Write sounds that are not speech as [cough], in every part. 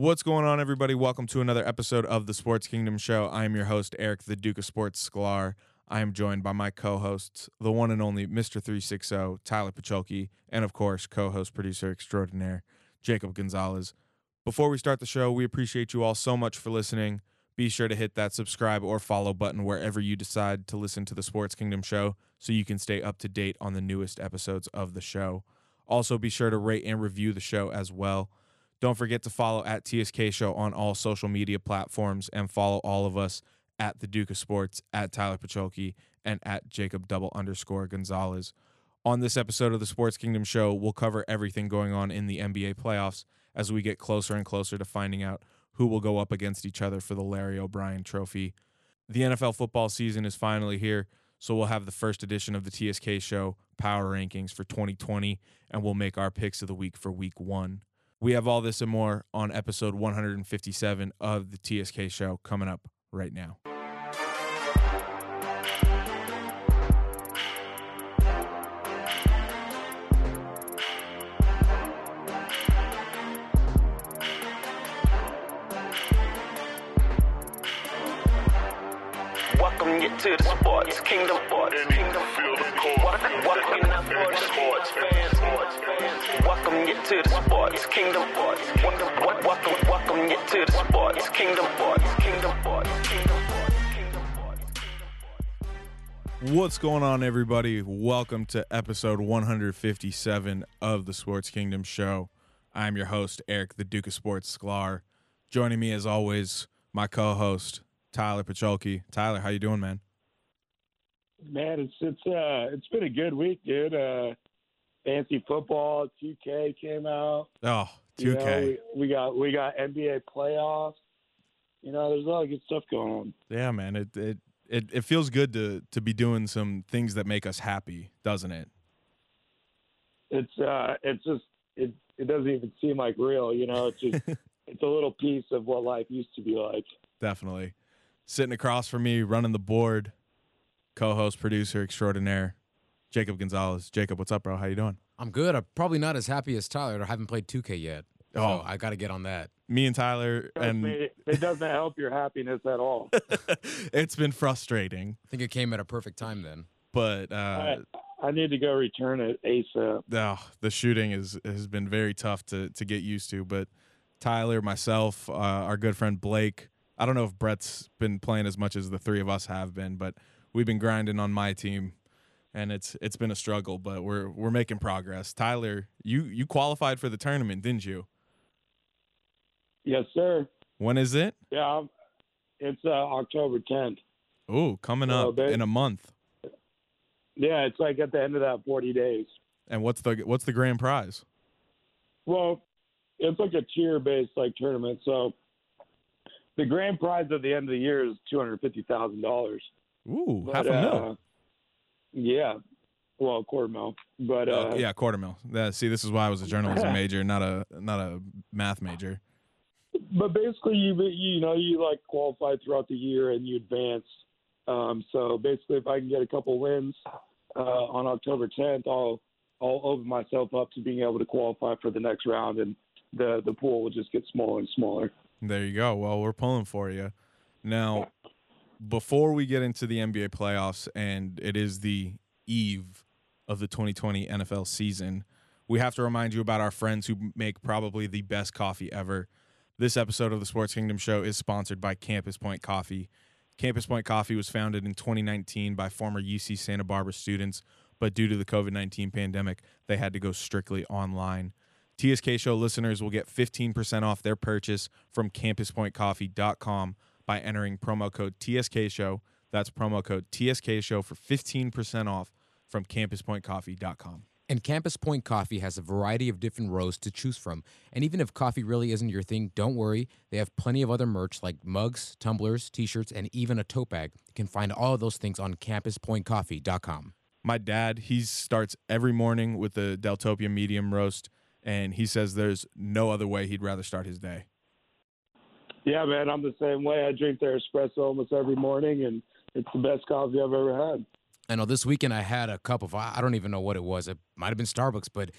What's going on, everybody? Welcome to another episode of the Sports Kingdom Show. I am your host, Eric, the Duke of Sports Sklar. I am joined by my co hosts, the one and only Mr. 360, Tyler Pacholke, and of course, co host, producer extraordinaire, Jacob Gonzalez. Before we start the show, we appreciate you all so much for listening. Be sure to hit that subscribe or follow button wherever you decide to listen to the Sports Kingdom Show so you can stay up to date on the newest episodes of the show. Also, be sure to rate and review the show as well. Don't forget to follow at TSK Show on all social media platforms and follow all of us at the Duke of Sports, at Tyler Pacholke, and at Jacob double underscore Gonzalez. On this episode of the Sports Kingdom Show, we'll cover everything going on in the NBA playoffs as we get closer and closer to finding out who will go up against each other for the Larry O'Brien Trophy. The NFL football season is finally here, so we'll have the first edition of the TSK Show Power Rankings for 2020, and we'll make our picks of the week for week one. We have all this and more on episode 157 of the TSK show coming up right now. To the sports kingdom. Sports kingdom. Feel. Welcome you now the sports fans. Welcome you to the sports kingdom. Sports kingdom. Welcome, welcome you to the sports kingdom. Sports kingdom. Sports kingdom. Sports kingdom. Sports kingdom. What's going on, everybody? Welcome to episode 157 of the Sports Kingdom show. I'm your host, Eric, the Duke of Sports Sklar. Joining me, as always, my co-host, Tyler Pacholke. Tyler, how you doing, man? Man, it's it's uh it's been a good week, dude. Uh fancy football, 2K came out. Oh, 2K. know, we, we got we got NBA playoffs. You know, there's a lot of good stuff going on. Yeah, man. It, it it it feels good to to be doing some things that make us happy, doesn't it? It's uh it's just it it doesn't even seem like real, you know, it's just [laughs] it's a little piece of what life used to be like. Definitely. Sitting across from me, running the board, co-host, producer extraordinaire, Jacob Gonzalez. Jacob, what's up, bro? How you doing? I'm good. I'm probably not as happy as Tyler. I haven't played 2K yet. So Oh. I got to get on that. Me and Tyler, and me, it, it doesn't help your happiness at all. [laughs] it's been frustrating, I think it came at a perfect time then. but I, uh, I need to go return it ASAP. oh, the shooting is has been very tough to to get used to. But Tyler, myself, uh, our good friend Blake. I don't know if Brett's been playing as much as the three of us have been, but we've been grinding on my team, and it's it's been a struggle. But we're we're making progress. Tyler, you you qualified for the tournament, didn't you? Yes, sir. When is it? Yeah, it's uh, October 10th. Oh, coming up in a month. Yeah, it's like at the end of that 40 days. And what's the what's the grand prize? Well, it's like a tier-based like tournament. So the grand prize at the end of the year is two hundred fifty thousand dollars. Ooh, half a mil. Yeah, well, a quarter mil. But uh, Oh, yeah, quarter mil. Yeah, see, this is why I was a journalism [laughs] major, not a not a math major. but basically, you you know you like qualify throughout the year and you advance. Um, so basically, if I can get a couple wins uh, on October 10th, I'll I'll open myself up to being able to qualify for the next round, and the the pool will just get smaller and smaller. There you go. Well, we're pulling for you. Now, before we get into the NBA playoffs, and it is the eve of the 2020 NFL season, we have to remind you about our friends who make probably the best coffee ever. This episode of the Sports Kingdom Show is sponsored by Campus Point Coffee. Campus Point Coffee was founded in 2019 by former UC Santa Barbara students, but due to the COVID 19 pandemic, they had to go strictly online. TSK Show listeners will get 15% off their purchase from campuspointcoffee.com by entering promo code TSK Show. That's promo code TSK Show for 15% off from campuspointcoffee.com. And Campus Point Coffee has a variety of different rows to choose from. And even if coffee really isn't your thing, don't worry. They have plenty of other merch like mugs, tumblers, t shirts, and even a tote bag. You can find all of those things on campuspointcoffee.com. My dad, he starts every morning with the Deltopia medium roast, and he says there's no other way he'd rather start his day. Yeah, man, I'm the same way. I drink their espresso almost every morning, and it's the best coffee I've ever had. I know this weekend I had a cup of, I I don't even know what it was. It might have been Starbucks, but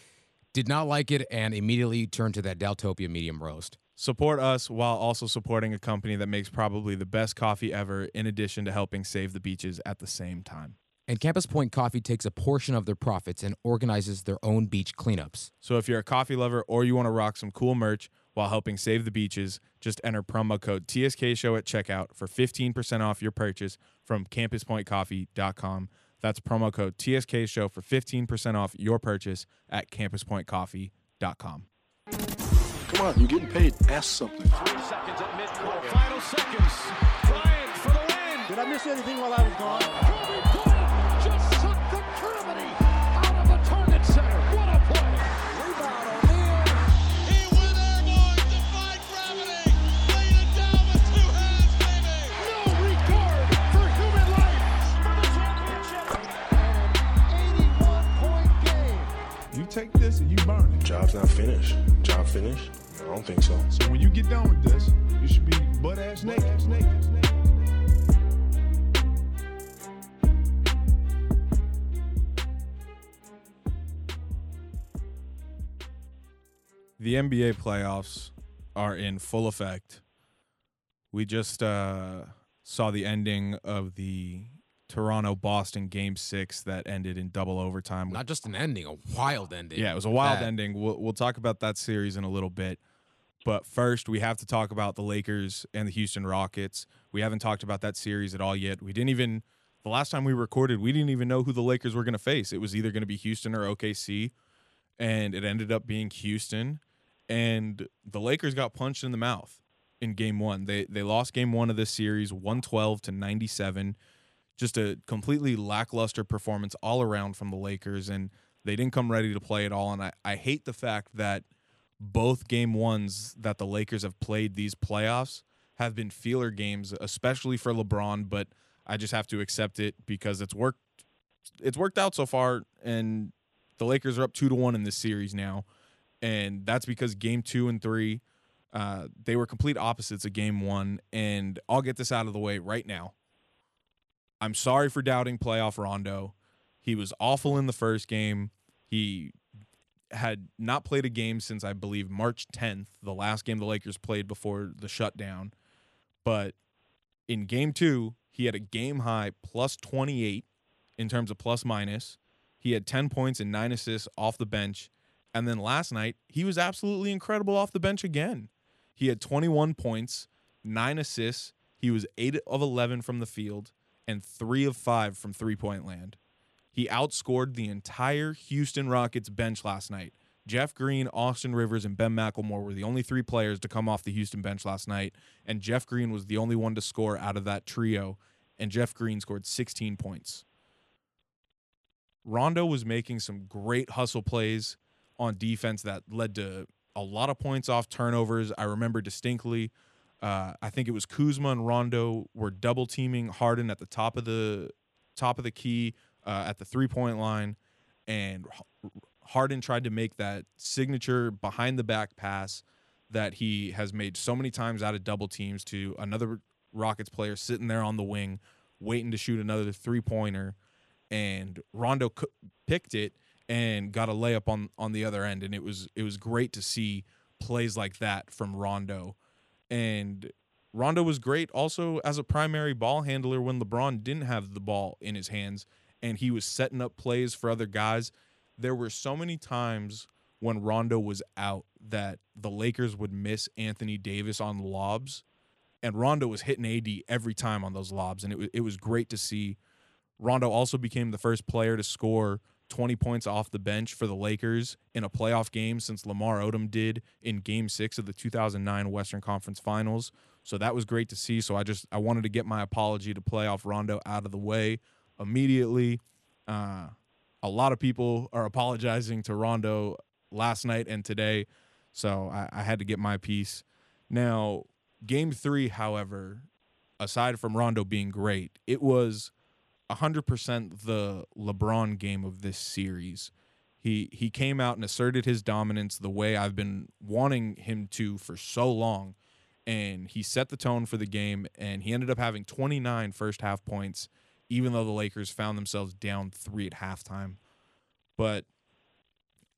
did not like it and immediately turned to that Deltopia medium roast. Support us while also supporting a company that makes probably the best coffee ever, in addition to helping save the beaches at the same time. And Campus Point Coffee takes a portion of their profits and organizes their own beach cleanups. So if you're a coffee lover or you want to rock some cool merch while helping save the beaches, just enter promo code TSK Show at checkout for 15% off your purchase from campuspointcoffee.com. That's promo code TSK Show for 15% off your purchase at campuspointcoffee.com. Come on, you're getting paid. Ask something. Three seconds at midcourt. Final seconds. Bryant for the win. Did I miss anything while I was gone? Take this and you burn it. Job's not finished. Job finished? I don't think so. So when you get done with this, you should be butt ass naked. naked. The NBA playoffs are in full effect. We just uh, saw the ending of the Toronto Boston game six that ended in double overtime. Not just an ending, a wild ending. Yeah, it was a wild Bad. ending. We'll, we'll talk about that series in a little bit. But first, we have to talk about the Lakers and the Houston Rockets. We haven't talked about that series at all yet. We didn't even, the last time we recorded, we didn't even know who the Lakers were going to face. It was either going to be Houston or OKC, and it ended up being Houston. And the Lakers got punched in the mouth in game one. They, they lost game one of this series, 112 to 97 just a completely lackluster performance all around from the Lakers, and they didn't come ready to play at all. And I, I hate the fact that both game ones that the Lakers have played these playoffs have been feeler games, especially for LeBron. But I just have to accept it because it's worked. It's worked out so far, and the Lakers are up two to one in this series now, and that's because game two and three. Uh, they were complete opposites of game one, and I'll get this out of the way right now. I'm sorry for doubting playoff Rondo. He was awful in the first game. He had not played a game since I believe March 10th, the last game the Lakers played before the shutdown. But in game two, he had a game high plus 28 in terms of plus minus. He had 10 points and nine assists off the bench. And then last night, he was absolutely incredible off the bench again. He had 21 points, nine assists. He was 8 of 11 from the field and 3 of 5 from three point land. He outscored the entire Houston Rockets bench last night. Jeff Green, Austin Rivers, and Ben McLemore were the only three players to come off the Houston bench last night, and Jeff Green was the only one to score out of that trio, and Jeff Green scored 16 points. Rondo was making some great hustle plays on defense that led to a lot of points off turnovers. I remember distinctly. Uh, I think it was Kuzma and Rondo were double teaming Harden at the top of the top of the key uh, at the three point line, and Harden tried to make that signature behind the back pass that he has made so many times out of double teams to another Rockets player sitting there on the wing, waiting to shoot another three pointer, and Rondo c- picked it and got a layup on on the other end, and it was it was great to see plays like that from Rondo, and Rondo was great also as a primary ball handler when LeBron didn't have the ball in his hands, and he was setting up plays for other guys. There were so many times when Rondo was out that the Lakers would miss Anthony Davis on lobs, and Rondo was hitting AD every time on those lobs, and it was it was great to see. Rondo also became the first player to score 20 points off the bench for the Lakers in a playoff game since Lamar Odom did in game 6 of the 2009 Western Conference Finals. So that was great to see. So I just I wanted to get my apology to playoff Rondo out of the way immediately. Uh, a lot of people are apologizing to Rondo last night and today, so I, I had to get my piece. Now, game three, however, aside from Rondo being great, it was 100% the LeBron game of this series. He he came out and asserted his dominance the way I've been wanting him to for so long and he set the tone for the game and he ended up having 29 first half points even though the Lakers found themselves down 3 at halftime. But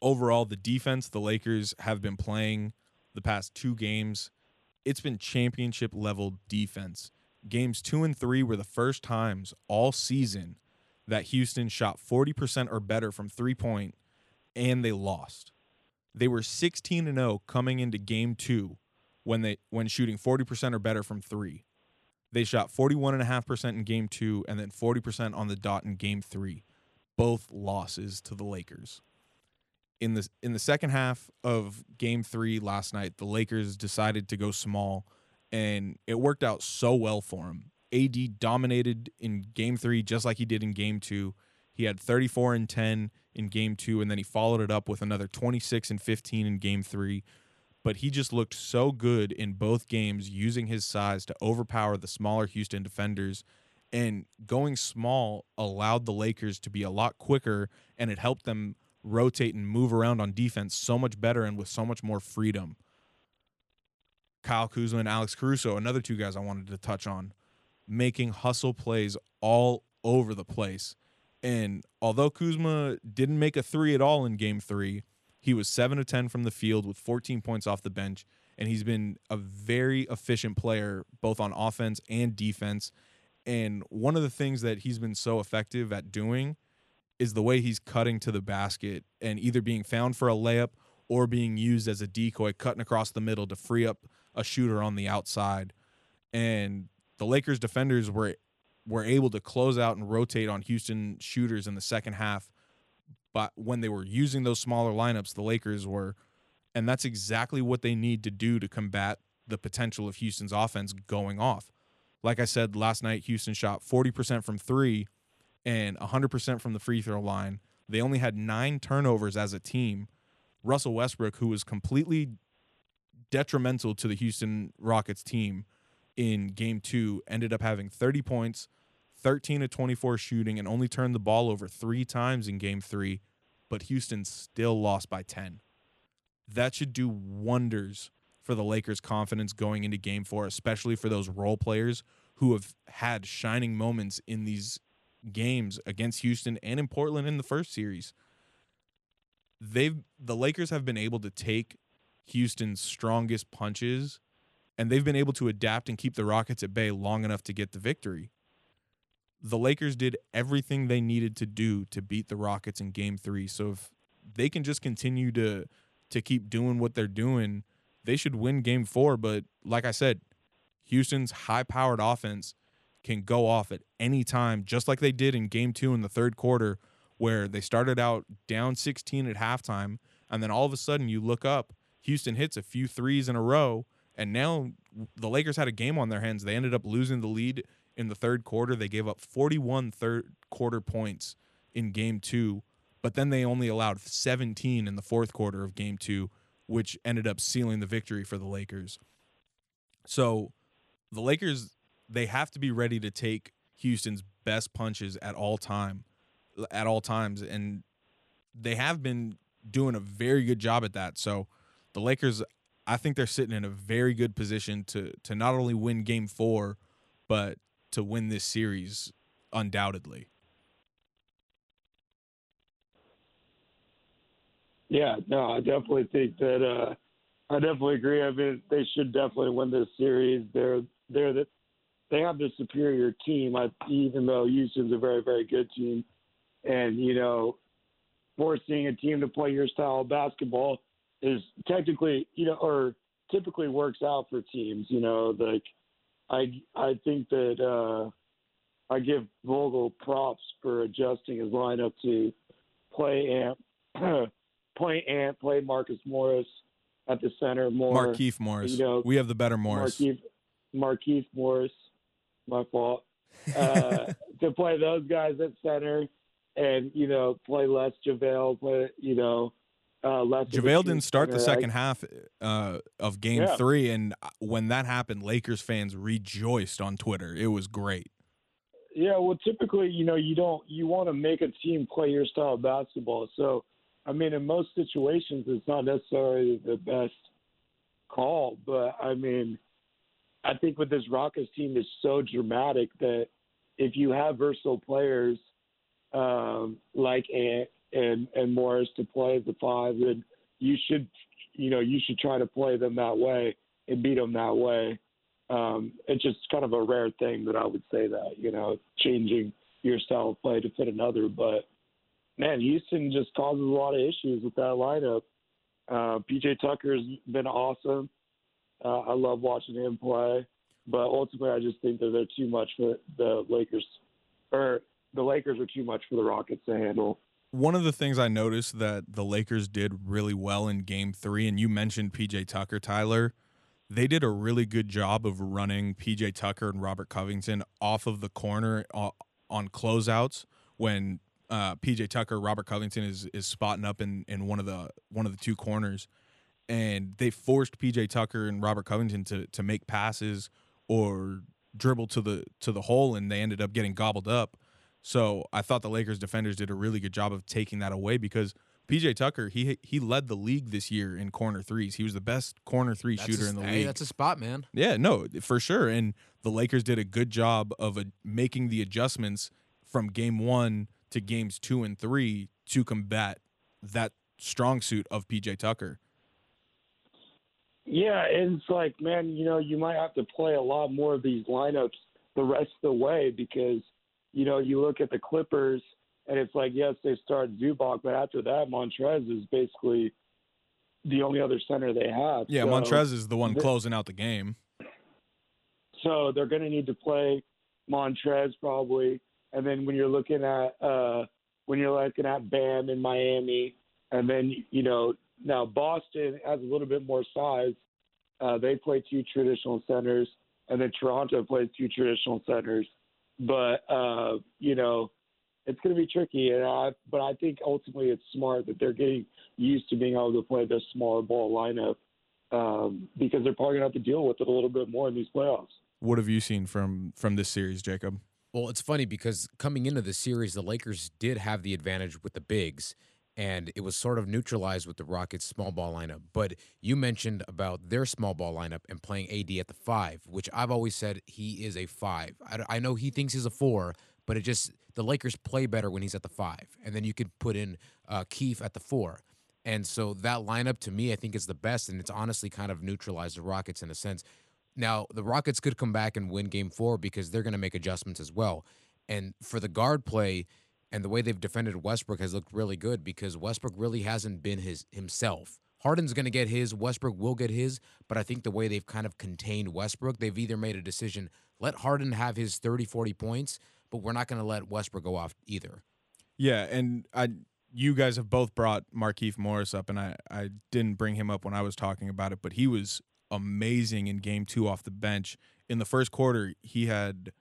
overall the defense the Lakers have been playing the past two games, it's been championship level defense. Games two and three were the first times all season that Houston shot 40% or better from three point and they lost. They were 16 and 0 coming into game two when they when shooting 40% or better from three. They shot 41.5% in game two and then 40% on the dot in game three. Both losses to the Lakers. In the in the second half of game three last night, the Lakers decided to go small and it worked out so well for him. AD dominated in game three just like he did in game two. He had 34 and 10 in game two, and then he followed it up with another 26 and 15 in game three. But he just looked so good in both games using his size to overpower the smaller Houston defenders. And going small allowed the Lakers to be a lot quicker, and it helped them rotate and move around on defense so much better and with so much more freedom. Kyle Kuzma and Alex Caruso, another two guys I wanted to touch on, making hustle plays all over the place. And although Kuzma didn't make a three at all in game three, he was 7 of 10 from the field with 14 points off the bench. And he's been a very efficient player, both on offense and defense. And one of the things that he's been so effective at doing is the way he's cutting to the basket and either being found for a layup or being used as a decoy, cutting across the middle to free up a shooter on the outside. And the Lakers defenders were were able to close out and rotate on Houston shooters in the second half. But when they were using those smaller lineups, the Lakers were, and that's exactly what they need to do to combat the potential of Houston's offense going off. Like I said last night, Houston shot 40% from three and 100% from the free throw line. They only had nine turnovers as a team. Russell Westbrook, who was completely detrimental to the Houston Rockets team in game two, ended up having 30 points, 13 to 24 shooting, and only turned the ball over three times in game three, but Houston still lost by 10. That should do wonders for the Lakers' confidence going into game four, especially for those role players who have had shining moments in these games against Houston and in Portland in the first series. They've the Lakers have been able to take Houston's strongest punches and they've been able to adapt and keep the Rockets at bay long enough to get the victory. The Lakers did everything they needed to do to beat the Rockets in game 3. So if they can just continue to to keep doing what they're doing, they should win game 4, but like I said, Houston's high-powered offense can go off at any time just like they did in game 2 in the third quarter where they started out down 16 at halftime and then all of a sudden you look up, Houston hits a few threes in a row and now the Lakers had a game on their hands. They ended up losing the lead in the third quarter. They gave up 41 third quarter points in game two, but then they only allowed 17 in the fourth quarter of game two, which ended up sealing the victory for the Lakers. So the Lakers, they have to be ready to take Houston's best punches at all time, at all times. And they have been doing a very good job at that. So the Lakers, I think they're sitting in a very good position to to not only win game 4 but to win this series undoubtedly. Yeah, no, I definitely think that uh I definitely agree. I mean, they should definitely win this series. They're they're the they have the superior team. I, even though Houston's a very very good team, and you know, forcing a team to play your style of basketball is technically, you know, or typically works out for teams. You know, like I I think that uh, I give Vogel props for adjusting his lineup to play Ant, [clears throat] play Ant, play Marcus Morris at the center more. Markieff Morris. You know, we have the better Morris. Markieff, Markieff Morris, my fault. Uh, [laughs] to play those guys at center and you know play less JaVale, play you know uh. JaVale didn't start the center. I- second half uh, of game Yeah. three, and uh, when that happened, Lakers fans rejoiced on Twitter. It was great. Yeah, well, typically, you know, you don't you want to make a team play your style of basketball. So, I mean, in most situations, it's not necessarily the best call, but I mean, I think with this Rockets team is so dramatic that if you have versatile players um, like Ant and and Morris to play as the five, then you should you know, you should try to play them that way and beat them that way. Um, it's just kind of a rare thing that I would say that, you know, changing your style of play to fit another. But man, Houston just causes a lot of issues with that lineup. Uh, PJ Tucker's been awesome. Uh, I love watching him play, but ultimately, I just think that they're too much for the Lakers, or the Lakers are too much for the Rockets to handle. One of the things I noticed that the Lakers did really well in game three, and you mentioned PJ Tucker, Tyler, they did a really good job of running PJ Tucker and Robert Covington off of the corner uh, on closeouts when uh, PJ Tucker, Robert Covington is is spotting up in, in one of the one of the two corners, and they forced PJ Tucker and Robert Covington to to make passes or dribble to the to the hole, and they ended up getting gobbled up. So I thought the Lakers defenders did a really good job of taking that away because PJ Tucker he he led the league this year in corner threes. He was the best corner three That's shooter a, in the hey, league. That's a spot, man. Yeah, no, for sure. And the Lakers did a good job of uh making the adjustments from game one to games two and three to combat that strong suit of PJ Tucker. Yeah, and it's like, man, you know, you might have to play a lot more of these lineups the rest of the way because, you know, you look at the Clippers and it's like, yes, they start Zubac, but after that, Montrez is basically the only other center they have. Yeah, So- Montrez is the one closing out the game. So they're going to need to play Montrez probably, and then when you're looking at uh, when you're looking at Bam in Miami, and then you know now Boston has a little bit more size. Uh, they play two traditional centers, and then Toronto plays two traditional centers. But uh, you know, it's going to be tricky. And I, but I think ultimately it's smart that they're getting used to being able to play this smaller ball lineup um, because they're probably going to have to deal with it a little bit more in these playoffs. What have you seen from from this series, Jacob? Well, it's funny because coming into the series, the Lakers did have the advantage with the bigs, and it was sort of neutralized with the Rockets' small ball lineup. But you mentioned about their small ball lineup and playing AD at the five, which I've always said he is a five. I, I know he thinks he's a four, but it just the Lakers play better when he's at the five, and then you could put in uh, Keefe at the four. And so that lineup to me, I think is the best, and it's honestly kind of neutralized the Rockets in a sense. Now, the Rockets could come back and win game four because they're going to make adjustments as well. And for the guard play and the way they've defended Westbrook has looked really good because Westbrook really hasn't been his himself. Harden's going to get his, Westbrook will get his, but I think the way they've kind of contained Westbrook, they've either made a decision, let Harden have his 30, 40 points, but we're not going to let Westbrook go off either. Yeah, and I you guys have both brought Markieff Morris up, and I I didn't bring him up when I was talking about it, but he was amazing in game two off the bench. In the first quarter, he had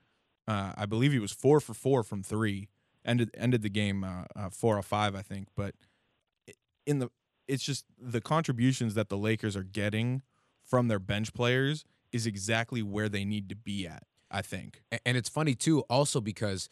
uh, I believe he was four for four from three. Ended ended the game uh, uh, four or five, I think. But in the it's just the contributions that the Lakers are getting from their bench players is exactly where they need to be at. I think. And it's funny too, also because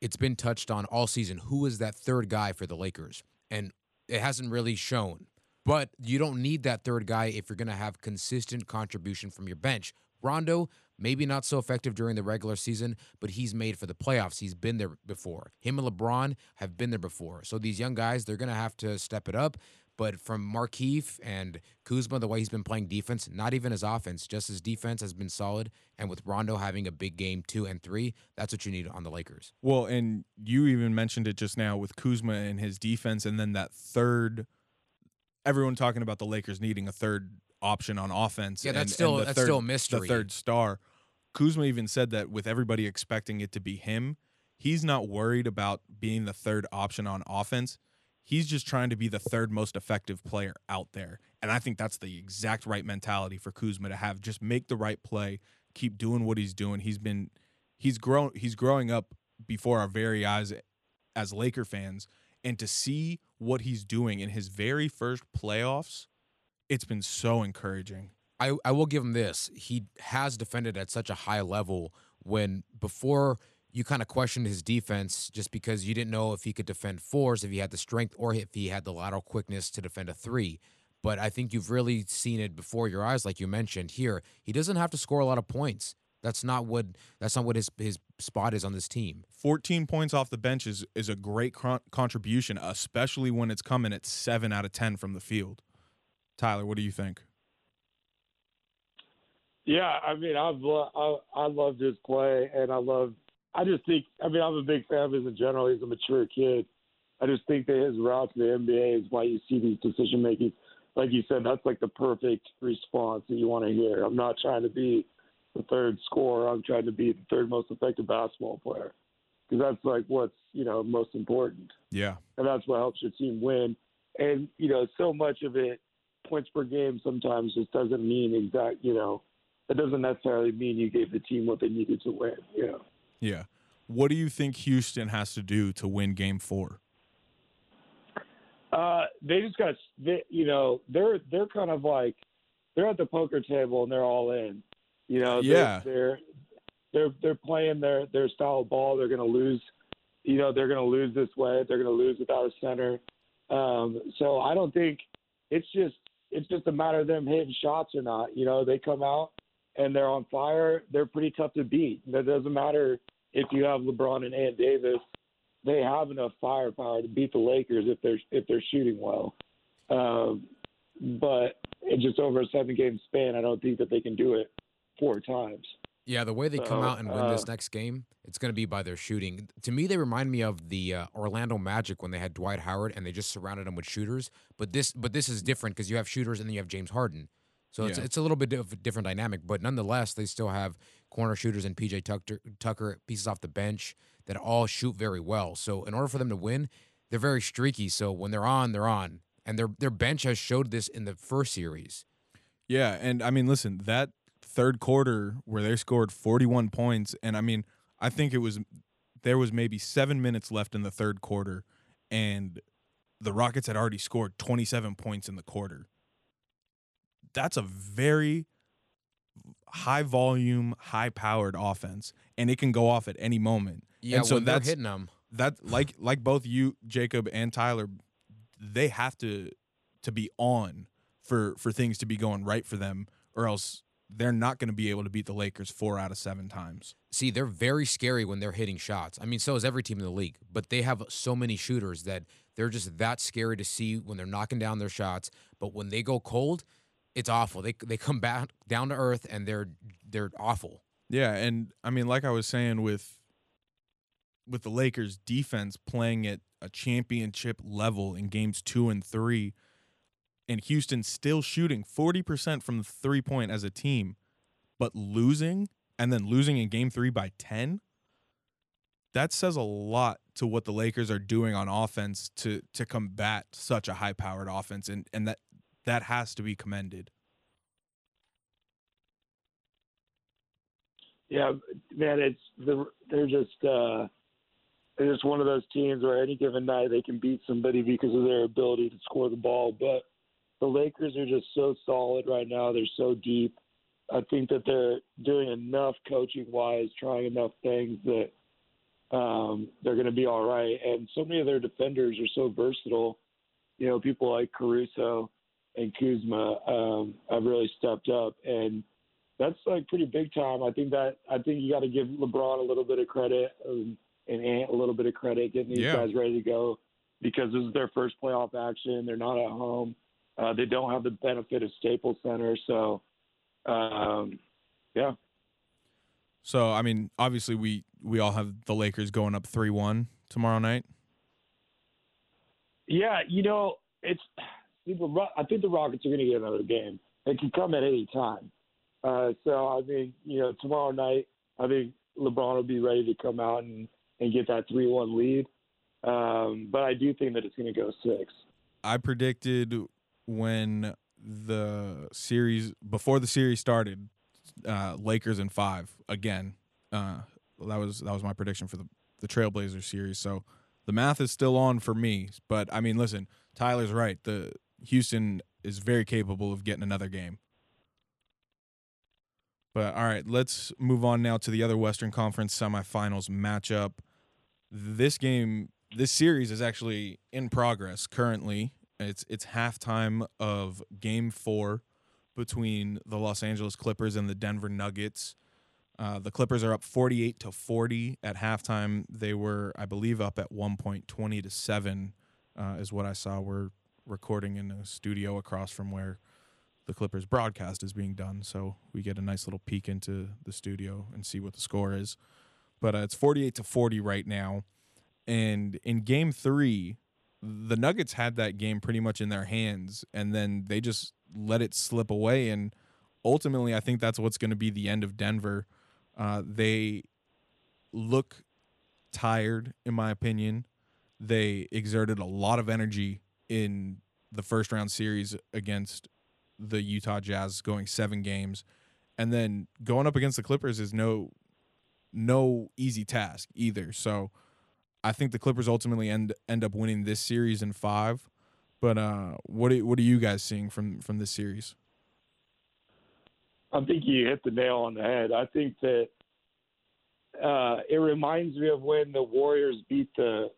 it's been touched on all season. Who is that third guy for the Lakers? And it hasn't really shown. But you don't need that third guy if you're going to have consistent contribution from your bench. Rondo, maybe not so effective during the regular season, but he's made for the playoffs. He's been there before. Him and LeBron have been there before. So these young guys, they're going to have to step it up. But from Markieff and Kuzma, the way he's been playing defense, not even his offense, just his defense has been solid. And with Rondo having a big game two and three, that's what you need on the Lakers. Well, and you even mentioned it just now with Kuzma and his defense, and then that third. Everyone talking about the Lakers needing a third option on offense. Yeah, that's and- and still- the that's third- still a mystery. The third star. Kuzma even said that with everybody expecting it to be him, he's not worried about being the third option on offense. He's just trying to be the third most effective player out there. And I think that's the exact right mentality for Kuzma to have. Just make the right play, keep doing what he's doing. He's been he's grown he's growing up before our very eyes as Laker fans. And to see what he's doing in his very first playoffs, it's been so encouraging. I, I will give him this. He has defended at such a high level when before you kind of questioned his defense just because you didn't know if he could defend fours, if he had the strength, or if he had the lateral quickness to defend a three. But I think you've really seen it before your eyes, like you mentioned here. He doesn't have to score a lot of points. That's not what that's not what his his spot is on this team. 14 points off the bench is, is a great con- contribution, especially when it's coming at 7 out of 10 from the field. Tyler, what do you think? Yeah, I mean, I've lo- I, I loved his play, and I love. I just think. I mean, I'm a big fan of his in general. He's a mature kid. I just think that his route to the NBA is why you see these decision making. Like you said, that's like the perfect response that you want to hear. I'm not trying to be the third scorer. I'm trying to be the third most effective basketball player because that's like what's you know most important, Yeah. and that's what helps your team win. And you know, so much of it, points per game, sometimes just doesn't mean exact. You know, it doesn't necessarily mean you gave the team what they needed to win. You know. Yeah. What do you think Houston has to do to win game four? Uh, they just got, they, you know, they're they're kind of like they're at the poker table and they're all in. You know, they're- Yeah. they're they're they're playing their their style of ball. They're going to lose. You know, they're going to lose this way. They're going to lose without a center. Um, so I don't think it's just it's just a matter of them hitting shots or not. You know, they come out and they're on fire. They're pretty tough to beat. It doesn't matter if you have LeBron and Ant Davis they have enough firepower to beat the Lakers if they're if they're shooting well. Um, but just over a seven game span, I don't think that they can do it four times. Yeah, the way they come out and win this uh, next game, it's going to be by their shooting. To me, they remind me of the uh, Orlando Magic when they had Dwight Howard and they just surrounded him with shooters. But this, but this is different because you have shooters and then you have James Harden. So it's Yeah. it's a little bit of a different dynamic. But nonetheless, they still have corner shooters and PJ Tucker, Tucker pieces off the bench that all shoot very well. So in order for them to win, they're very streaky. So when they're on, they're on, and their their bench has showed this in the first series. Yeah, and I mean, listen, that third quarter where they scored 41 points, and I mean, I think it was there was maybe seven minutes left in the third quarter, and the Rockets had already scored 27 points in the quarter. That's a very high volume, high powered offense, and it can go off at any moment. Yeah, and so when that's hitting them. that like like both you Jacob and Tyler they have to to be on for for things to be going right for them or else they're not going to be able to beat the Lakers 4 out of 7 times. See, they're very scary when they're hitting shots. I mean, so is every team in the league, but they have so many shooters that they're just that scary to see when they're knocking down their shots. But when they go cold, it's awful. They they come back down to earth and they're they're awful. Yeah, and I mean like I was saying with with the Lakers defense playing at a championship level in games 2 and 3 and Houston still shooting 40% from the three point as a team, but losing and then losing in game three by 10, that says a lot to what the Lakers are doing on offense to to combat such a high powered offense. And and that that has to be commended. Yeah, man, it's the, they're just uh, they're just one of those teams where any given night they can beat somebody because of their ability to score the ball. But the Lakers are just so solid right now. They're so deep. I think that they're doing enough coaching wise, trying enough things that um, they're going to be all right. And so many of their defenders are so versatile. You know, people like Caruso and Kuzma um, have really stepped up, and that's like pretty big time. I think that I think you got to give LeBron a little bit of credit um, and Ant a little bit of credit getting these Yeah. guys ready to go because this is their first playoff action. They're not at home. Uh, they don't have the benefit of Staples Center, so um, yeah. So I mean, obviously we we all have the Lakers going up 3-1 tomorrow night. Yeah, you know, it's I think the Rockets are going to get another game. It can come at any time. Uh, so I mean, you know, tomorrow night, I think LeBron will be ready to come out and and get that three-one lead. Um, but I do think that it's going to go six. I predicted when the series before the series started, uh, Lakers in five again. Uh, that was that was my prediction for the the Trailblazers series. So the math is still on for me. But I mean, listen, Tyler's right. The Houston is very capable of getting another game. But all right, let's move on now to the other Western Conference semifinals matchup. This game, this series is actually in progress currently. It's it's halftime of Game Four between the Los Angeles Clippers and the Denver Nuggets. Uh, the Clippers are up 48 to 40 at halftime. They were, I believe, up at one point 20 to seven, uh, is what I saw. We're recording in a studio across from where the Clippers broadcast is being done. So we get a nice little peek into the studio and see what the score is. But uh, it's 48 to 40 right now. And in game three, the Nuggets had that game pretty much in their hands, and then they just let it slip away. And ultimately, I think that's what's going to be the end of Denver. Uh, they look tired, in my opinion. They exerted a lot of energy in the first round series against the Utah Jazz, going seven games, and then going up against the Clippers is no no easy task either. So I think the Clippers ultimately end end up winning this series in five. But uh, what are, what are you guys seeing from from this series? I think you hit the nail on the head. I think that uh, it reminds me of when the Warriors beat the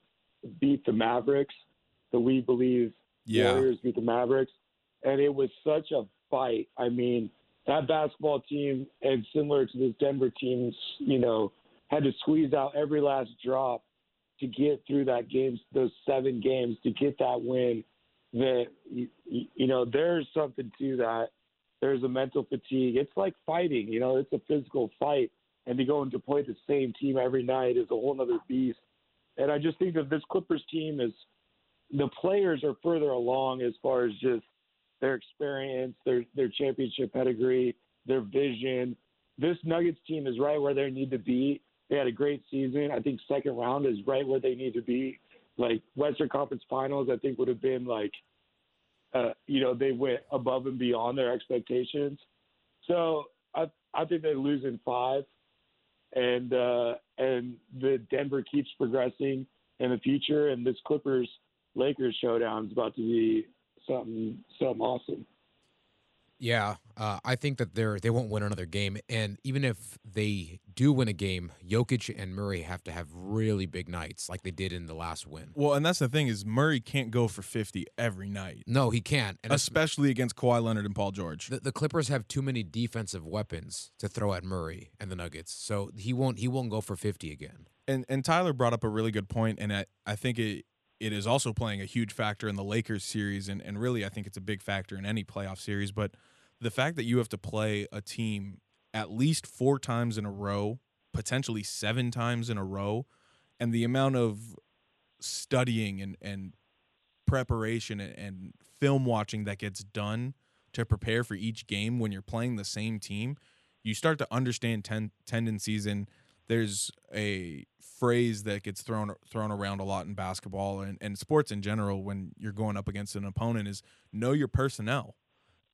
beat the Mavericks. The We Believe Yeah. Warriors beat the Mavericks, and it was such a fight. I mean, that basketball team, and similar to this Denver team, you know, had to squeeze out every last drop to get through that games, those seven games, to get that win. That you, know, there's something to that. There's a mental fatigue. It's like fighting. You know, it's a physical fight, and to go and to play the same team every night is a whole other beast. And I just think that this Clippers team is the players are further along as far as just their experience, their their championship pedigree, their vision. This Nuggets team is right where they need to be. They had a great season. I think second round is right where they need to be. Like Western Conference Finals, I think would have been like, uh, you know, they went above and beyond their expectations. So I I think they lose in five, and uh, and the Denver keeps progressing in the future, and this Clippers Lakers showdown is about to be something something awesome. Yeah, uh, I think that they're they won't win another game, and even if they do win a game, Jokic and Murray have to have really big nights, like they did in the last win. Well, and that's the thing is Murray can't go for 50 every night, No, he can't. And especially against Kawhi Leonard and Paul George. the, the Clippers have too many defensive weapons to throw at Murray and the Nuggets, so he won't he won't go for fifty again. and and Tyler brought up a really good point, and I, I think it it is also playing a huge factor in the Lakers series, and and really I think it's a big factor in any playoff series. But the fact that you have to play a team at least four times in a row, potentially seven times in a row, and the amount of studying and and preparation and, and film watching that gets done to prepare for each game when you're playing the same team, you start to understand ten- tendencies and there's a phrase that gets thrown thrown around a lot in basketball and, and sports in general when you're going up against an opponent is know your personnel.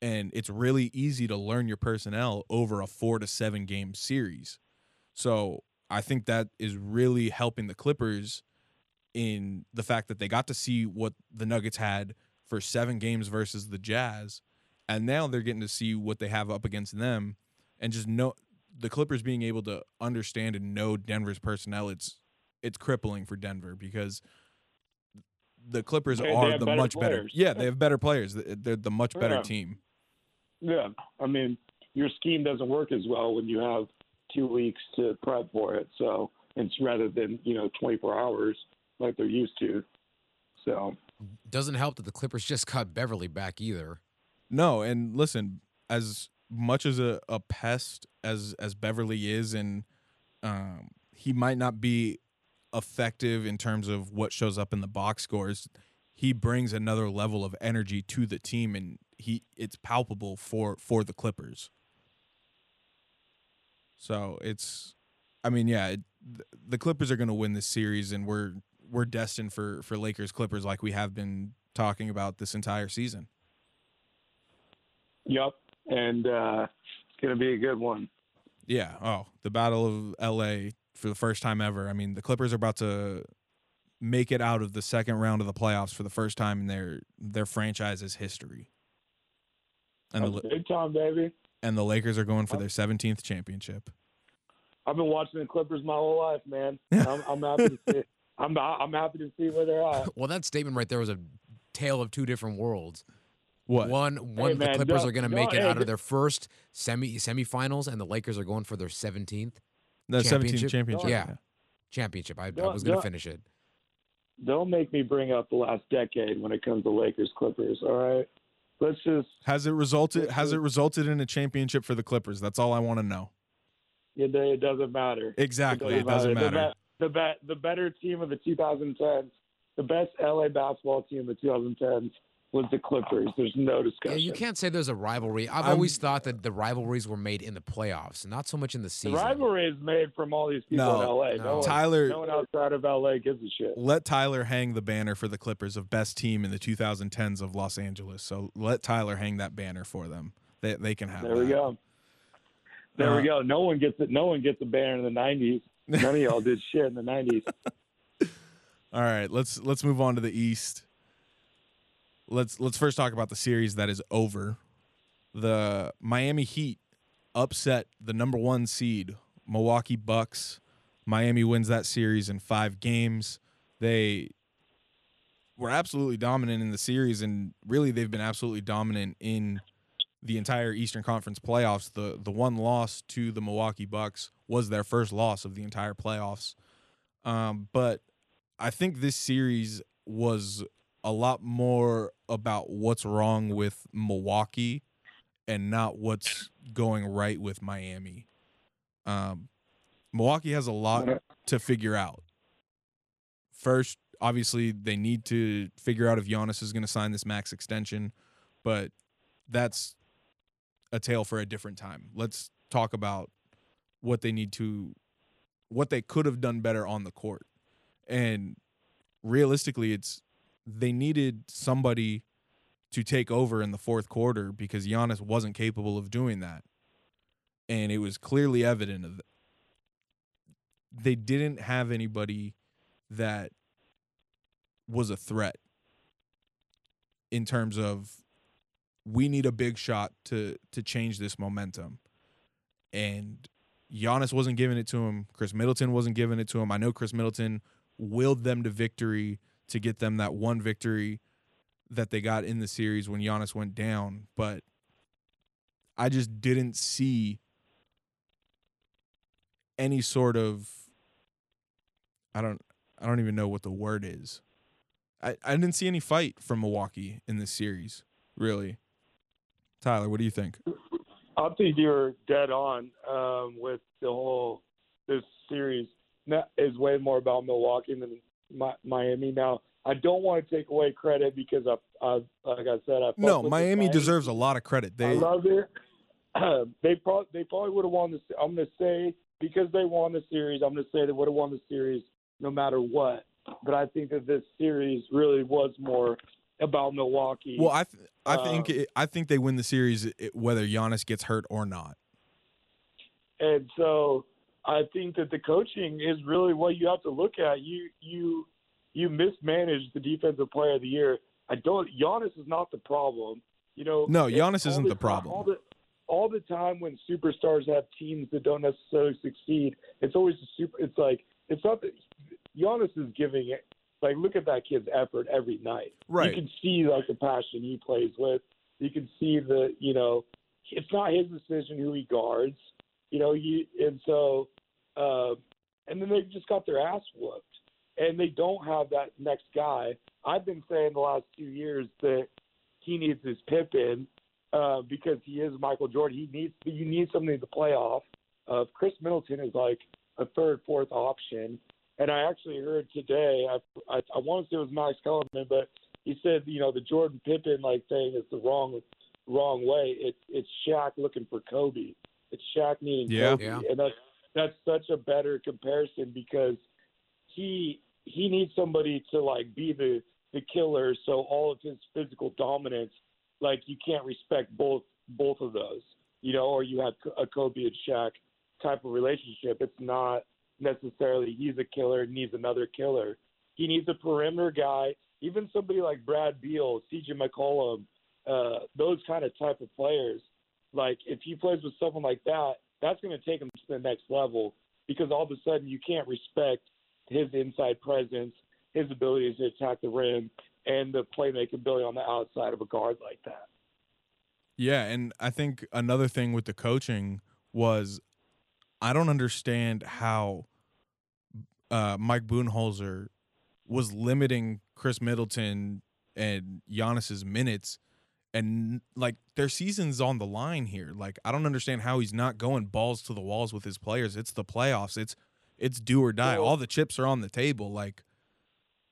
And it's really easy to learn your personnel over a four to seven game series. So I think that is really helping the Clippers in the fact that they got to see what the Nuggets had for seven games versus the Jazz. And now they're getting to see what they have up against them and just know the Clippers being able to understand and know Denver's personnel, it's it's crippling for Denver because the Clippers They- they are have the better much better. Yeah, they have better players. They- They're the much better Yeah. team. Yeah, I mean, your scheme doesn't work as well when you have two weeks to prep for it. So it's rather than you know 24 hours like they're used to. So Doesn't help that the Clippers just got Beverley back either. No, and listen, as much as a, a pest as as Beverley is, and um, he might not be effective in terms of what shows up in the box scores. He brings another level of energy to the team, and he it's palpable for for the Clippers. So it's, I mean, yeah, it, the Clippers are going to win this series, and we're we're destined for for Lakers Clippers like we have been talking about this entire season. yep, and uh, it's gonna be a good one. Yeah. Oh, the Battle of L.A. for the first time ever. I mean, the Clippers are about to make it out of the second round of the playoffs for the first time in their their franchise's history. And the big time, baby. and the Lakers are going for their 17th championship. I've been watching the Clippers my whole life, man. [laughs] I'm, I'm happy to see. I'm I'm happy to see where they're at. Well, that statement right there was a tale of two different worlds. What? One, one, the man, Clippers don't- are going to make it hey, out of their first semi semifinals, and the Lakers are going for their seventeenth The 17th championship. championship. Yeah. championship. I, I was going to finish it. don't make me bring up the last decade when it comes to Lakers Clippers. All right, let's just Has it resulted? Has it resulted in a championship for the Clippers? That's all I want to know. it, it doesn't matter. Exactly, it doesn't The, matter. be- the, be- the better team of the 2010s, the best LA basketball team of the 2010s was the Clippers. There's no Yeah, discussion. you can't say there's a rivalry. I've I'm- always thought that the rivalries were made in the playoffs, not so much in the The season. rivalry is made from all these people No, in LA. no. No, one, Tyler- no one outside of LA gives a shit. Let Tyler hang the banner for the Clippers of best team in the 2010s of Los Angeles. So let Tyler hang that banner for them. They they can have. It. There we go. There Uh, we go. No one gets it. No one gets a banner in the '90s. None of y'all did shit in the '90s. [laughs] All right, let's let's move on to the East. Let's let's first talk about the series that is over. The Miami Heat upset the number 1 seed Milwaukee Bucks. Miami wins that series in 5 games. They were absolutely dominant in the series and really they've been absolutely dominant in the entire Eastern Conference playoffs. The the one loss to the Milwaukee Bucks was their first loss of the entire playoffs. Um, but I think this series was a lot more about what's wrong with Milwaukee and not what's going right with Miami. Um, Milwaukee has a lot to figure out. First, obviously, they need to figure out if Giannis is going to sign this max extension, but that's a tale for a different time. Let's talk about what they need to, what they could have done better on the court. And realistically, it's they needed somebody to take over in the fourth quarter because Giannis wasn't capable of doing that. And it was clearly evident of they didn't have anybody that was a threat in terms of we need a big shot to to change this momentum. And Giannis wasn't giving it to him. Khris Middleton wasn't giving it to him. I know Khris Middleton willed them to victory to get them that one victory that they got in the series when Giannis went down, but I just didn't see any sort of I don't I don't even know what the word is. I, I didn't see any fight from Milwaukee in this series, really. Tyler, what do you think? I think you're dead on um, with the whole this series. Is way more about Milwaukee than Mi- Miami. Now, I don't want to take away credit because I, I like I said, I No, the Miami deserves a lot of credit. I They love it. [clears throat] they probably they probably would have won the. se- I'm going to say because they won the series. I'm going to say they would have won the series no matter what. But I think that this series really was more about Milwaukee. well, I th- I think Um, it, I think they win the series whether Giannis gets hurt or not. And so I think that the coaching is really what you have to look at. You you you mismanaged the defensive player of the year. I don't Giannis is not the problem. You know No, Giannis isn't the the problem. All the all the time when superstars have teams that don't necessarily succeed, it's always a super it's like it's not that Giannis is giving it like look at that kid's effort every night. Right. You can see like the passion he plays with. You can see the you know it's not his decision who he guards. You know, you and so uh, and then they just got their ass whooped, and they don't have that next guy. I've been saying the last two years that he needs his Pippen uh, because he is Michael Jordan. He needs you need something to play off. Uh, Khris Middleton is like a third, fourth option. And I actually heard today, I, I, I want to say it was Max Kellerman, but he said, you know, the Jordan Pippen like thing is the wrong wrong way. It's it's Shaq looking for Kobe. It's Shaq needing Yeah. Kobe, Yeah. and that's that's such a better comparison because he he needs somebody to like be the the killer. So all of his physical dominance, like you can't respect both both of those, you know, or you have a Kobe and Shaq type of relationship. It's not necessarily he's a killer and needs another killer. He needs a perimeter guy, even somebody like Brad Beal, CJ McCollum, uh, those kind of type of players. Like if he plays with someone like that, that's going to take him to the next level because all of a sudden you can't respect his inside presence, his ability to attack the rim, and the playmaking ability on the outside of a guard like that. Yeah, and I think another thing with the coaching was I don't understand how uh, Mike Budenholzer was limiting Khris Middleton and Giannis's minutes and like their season's on the line here. Like I don't understand how he's not going balls to the walls with his players. It's the playoffs. It's it's do or die. Well- All the chips are on the table. Like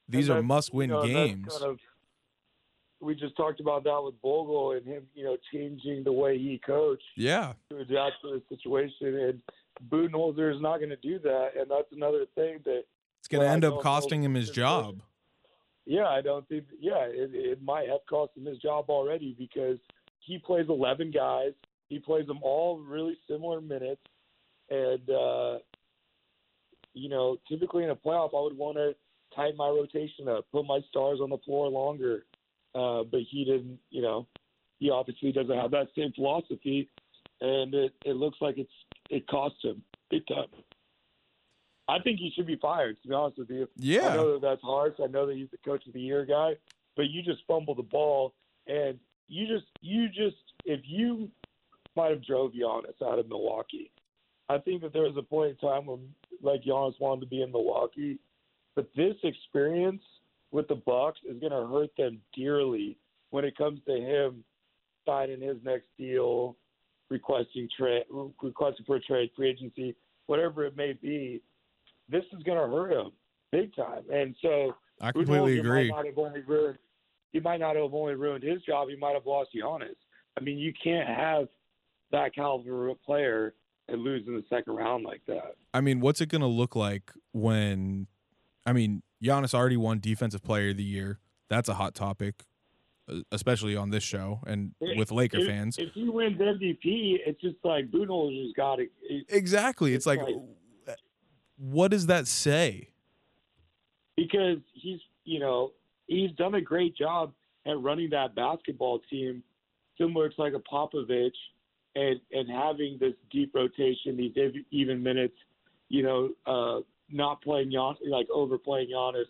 these are must win you know, games. kind of- we just talked about that with Vogel and him, you know, changing the way he coached yeah. to adapt to the situation. And Budenholzer is not going to do that, and that's another thing that It's going to end up costing him his job. Yeah, I don't think. Yeah, it, it might have cost him his job already because he plays 11 guys. He plays them all really similar minutes, and uh, you know, typically in a playoff, I would want to tighten my rotation up, put my stars on the floor longer. Uh, but he didn't. You know, he obviously doesn't have that same philosophy, and it it looks like it's it cost him big time. I think he should be fired. To be honest with you. yeah, I know that that's harsh. I know that he's the coach of the year guy, but you just fumbled the ball, and you just you just if you might have drove Giannis out of Milwaukee. I think that there was a point in time when like Giannis wanted to be in Milwaukee, but this experience with the Bucks is going to hurt them dearly when it comes to him signing his next deal, requesting trade, requesting for a trade, free agency, whatever it may be. This is going to hurt him big time, and so I completely agree. Might ruined, he might not have only ruined his job. He might have lost Giannis. I mean, you can't have that caliber of player and lose in the second round like that. I mean, what's it going to look like when I mean, Giannis already won defensive player of the year. That's a hot topic, uh, especially on this show and with Laker if, fans. If he wins MVP, it's just like Budenholzer's got to. Exactly. It's, It's like, like- what does that say? because he's you know he's done a great job at running that basketball team, similar to like a Popovich, and and having this deep rotation, these even minutes, you know, uh, not playing Gian, like overplaying Giannis,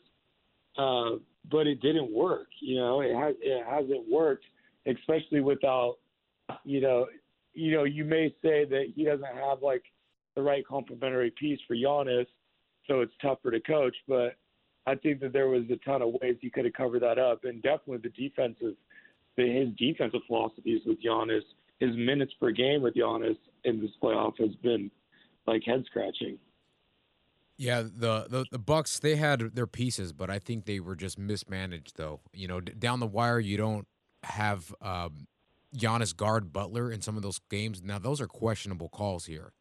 uh, but it didn't work. You know, it has it hasn't worked, especially without, you know, you know, you may say that he doesn't have like the right complementary piece for Giannis, so it's tougher to coach, but I think that there was a ton of ways he could have covered that up, and definitely the defensive, the, his defensive philosophies with Giannis, his minutes per game with Giannis in this playoff has been like head scratching. Yeah, the, the the Bucks they had their pieces, but I think they were just mismanaged. Though you know, d- down the wire, you don't have um, Giannis guard Butler in some of those games. Now those are questionable calls here.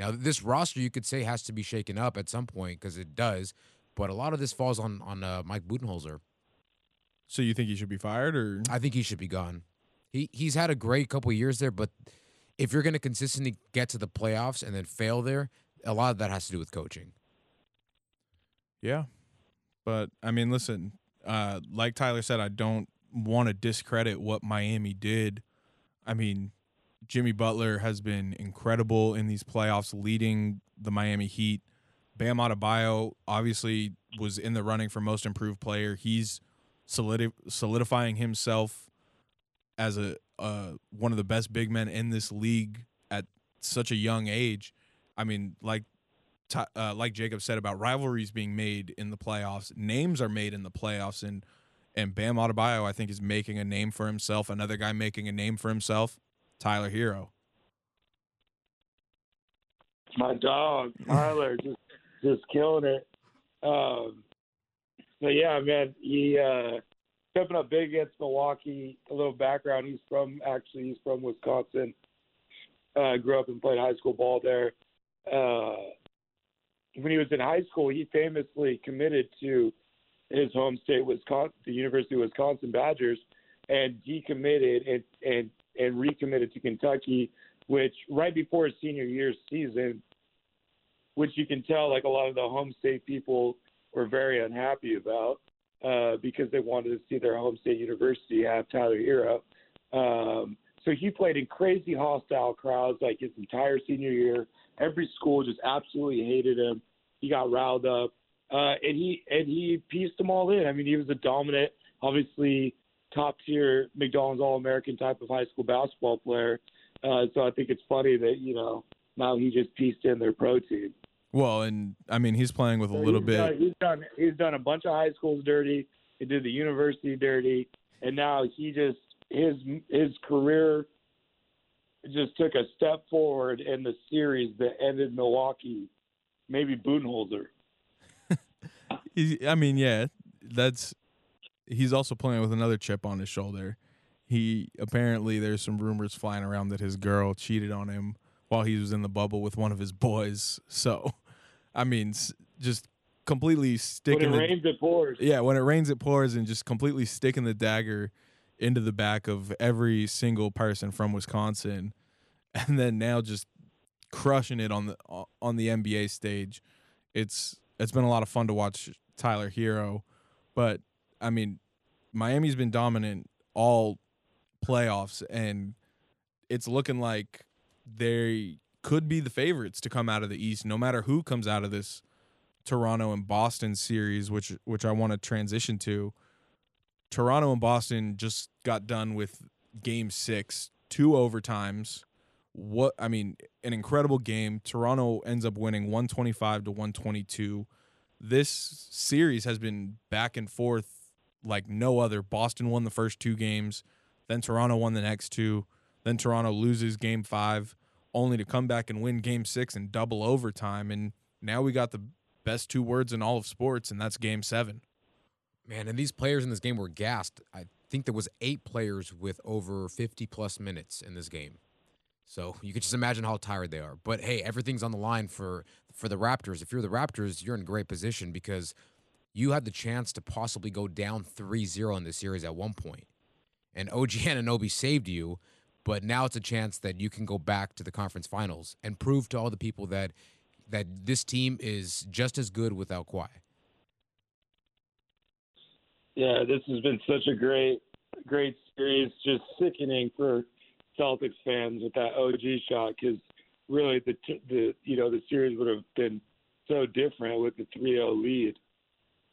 Now this roster, you could say, has to be shaken up at some point because it does. But a lot of this falls on on uh, Mike Budenholzer. So you think he should be fired or I think he should be gone. He he's had a great couple years there, but if you're going to consistently get to the playoffs and then fail there, a lot of that has to do with coaching. Yeah. But I mean, listen, uh, like Tyler said, I don't want to discredit what Miami did. I mean, Jimmy Butler has been incredible in these playoffs, leading the Miami Heat. Bam Adebayo obviously was in the running for most improved player. He's solidi- solidifying himself as a uh, one of the best big men in this league at such a young age. I mean, like uh, like Jacob said about rivalries being made in the playoffs, names are made in the playoffs, and and Bam Adebayo I think is making a name for himself. Another guy making a name for himself, Tyler Herro. My dog Tyler [laughs] just just killing it. Um, so yeah, man, he uh, stepping up big against Milwaukee. A little background: he's from actually he's from Wisconsin. Uh, grew up and played high school ball there. Uh, when he was in high school, he famously committed to his home state, Wisconsin, the University of Wisconsin Badgers, and decommitted and and and recommitted to Kentucky, which right before his senior year season, which you can tell like a lot of the home state people were very unhappy about uh, because they wanted to see their home state university have Tyler Herro. Um, so he played in crazy hostile crowds like his entire senior year. Every school just absolutely hated him. He got riled up, uh, and he and he pieced them all in. I mean, he was a dominant, obviously top tier McDonald's All American type of high school basketball player. Uh, so I think it's funny that you know now he just pieced in their pro team. Well, and I mean he's playing with a little he's bit. Done, he's done. He's done a bunch of high schools dirty. He did the university dirty, and now he just his his career just took a step forward in the series that ended Milwaukee. Maybe Budenholzer. [laughs] He's, I mean, yeah, that's he's also playing with another chip on his shoulder. He apparently there's some rumors flying around that his girl cheated on him while he was in the bubble with one of his boys. So, I mean, just completely sticking. When it the, rains, it pours. yeah, when it rains, it pours, and just completely sticking the dagger into the back of every single person from Wisconsin, [laughs] and then now just crushing it on the on the NBA stage. It's it's been a lot of fun to watch Tyler Herro, but I mean, Miami's been dominant all playoffs, and it's looking like they could be the favorites to come out of the East, no matter who comes out of this Toronto and Boston series, which which I want to transition to. Toronto and Boston just got done with game six, two overtimes. What I mean, an incredible game. Toronto ends up winning 125 to 122. This series has been back and forth like no other. Boston won the first two games, then Toronto won the next two, then Toronto loses game five, only to come back and win game six in double overtime. And now we got the best two words in all of sports, and that's game seven. Man, and these players in this game were gassed. I think there was eight players with over 50 plus minutes in this game. So you could just imagine how tired they are. But hey, everything's on the line for for the Raptors. If you're the Raptors, you're in great position because you had the chance to possibly go down 3-0 in this series at one point. And OG [laughs] Anunoby saved you, but now it's a chance that you can go back to the conference finals and prove to all the people that that this team is just as good without Kawhi. Yeah, this has been such a great, great series. Just sickening for Celtics fans with that OG shot because really the the you know the series would have been so different with the 3-0 lead.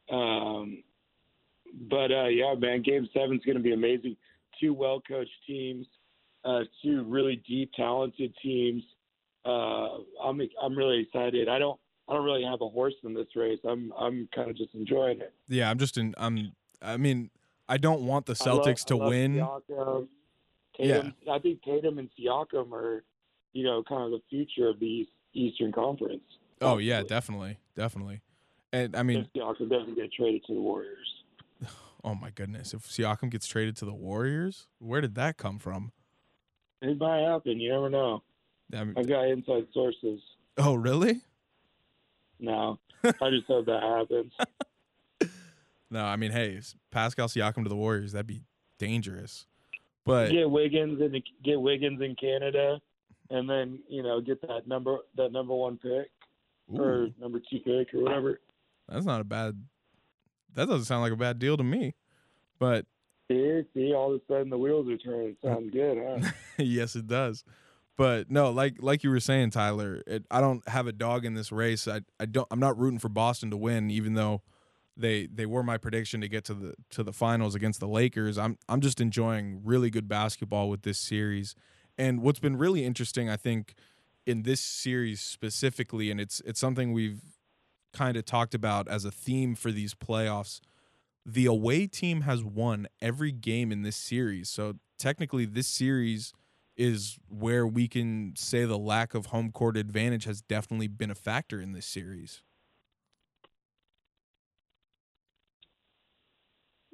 Um, but uh, yeah, man, Game Seven's going to be amazing. Two well coached teams, uh, two really deep, talented teams. Uh, I'm I'm really excited. I don't I don't really have a horse in this race. I'm I'm kind of just enjoying it. Yeah, I'm just in. I'm. I mean, I don't want the love- Celtics I to love win. Siakam. Tatum, I think Tatum and Siakam are, you know, kind of the future of the East, Eastern Conference. Oh yeah, definitely, definitely. And I mean, If Siakam doesn't get traded to the Warriors. [sighs] oh my goodness, if Siakam gets traded to the Warriors, where did that come from? It might happen. You never know. I mean, I've got inside sources. oh really? No, I just hope that happens. [laughs] No, I mean, hey, Pascal Siakam to the Warriors, that'd be dangerous. But get Wiggins and get Wiggins in Canada, and then you know get that number that number one pick or number two pick or whatever. That's not a bad. That doesn't sound like a bad deal to me. But See, see, all of a sudden the wheels are turning. Sounds good, huh? [laughs] yes, it does. But no, like like you were saying, Tyler, it, I don't have a dog in this race. I I don't. I'm not rooting for Boston to win, even though they they were my prediction to get to the to the finals against the Lakers. I'm I'm just enjoying really good basketball with this series. And what's been really interesting, I think, in this series specifically, and it's it's something we've kind of talked about as a theme for these playoffs. The away team has won every game in this series. So technically, this series is where we can say the lack of home court advantage has definitely been a factor in this series.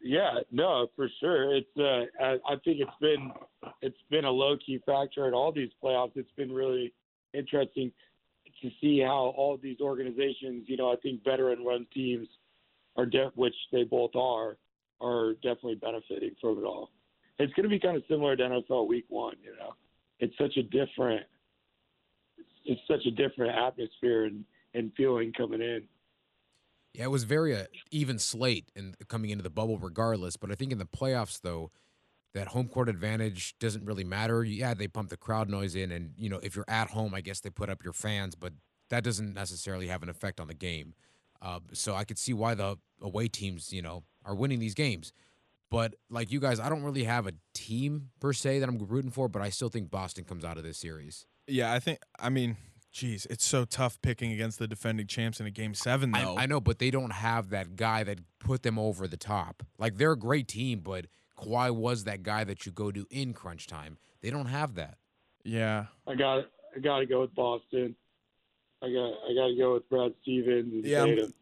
Yeah, no, for sure. It's uh, I, I think it's been it's been a low key factor in all these playoffs. It's been really interesting to see how all these organizations, you know, I think veteran run teams are def- which they both are, are definitely benefiting from it all. It's going to be kind of similar to NFL Week One. You know, it's such a different, it's such a different atmosphere and and feeling coming in. Yeah, it was very uh, even slate and coming into the bubble, regardless. But I think in the playoffs, though, that home court advantage doesn't really matter. Yeah, they pump the crowd noise in, and you know if you're at home, I guess they put up your fans, but that doesn't necessarily have an effect on the game. Uh, so I could see why the away teams, you know, are winning these games. But like you guys, I don't really have a team per se that I'm rooting for, but I still think Boston comes out of this series. Yeah, I think I mean Jeez, it's so tough picking against the defending champs in a game seven, I, though. I know, but they don't have that guy that put them over the top. Like they're a great team, but Kawhi was that guy that you go to in crunch time. They don't have that. yeah, I got I got to go with Boston. I got I got to go with Brad Stevens. And Yeah, I'm-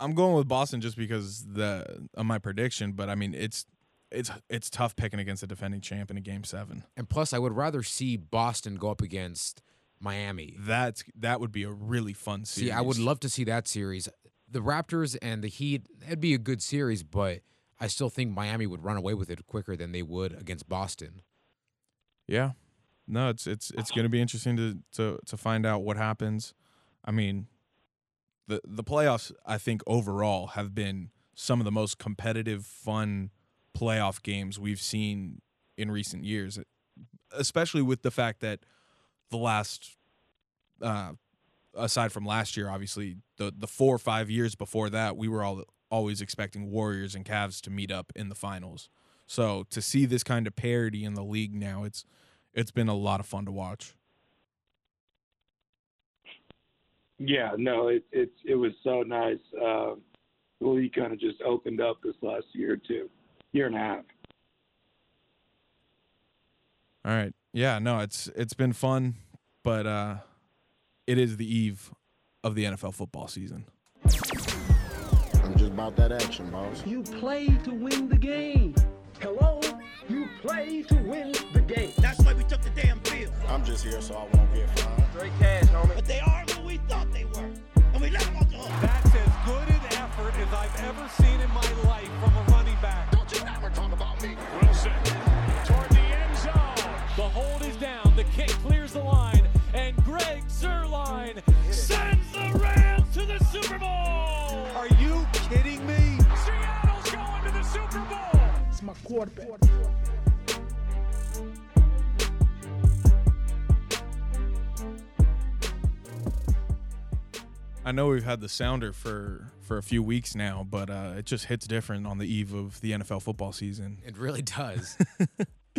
I'm going with Boston just because the of my prediction. But I mean, it's it's it's tough picking against a defending champ in a game seven. And plus, I would rather see Boston go up against Miami. That's that would be a really fun series. See, I would love to see that series. The Raptors and the Heat, that'd be a good series, but I still think Miami would run away with it quicker than they would against Boston. Yeah. No, it's it's it's going to be interesting to to to find out what happens. I mean, the the playoffs I think overall have been some of the most competitive, fun playoff games we've seen in recent years, especially with the fact that the last uh aside from last year obviously the the 4 or 5 years before that we were all always expecting Warriors and Cavs to meet up in the finals. So to see this kind of parity in the league now, it's it's been a lot of fun to watch. Yeah, no, it it it was so nice. Um, the league kind of just opened up this last year or two, year and a half. All right. Yeah, no, it's it's been fun, but uh it is the eve of the NFL football season. I'm just about that action, boss. You play to win the game. Hello? You play to win the game. That's why we took the damn field. I'm just here so I won't get fined. Straight cash, homie. But they are who we thought they were. And we let them off the hook. That's as quarterback. I know we've had the sounder for for a few weeks now, but uh it just hits different on the eve of the NFL football season. It really does. [laughs]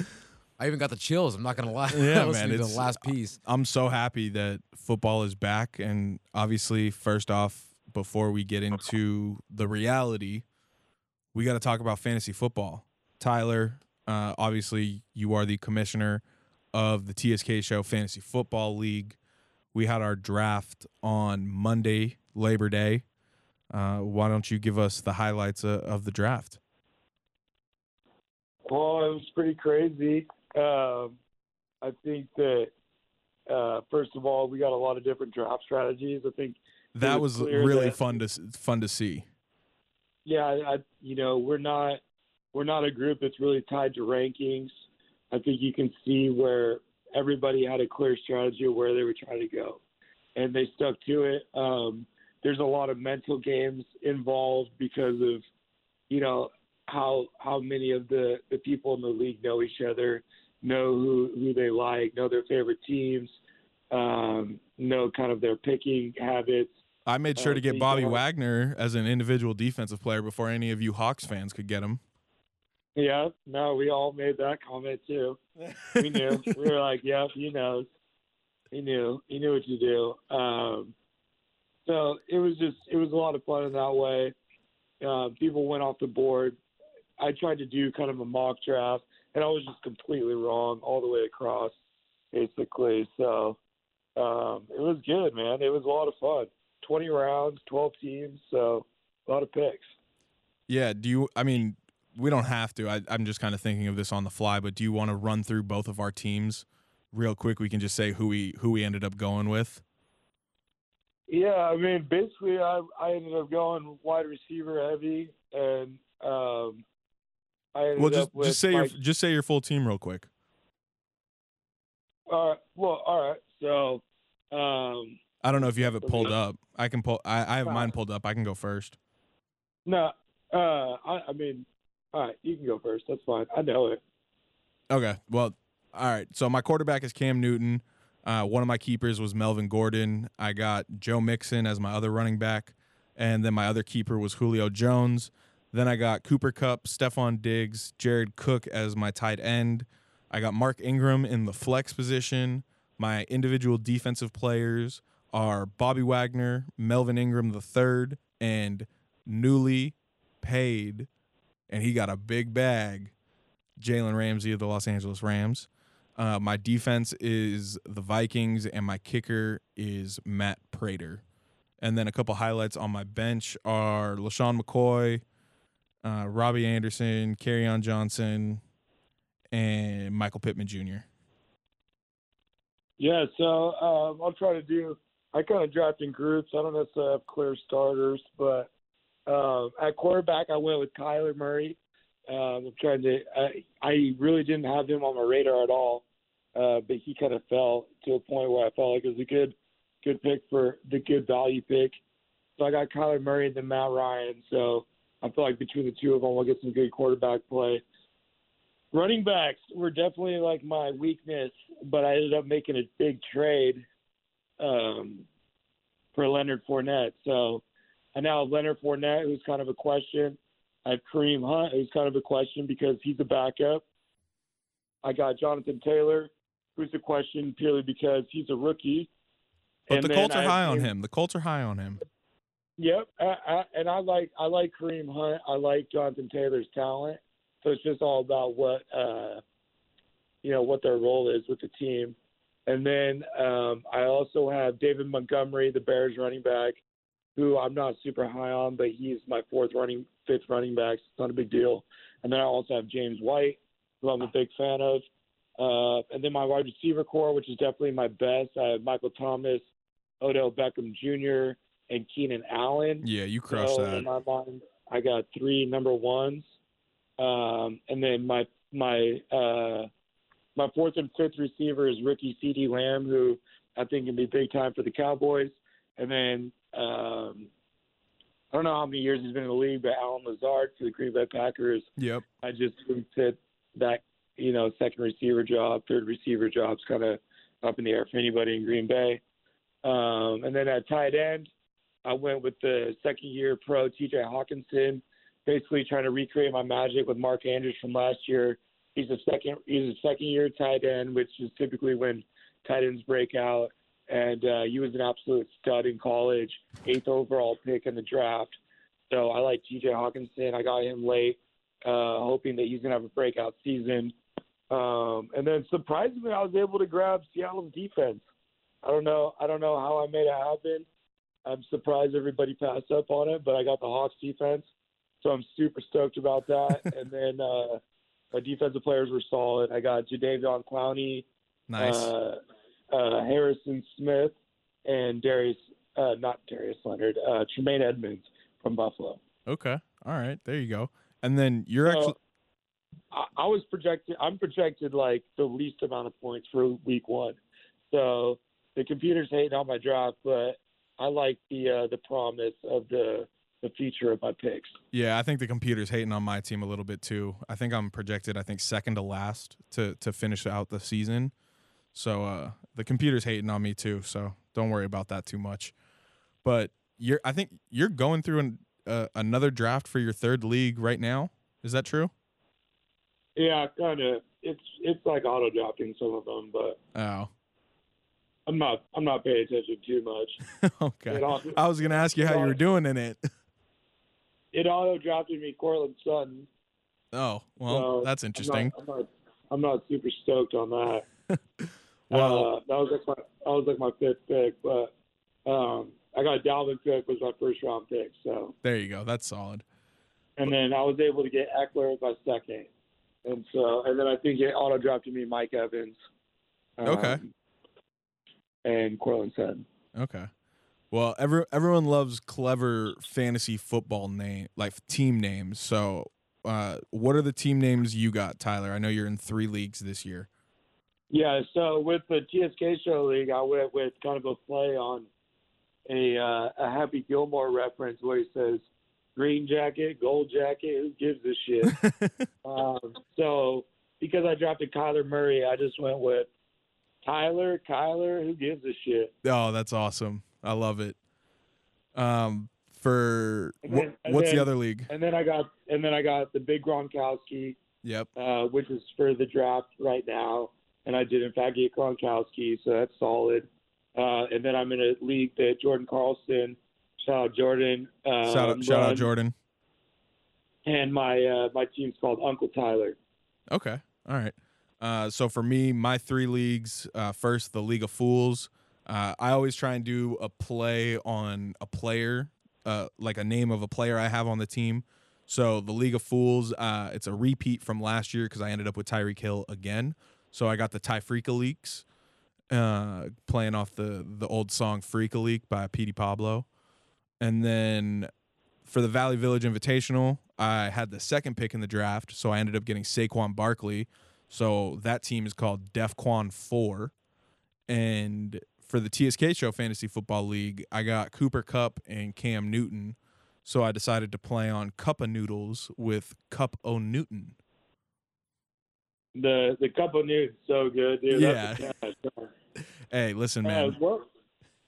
I even got the chills. I'm not gonna lie. [laughs] Yeah, man, to it's- the last piece. I'm so happy that football is back and obviously first off before we get into the reality, we got to talk about fantasy football. Tyler, uh, obviously you are the commissioner of the TSK Show Fantasy Football League. We had our draft on Monday, Labor Day. Uh, why don't you give us the highlights uh, of the draft? Well, it was pretty crazy. Um, I think that uh, first of all, we got a lot of different draft strategies. I think That was was really that- fun to fun to see. yeah, I, I, you know, we're not we're not a group that's really tied to rankings. I think you can see where everybody had a clear strategy of where they were trying to go, and they stuck to it. Um, there's a lot of mental games involved because of, you know, how how many of the the people in the league know each other, know who who they like, know their favorite teams, um, know kind of their picking habits. I made sure Uh, to get Bobby Wagner as an individual defensive player before any of you Hawks fans could get him. Yeah, no, we all made that comment too. We knew. [laughs] we were like, "Yep, he knows. He knew. He knew what to do." Um, so it was just, it was a lot of fun in that way. Uh, people went off the board. I tried to do kind of a mock draft, and I was just completely wrong all the way across, basically. So um, it was good, man. It was a lot of fun. Twenty rounds, twelve teams, so a lot of picks. Yeah. Do you? I mean, we don't have to. I, I'm just kind of thinking of this on the fly. But do you want to run through both of our teams real quick? We can just say who we who we ended up going with. Yeah, I mean, basically, I I ended up going wide receiver heavy, and um, I ended Well, just up with just say Mike, your just say your full team real quick. All right, well, all right. So, um, I don't know if you have it pulled up. I can pull. I, I have mine pulled up. I can go first. no, uh, I, I mean, all right, you can go first. That's fine. I know it. Okay. Well, all right. So my quarterback is Cam Newton. Uh, one of my keepers was Melvin Gordon. I got Joe Mixon as my other running back, and then my other keeper was Julio Jones. Then I got Cooper Kupp, Stefon Diggs, Jared Cook as my tight end. I got Mark Ingram in the flex position. My individual defensive players are Bobby Wagner, Melvin Ingram III, and newly paid, and he got a big bag, Jalen Ramsey of the Los Angeles Rams. Uh, my defense is the Vikings, and my kicker is Matt Prater. And then a couple highlights on my bench are LeSean McCoy, uh, Robbie Anderson, on Johnson, and Michael Pittman Jr. Yeah, so um, I'll try to do. I kind of draft in groups. I don't necessarily have clear starters, but um, at quarterback, I went with Kyler Murray. Um, I'm trying to. I, I really didn't have him on my radar at all, uh, but he kind of fell to a point where I felt like it was a good, good pick for the good value pick. So I got Kyler Murray and then Matt Ryan. So I feel like between the two of them, we'll get some good quarterback play. Running backs were definitely like my weakness, but I ended up making a big trade um, for Leonard Fournette. So I now have Leonard Fournette, who's kind of a question. I have Kareem Hunt, who's kind of a question because he's a backup. I got Jonathan Taylor, who's a question purely because he's a rookie. But And the Colts are high on him. The Colts are high on him. Yep, I, I, and I like I like Kareem Hunt. I like Jonathan Taylor's talent. So it's just all about what uh, you know what their role is with the team. And then um, I also have David Montgomery, the Bears running back, who I'm not super high on, but he's my fourth running, fifth running back. It's not a big deal. And then I also have James White, who I'm a big fan of. Uh, and then my wide receiver core, which is definitely my best. I have Michael Thomas, Odell Beckham Jr., and Keenan Allen. Yeah, you crushed So that. in my mind, I got three number ones, um, and then my my uh, my fourth and fifth receiver is rookie CeeDee Lamb, who I think can be big time for the Cowboys. And then um, I don't know how many years he's been in the league, but Allen Lazard for the Green Bay Packers. Yep. I just think that that you know second receiver job, third receiver job's kind of up in the air for anybody in Green Bay. Um, and then at tight end, I went with the second year pro TJ Hockenson, basically trying to recreate my magic with Mark Andrews from last year. He's a second he's a second year tight end, which is typically when tight ends break out. And uh, he was an absolute stud in college, eighth overall pick in the draft. So I like TJ Hockenson. I got him late, uh, hoping that he's gonna have a breakout season. Um, and then surprisingly, I was able to grab Seattle's defense. I don't know. I don't know how I made it happen. I'm surprised everybody passed up on it, but I got the Hawks defense, so I'm super stoked about that. [laughs] and then uh, my defensive players were solid. I got Jadeveon Clowney, Nice. uh, uh, Harrison Smith, and Darius, uh, not Darius Leonard, uh, Tremaine Edmunds from Buffalo. okay. All right. There you go. And then you're So, actually I, I was projected. I'm projected like the least amount of points for week one. So the computer's hating on my draft, but I like the uh, the promise of the the future of my picks. Yeah, I think the computer's hating on my team a little bit too. I think I'm projected, I think second to last to to finish out the season. So uh the computer's hating on me too. So don't worry about that too much. But you're, I think you're going through an, uh, another draft for your third league right now. Is that true? Yeah, kind of. It's it's like auto drafting some of them, but Oh, I'm not I'm not paying attention too much. [laughs] okay. I was gonna ask you how you were doing in it. [laughs] it auto drafted me Courtland Sutton. Oh, well, so that's I'm interesting. not, I'm not I'm not super stoked on that. [laughs] Well, uh, that was like my that was like my fifth pick, but um, I got Dalvin Cook was my first round pick. So, there you go. That's solid. and then I was able to get Ekeler as my second, and so and then I think it auto drafted me Mike Evans. um, Okay. And Courtland Sutton. Okay. Well, every, everyone loves clever fantasy football name, like team names. So, uh, what are the team names you got, Tyler? I know you're in three leagues this year. Yeah, so with the TSK Show League, I went with kind of a play on a uh, a Happy Gilmore reference where he says, "Green jacket, gold jacket, who gives a shit?" [laughs] um, so because I drafted Kyler Murray, I just went with Tyler, Kyler, who gives a shit? Oh, that's awesome. I love it. Um, for And wh- then- what's the other league? And then I got and then I got the big Gronkowski, Yep. uh, which is for the draft right now. And I did in fact get Gronkowski, so that's solid. Uh, and then I'm in a league that Jordan Carlson, shout out Jordan, uh, shout out, shout out Jordan. and my uh, my team's called Uncle Tyler. Okay. All right. Uh, so for me, my three leagues. Uh, first, the League of Fools. Uh, I always try and do a play on a player, uh, like a name of a player I have on the team. So the League of Fools, uh, it's a repeat from last year because I ended up with Tyreek Hill again. So I got the Ty Freaka Leaks, uh, playing off the the old song "Freek-a-Leek" by Petey Pablo, and then for the Valley Village Invitational, I had the second pick in the draft, so I ended up getting Saquon Barkley. So that team is called DEFCON 4. And for the TSK Show Fantasy Football League, I got Cooper Kupp and Cam Newton. So I decided to play on Cup of Noodles with Cup O Newton. The the couple news so good, dude. Catch. Hey, listen, Uh, man. what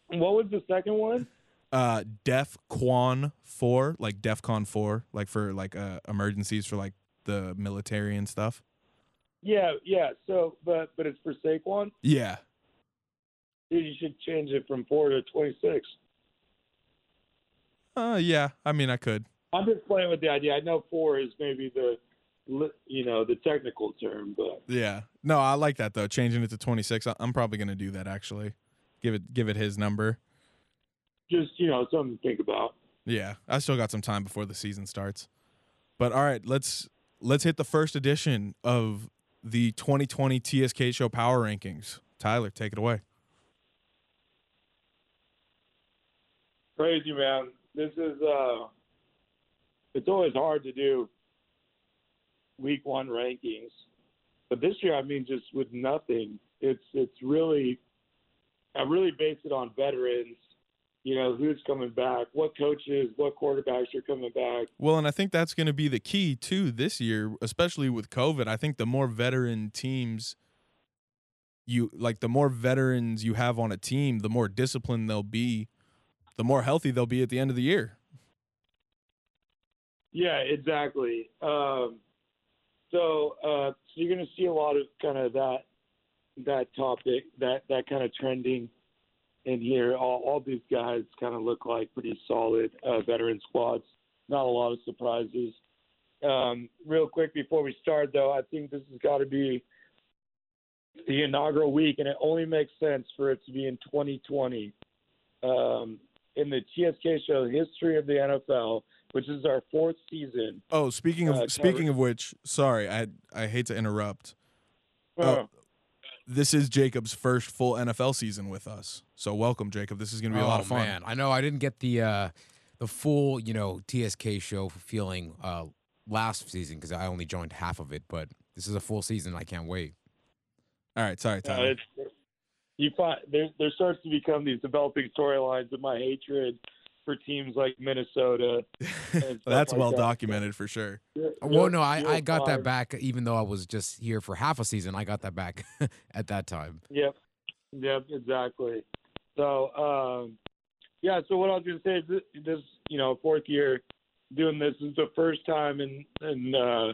what was the second one? Uh, DEFCON 4, like DEFCON 4, like for like uh, emergencies for like the military and stuff. Yeah, yeah. So, but but it's for Saquon. Yeah. Dude, you should change it from four to twenty six. Uh, yeah. I mean, I could. I'm just playing with the idea. I know four is maybe the you know the technical term, but Yeah. No, I like that though. Changing it to 26. I- I'm probably going to do that actually. Give it give it his number. just you know something to think about. Yeah. I still got some time before the season starts. But all right, let's let's hit the first edition of the 2020 TSK Show Power Rankings. Tyler, take it away. Crazy man. This is uh, it's always hard to do week one rankings, but this year, I mean, just with nothing, it's it's really, I really base it on veterans. You know, who's coming back, what coaches, what quarterbacks are coming back. Well, and I think that's going to be the key too this year, especially with COVID. I think the more veteran teams you like the more veterans you have on a team, the more disciplined they'll be, the more healthy they'll be at the end of the year. Yeah, exactly. Um, so, uh, so you're going to see a lot of kind of that that topic, that that kind of trending in here. All, all these guys kind of look like pretty solid uh, veteran squads. Not a lot of surprises. Um, real quick before we start, though, I think this has got to be the inaugural week, and it only makes sense for it to be in 2020. Um, in the TSK show history of the NFL, which is our fourth season. Oh, speaking of Uh, speaking of which, sorry, I I hate to interrupt. Uh, Oh, this is Jacob's first full NFL season with us. So welcome, Jacob. This is going to be a lot Oh, of fun. Man, I know I didn't get the uh, the full you know TSK show feeling uh, last season because I only joined half of it, but this is a full season. I can't wait. All right, sorry, Uh, Tyler. it's, you find there there starts to become these developing storylines of my hatred for teams like Minnesota. and [laughs] stuff That's like well that. documented for sure. You're- Well, no, I, I got that back even though I was just here for half a season. I got that back [laughs] at that time. Yep, yep, exactly. So, um, yeah. So what I was going to say is this, this, you know, fourth year doing this is the first time in in uh,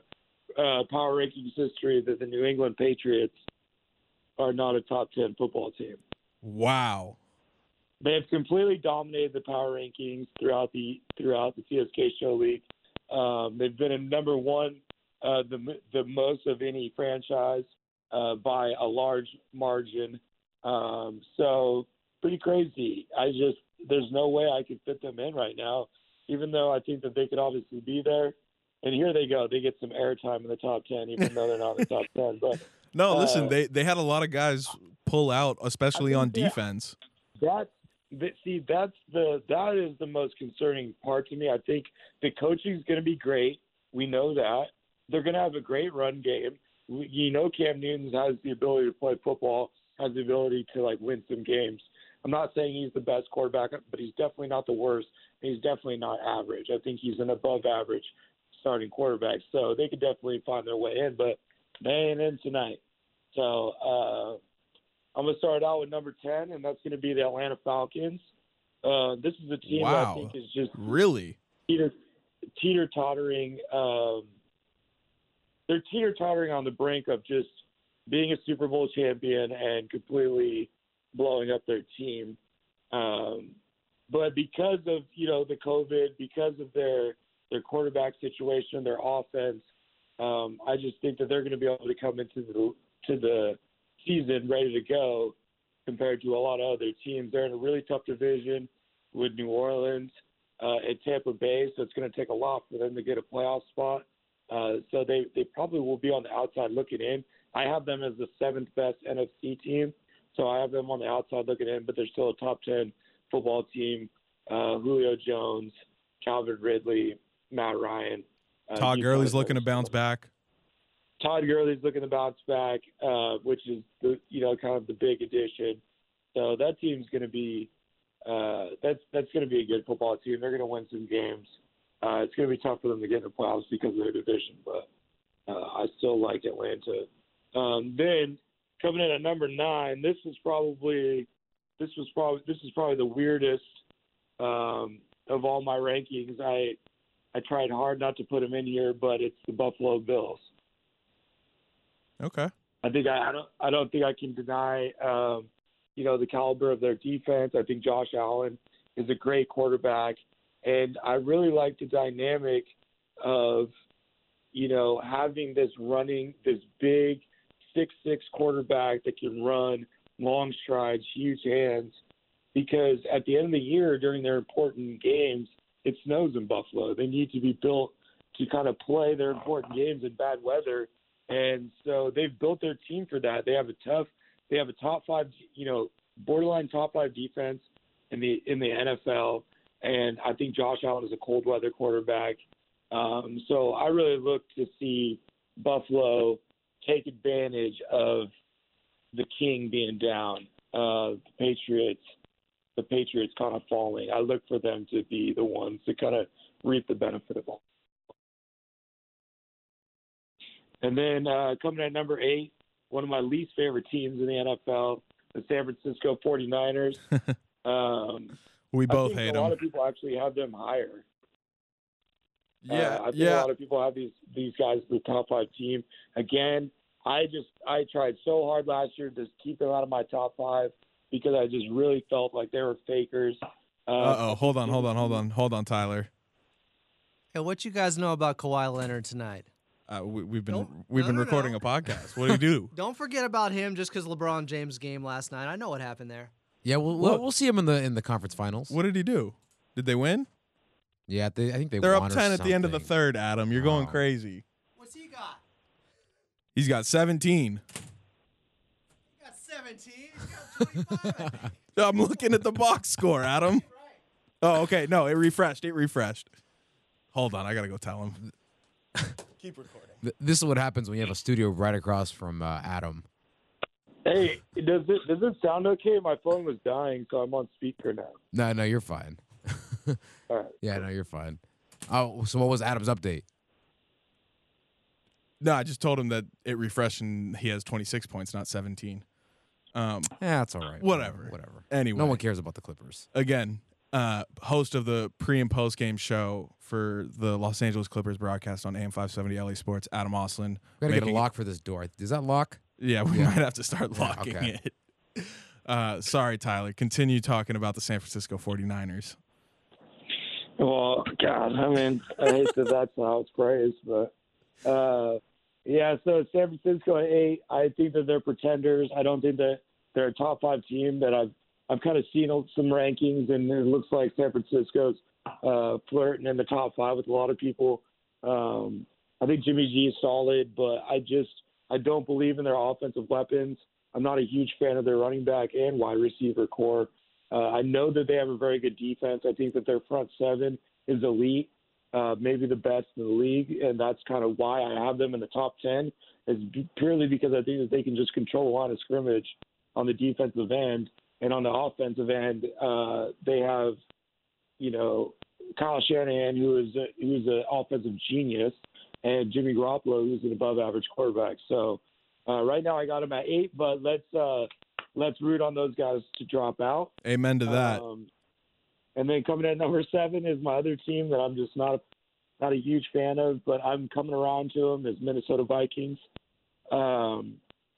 uh, power rankings history that the New England Patriots are not a top ten football team. Wow. They have completely dominated the power rankings throughout the throughout the TSK Show League. Um, they've been in number one, uh, the the most of any franchise uh, by a large margin. Um, so pretty crazy. I just there's no way I could fit them in right now, even though I think that they could obviously be there. And here they go. They get some airtime in the top ten, even though they're not in the top [laughs] ten. But No, listen, Uh, they they had a lot of guys pull out, especially on defense. That's that, see, that's the that is the most concerning part to me. I think the coaching is going to be great. We know that they're going to have a great run game. You know, Cam Newton has the ability to play football, has the ability to like win some games. I'm not saying he's the best quarterback, but he's definitely not the worst. He's definitely not average. I think he's an above average starting quarterback. So they could definitely find their way in, but they ain't in tonight. So uh, I'm going to start out with number 10, and that's going to be the Atlanta Falcons. Uh, this is a team that I think is just Really? teeter teeter tottering. Um, they're teeter tottering on the brink of just being a Super Bowl champion and completely blowing up their team. Um, but because of you know the COVID, because of their their quarterback situation, their offense, um, I just think that they're going to be able to come into the to the season ready to go compared to a lot of other teams. They're in a really tough division with New Orleans uh, and Tampa Bay, so it's going to take a lot for them to get a playoff spot. Uh, so they they probably will be on the outside looking in. I have them as the seventh best NFC team, so I have them on the outside looking in, but they're still a top ten football team. Uh, Julio Jones, Calvin Ridley, Matt Ryan. Uh, Todd Gurley's looking to bounce back. Todd Gurley's looking to bounce back, uh, which is the you know kind of the big addition. So that team's going to be uh, that's that's going to be a good football team. They're going to win some games. Uh, it's going to be tough for them to get in the playoffs because of their division, but uh, I still like Atlanta. Um, then coming in at number nine, this is probably this was probably this is probably the weirdest um, of all my rankings. I I tried hard not to put them in here, but it's the Buffalo Bills. Okay. I think I, I don't I don't think I can deny um, you know the caliber of their defense. I think Josh Allen is a great quarterback, and I really like the dynamic of you know having this running this big six six quarterback that can run long strides, huge hands. Because at the end of the year, during their important games, it snows in Buffalo. They need to be built to kind of play their important games in bad weather and so they've built their team for that. They have a tough, they have a top five, you know, borderline top five defense in the in the NFL, and I think Josh Allen is a cold weather quarterback. Um, so I really look to see Buffalo take advantage of the king being down, uh, the Patriots, the Patriots kind of falling. I look for them to be the ones to kind of reap the benefit of all. And then uh, coming at number eight, one of my least favorite teams in the NFL, the San Francisco 49ers. [laughs] um, We both think hate a lot of people actually have them higher. Yeah, Uh, I think a lot of people have these these guys the top five team. Again, I just I tried so hard last year to keep them out of my top five because I just really felt like they were fakers. Uh, Uh oh. Hold on. Hold on. Hold on. Hold on, Tyler. Hey, what you guys know about Kawhi Leonard tonight? Uh, we, we've been Nope. we've No, been no, recording no. a podcast. What do you [laughs] do? Don't forget about him just because LeBron James game last night. I know what happened there. Yeah, we'll, we'll we'll see him in the in the conference finals. what did he do? Did they win? Yeah, they, I think they They're up won or ten at the end of the third. Adam, you're going Oh. crazy. What's he got? He's got 17. He got 17. He got 25. [laughs] I'm looking at the box score, Adam. Oh, okay. No, it refreshed. It refreshed. Hold on, I gotta go tell him. [laughs] Keep recording. This is what happens when you have a studio right across from uh, Adam. hey, does it does it sound okay? My phone was dying, so I'm on speaker now. No, no, you're fine. [laughs] All right. Yeah, no, you're fine. Oh, so what was Adam's update? No, I just told him that it refreshed and he has 26 points, not 17. Um, Yeah, that's all right. Whatever. Whatever. anyway, No one cares about the Clippers. again, uh, host of the pre and post game show for the Los Angeles Clippers broadcast on AM 570 LA Sports, Adam Oslin. We gotta get a lock for this door. Is that lock? Yeah, we Yeah. might have to start Yeah, locking okay. it. [laughs] Uh, sorry, Tyler. Continue talking about the San Francisco 49ers. Well, God, I mean, I hate that that's how it's praised, but uh, yeah. So San Francisco at eight. I think that they're pretenders. I don't think that they're a top five team. That I've I've kind of seen some rankings, and it looks like San Francisco's uh, flirting in the top five with a lot of people. Um, I think Jimmy G is solid, but I just I don't believe in their offensive weapons. I'm not a huge fan of their running back and wide receiver core. Uh, I know that they have a very good defense. I think that their front seven is elite, uh, maybe the best in the league, and that's kind of why I have them in the top ten. Is purely because I think that they can just control the line of scrimmage on the defensive end, and on the offensive end, uh, they have, you know, Kyle Shanahan, who is a, who's an offensive genius, and Jimmy Garoppolo, who's an above-average quarterback. So uh, right now, I got him at eight, but let's uh, let's root on those guys to drop out. Amen to that. Um, and then coming at number seven is my other team that I'm just not a, not a huge fan of, but I'm coming around to them is Minnesota Vikings. Um,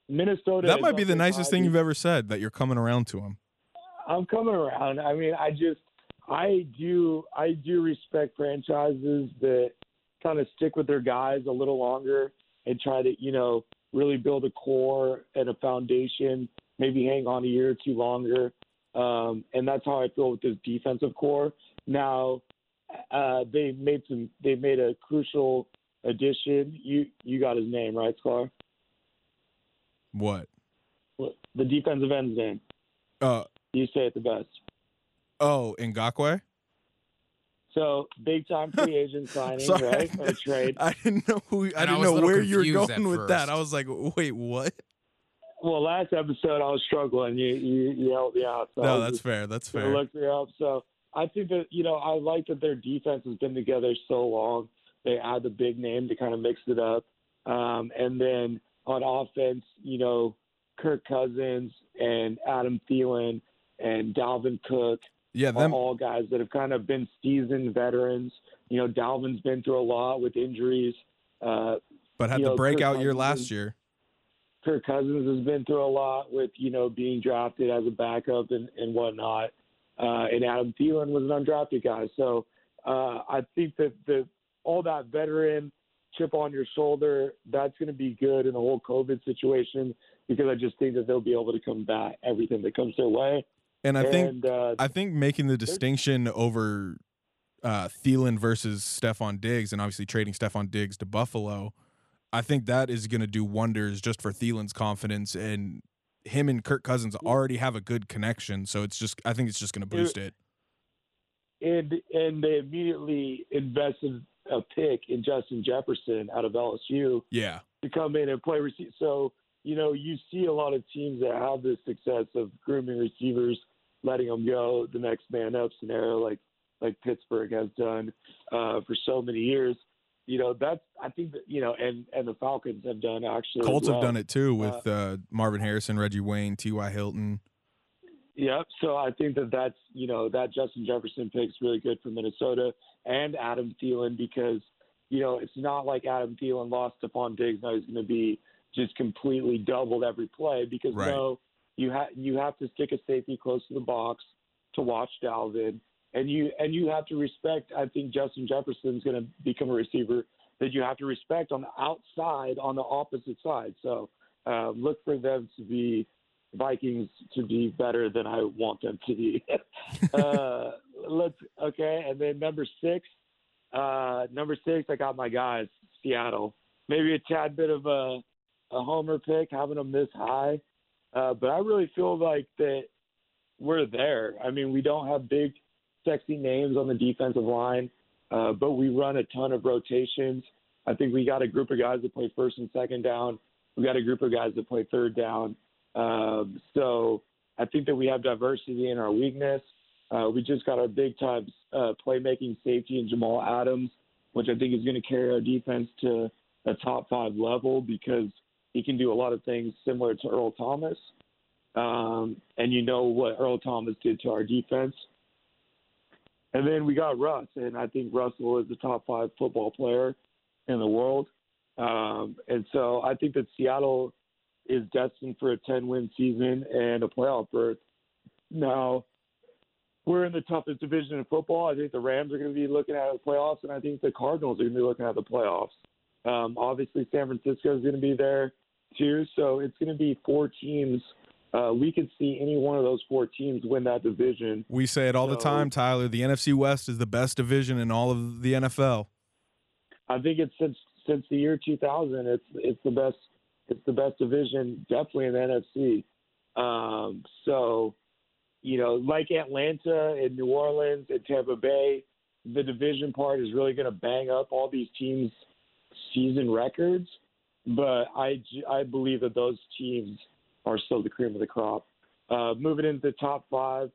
Minnesota. That might be the nicest thing you've ever said that you're coming around to him. I'm coming around. I mean, I just I do I do respect franchises that kind of stick with their guys a little longer and try to you know really build a core and a foundation. Maybe hang on a year or two longer, um, and that's how I feel with this defensive core. Now uh, they made some they made a crucial addition. You you got his name right, Scar? What? The defensive end's name. Uh You say it the best. oh, Ngakoue? So big time free agent [laughs] signing, Sorry. right? Or trade. [laughs] I didn't know who I I didn't was a know where you were confused at going with that. I was like, wait, what? Well, last episode I was struggling. You you, you helped me out. So No, that's just fair. That's fair. Look me up. So I think that you know I like that their defense has been together so long. They add the big name to kind of mix it up, um, and then on offense, you know, Kirk Cousins and Adam Thielen and Dalvin Cook Yeah, are them all guys that have kind of been seasoned veterans. You know, Dalvin's been through a lot with injuries. Uh, but had the know, breakout year last year. Kirk Cousins has been through a lot with, you know, being drafted as a backup and, and whatnot. Uh, and Adam Thielen was an undrafted guy. So uh, I think that the all that veteran chip on your shoulder, that's going to be good in the whole COVID situation because I just think that they'll be able to combat everything that comes their way. And I think and, uh, I think making the distinction over uh, Thielen versus Stefon Diggs, and obviously trading Stefon Diggs to Buffalo, I think that is going to do wonders just for Thielen's confidence. And him and Kirk Cousins already have a good connection, so it's just I think it's just going to boost it. and and they immediately invested a pick in Justin Jefferson out of LSU. Yeah, to come in and play receiver. So, you know, you see a lot of teams that have this success of grooming receivers, letting them go the next man up scenario, like like Pittsburgh has done uh, for so many years. You know, that's I think that you know, and and the Falcons have done actually. Colts have done it too with uh, Marvin Harrison, Reggie Wayne, T.Y. Hilton. Yep. So I think that that's you know that Justin Jefferson pick's really good for Minnesota and Adam Thielen because you know it's not like Adam Thielen lost Stefon Diggs now he's going to be just completely doubled every play because Right. no you have you have to stick a safety close to the box to watch Dalvin and you and you have to respect I think Justin Jefferson's going to become a receiver that you have to respect on the outside on the opposite side so uh, look for them to be Vikings to be better than I want them to be. [laughs] uh, let's okay, and then number six, uh, number six, I got my guys, Seattle. Maybe a tad bit of a a homer pick, having them this high, uh, but I really feel like that we're there. I mean, we don't have big, sexy names on the defensive line, uh, but we run a ton of rotations. I think we got a group of guys that play first and second down. We got a group of guys that play third down. Um, so I think that we have diversity in our weakness. Uh, we just got our big time uh, playmaking safety in Jamal Adams, which I think is going to carry our defense to a top five level because he can do a lot of things similar to Earl Thomas. Um, and you know what Earl Thomas did to our defense. And then we got Russ, and I think Russell is the top five football player in the world. Um, and so I think that Seattle is destined for a 10 win season and a playoff berth. Now, we're in the toughest division in football. I think the Rams are going to be looking at the playoffs, and I think the Cardinals are going to be looking at the playoffs. Um, obviously, San Francisco is going to be there too. So it's going to be four teams. Uh, we could see any one of those four teams win that division. We say it all the time, Tyler. The NFC West is the best division in all of the NFL. I think it's since since the year 2000. It's it's the best it's the best division, definitely in the NFC. Um, so, you know, like Atlanta and New Orleans and Tampa Bay, the division part is really going to bang up all these teams' season records. But I, I believe that those teams are still the cream of the crop. Uh, moving into the top five,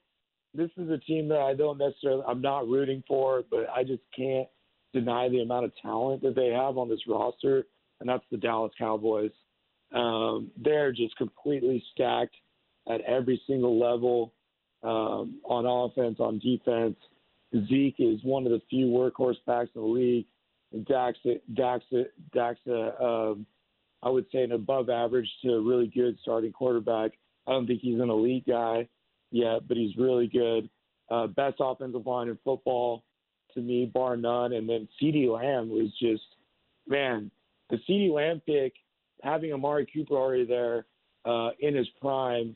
this is a team that I don't necessarily I'm not rooting for, but I just can't deny the amount of talent that they have on this roster, and that's the Dallas Cowboys. Um, they're just completely stacked at every single level um, on offense, on defense. Zeke is one of the few workhorse backs in the league. And Dax, Dax, Dax, um, I would say, an above average to really good starting quarterback. I don't think he's an elite guy yet, but he's really good. Uh, best offensive line in football to me, bar none. And then CeeDee Lamb was just, man, the CeeDee Lamb pick, having Amari Cooper already there uh, in his prime,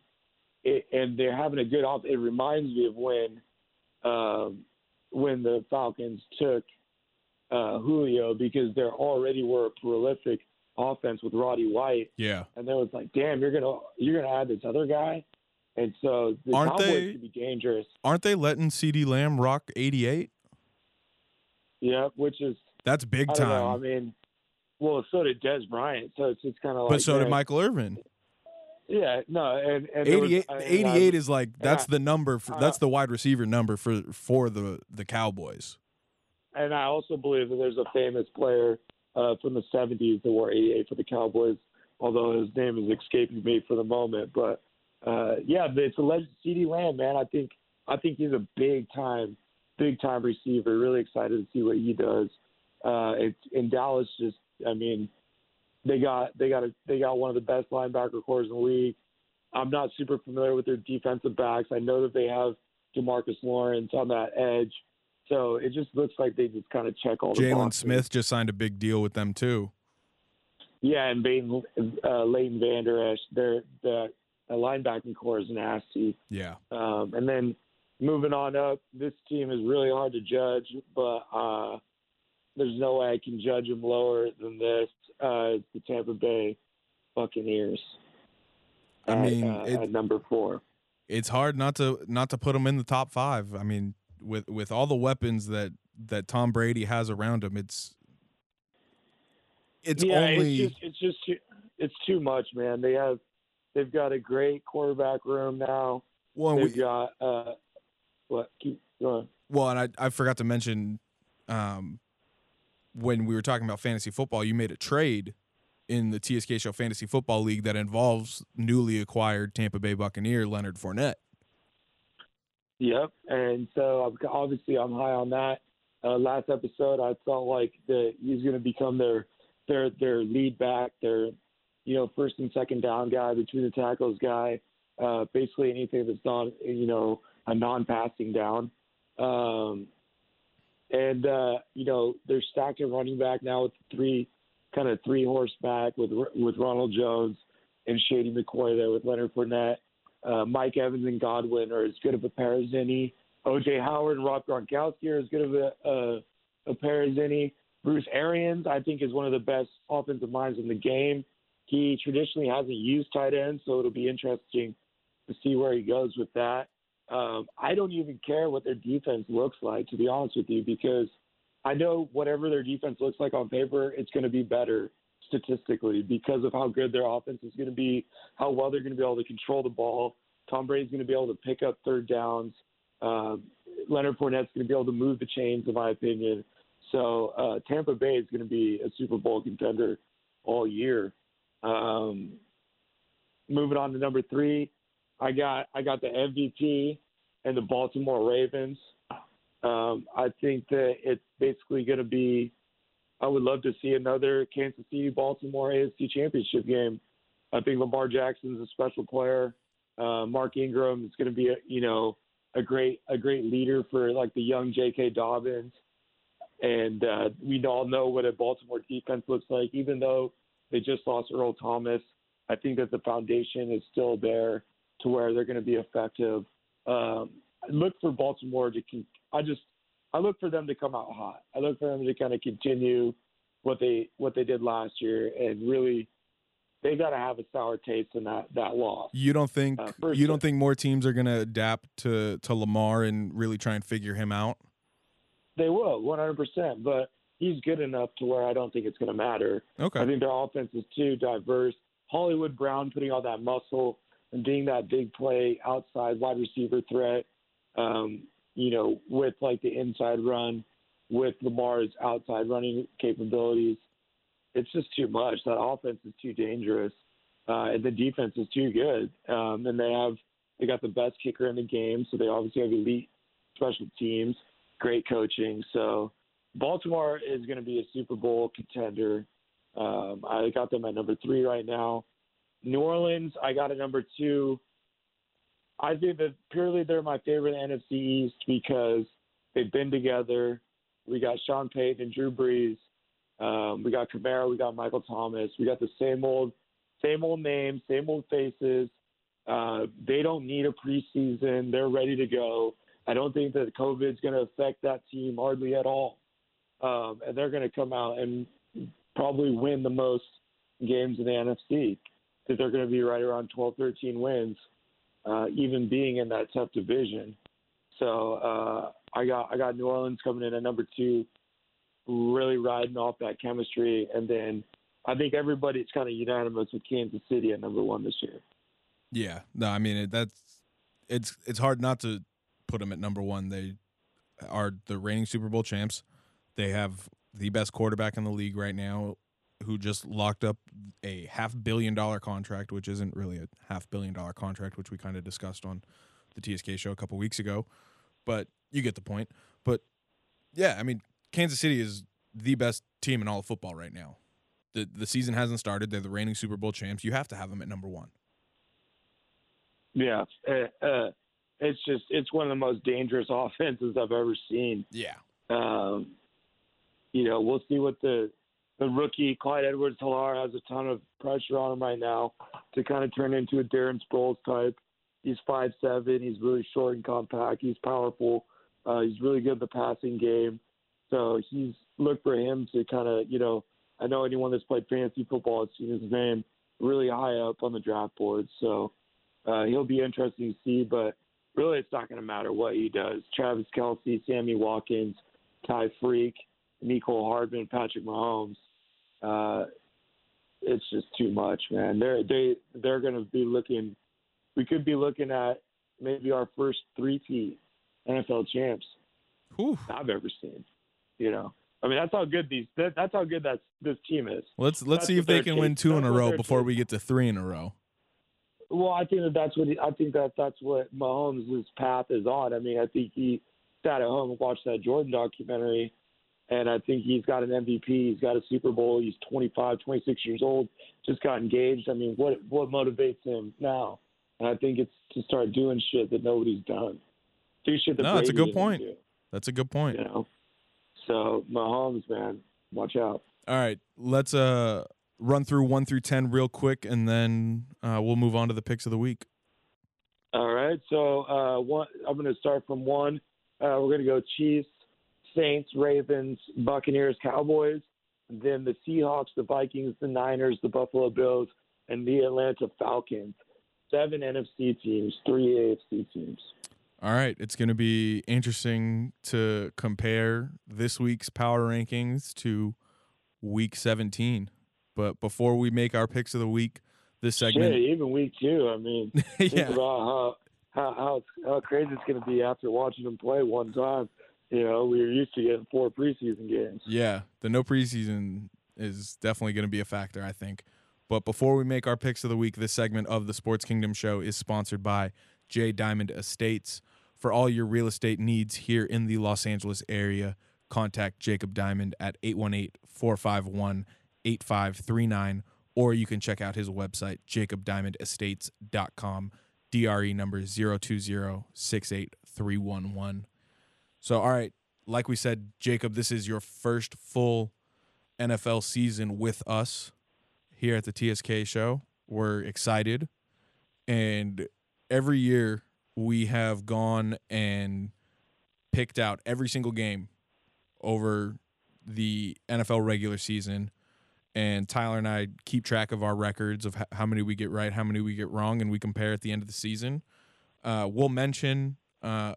it, and they're having a good off. It reminds me of when um, when the Falcons took uh, Julio because there already were a prolific offense with Roddy White, Yeah. and then it's like, damn, you're gonna you're gonna add this other guy, and so the Aren't Cowboys they- could be dangerous. Aren't they letting CeeDee Lamb rock 88? Yeah, which is That's big I don't know. I mean, well, so did Dez Bryant, so it's just kind of like. But so did Michael Irvin. Yeah, no, and, and there was- 88, I- and 88 I- is like that's I- the number for, uh, that's the wide receiver number for for the the Cowboys. and I also believe that there's a famous player uh, from the 70s that wore 88 for the Cowboys, although his name is escaping me for the moment. But uh, yeah, it's a legend. CeeDee Lamb, man, I think I think he's a big time, big time receiver. Really excited to see what he does. Uh, it's in Dallas. Just, I mean, they got they got a, they got one of the best linebacker cores in the league. I'm not super familiar with their defensive backs. I know that they have DeMarcus Lawrence on that edge. So it just looks like they just kind of check all the Jaylon. Smith just signed a big deal with them too. Yeah, and Baden, uh, Leighton Vander Esch, their the uh, linebacking core is nasty. Yeah. Um, and then moving on up, this team is really hard to judge, but uh, there's no way I can judge them lower than this. Uh, it's the Tampa Bay Buccaneers. I at, mean, uh, it- at number four. It's hard not to not to put them in the top 5. I mean, with with all the weapons that that Tom Brady has around him, it's it's yeah, only it's just it's just too, it's too much, man. They have they've got a great quarterback room now. well, They've we, got uh, what? Keep going. well, and I I forgot to mention um when we were talking about fantasy football, you made a trade in the TSK Show Fantasy Football League that involves newly acquired Tampa Bay Buccaneer Leonard Fournette. Yep. And so obviously I'm high on that. Uh, last episode, I felt like that he's going to become their their their lead back, their you know first and second down guy, between the tackles guy, uh, basically anything that's not you know a non-passing down. Um, and uh, you know they're stacked at running back now with three kind of three horseback with with Ronald Jones and Shady McCoy there with Leonard Fournette. Uh, Mike Evans and Godwin are as good of a pair as any. OJ Howard and Rob Gronkowski are as good of a, a, a pair as any. Bruce Arians, I think, is one of the best offensive minds in the game. He traditionally hasn't used tight ends, so it'll be interesting to see where he goes with that. Um, I don't even care what their defense looks like, to be honest with you, because I know whatever their defense looks like on paper, it's going to be better statistically because of how good their offense is going to be, how well they're going to be able to control the ball. Tom Brady's going to be able to pick up third downs. Um, Leonard Fournette's going to be able to move the chains, in my opinion. So uh, Tampa Bay is going to be a Super Bowl contender all year. Um, moving on to number three, I got I got the MVP and the Baltimore Ravens. Um, I think that it's basically going to be. I would love to see another Kansas City Baltimore AFC Championship game. I think Lamar Jackson's a special player. Uh, Mark Ingram is going to be a you know a great a great leader for like the young J.K. Dobbins, and uh, we all know what a Baltimore defense looks like. Even though they just lost Earl Thomas, I think that the foundation is still there to where they're going to be effective. Um, I look for Baltimore to. Con- I just I look for them to come out hot. I look for them to kind of continue what they what they did last year and really they got to have a sour taste in that that loss. You don't think Uh, you don't think more teams are going to adapt to to Lamar and really try and figure him out? They will 100%, but he's good enough to where I don't think it's going to matter. Okay. I think their offense is too diverse. Hollywood Brown putting all that muscle and being that big play outside wide receiver threat, um, you know, with like the inside run, with Lamar's outside running capabilities. It's just too much. That offense is too dangerous, uh, and the defense is too good. Um, and they have they got the best kicker in the game, so they obviously have elite special teams, great coaching. So Baltimore is going to be a Super Bowl contender Um, I got them at number three right now. New Orleans, I got at number two. I think that purely they're my favorite NFC East because they've been together. We got Sean Payton and Drew Brees. Um, we got Kamara. We got Michael Thomas. We got the same old, same old names, same old faces. Uh, they don't need a preseason. They're ready to go. I don't think that COVID's going to affect that team hardly at all. Um, and they're going to come out and probably win the most games in the NFC because they're going to be right around 12, 13 wins, uh, even being in that tough division. So uh, I got I got New Orleans coming in at number two, really riding off that chemistry, and then I think everybody's kind of unanimous with Kansas City at number one this year. Yeah, no, I mean it, that's it's it's hard not to put them at number one. They are the reigning Super Bowl champs. They have the best quarterback in the league right now, who just locked up a half billion dollar contract, which isn't really a half billion dollar contract, which we kind of discussed on the TSK show a couple weeks ago. But you get the point. But yeah, I mean, Kansas City is the best team in all of football right now. The the season hasn't started. They're the reigning Super Bowl champs. You have to have them at number one. Yeah, uh, uh, it's just it's one of the most dangerous [laughs] offenses I've ever seen. Yeah. Um, you know, we'll see what the the rookie Clyde Edwards-Helaire has a ton of pressure on him right now to kind of turn into a Darren Sproles type. He's five seven. He's really short and compact. He's powerful. Uh, he's really good at the passing game. So he's look for him to kind of you know. I know anyone that's played fantasy football has seen his name really high up on the draft board. So uh, he'll be interesting to see. But really, it's not going to matter what he does. Travis Kelce, Sammy Watkins, Ty Freak, Mecole Hardman, Patrick Mahomes. Uh, it's just too much, man. They're they they're going to be looking. We could be looking at maybe our first three-peat NFL champs Whew. I've ever seen. You know, I mean that's how good these that, that's how good that this team is. Let's let's That's see if they can chas- win two in a row before chasing. we get to three in a row. Well, I think that that's what he, I think that that's what Mahomes' path is on. I mean, I think he sat at home and watched that Jordan documentary, and I think he's got an MVP. He's got a Super Bowl. He's 25, 26 years old. Just got engaged. I mean, what what motivates him now? And I think it's to start doing shit that nobody's done. Do shit that No, that's a good point. do, That's a good point. you know. So Mahomes, man, watch out. All right, let's uh run through one through ten real quick, and then uh, we'll move on to the picks of the week. All right. So uh, one, I'm going to start from one. Uh, we're going to go Chiefs, Saints, Ravens, Buccaneers, Cowboys. Then the Seahawks, the Vikings, the Niners, the Buffalo Bills, and the Atlanta Falcons. Seven NFC teams, three AFC teams. All right, it's going to be interesting to compare this week's power rankings to week 17. But before we make our picks of the week, this segment, even week two. I mean, [laughs] think yeah, about how how how, how crazy it's going to be after watching them play one time. You know, we were used to getting four preseason games. yeah, the no preseason is definitely going to be a factor, I think. But before we make our picks of the week, this segment of the Sports Kingdom show is sponsored by J Diamond Estates. For all your real estate needs here in the Los Angeles area, contact Jacob Diamond at 818 451 8539, or you can check out his website, jacobdiamondestates.com, DRE number 020 So, all right, like we said, Jacob, this is your first full NFL season with us here at the TSK show. We're excited. And every year we have gone and picked out every single game over the NFL regular season. And Tyler and I keep track of our records of how many we get right, how many we get wrong, and we compare at the end of the season. Uh, we'll mention uh,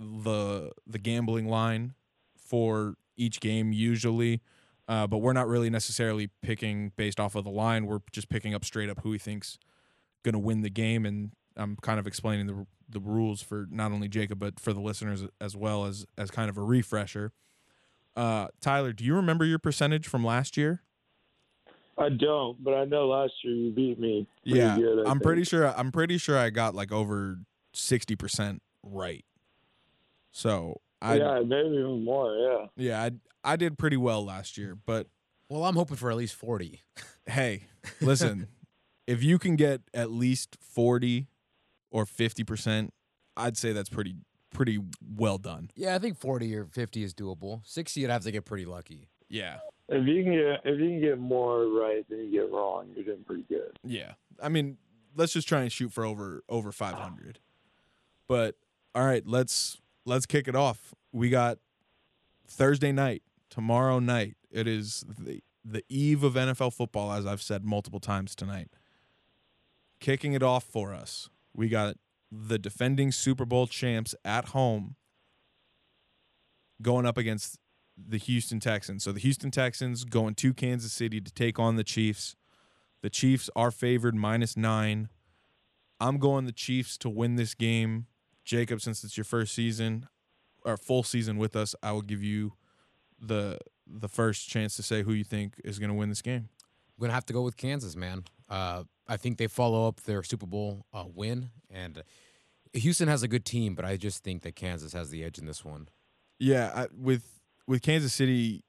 the the gambling line for each game usually, uh, but we're not really necessarily picking based off of the line. We're just picking up straight up who we think's going to win the game, and I'm kind of explaining the the rules for not only Jacob but for the listeners as well as as kind of a refresher. Uh, Tyler, do you remember your percentage from last year? I don't, but I know last year you beat me. yeah, good, I'm think. pretty sure. I'm pretty sure I got like over sixty percent right. So I yeah, maybe even more. Yeah. yeah I I did pretty well last year, but Well, I'm hoping for at least 40. [laughs] Hey, listen, if you can get at least 40 or 50%, I'd say that's pretty pretty well done. Yeah, I think 40 or 50 is doable. 60, you'd have to get pretty lucky. Yeah. If you can get if you can get more right than you get wrong, you're doing pretty good. Yeah. I mean, let's just try and shoot for over over 500. But all right, let's let's kick it off. We got Thursday night, tomorrow night. It is the the eve of NFL football as I've said multiple times tonight. Kicking it off for us. We got the defending Super Bowl champs at home going up against the Houston Texans. So the Houston Texans going to Kansas City to take on the Chiefs. The Chiefs are favored minus nine. I'm going the Chiefs to win this game. Jacob, since it's your first season or full season with us, I will give you the the first chance to say who you think is going to win this game. I'm gonna have to go with Kansas, man. Uh, I think they follow up their Super Bowl uh, win, and Houston has a good team, but I just think that Kansas has the edge in this one. Yeah, I, with with Kansas City,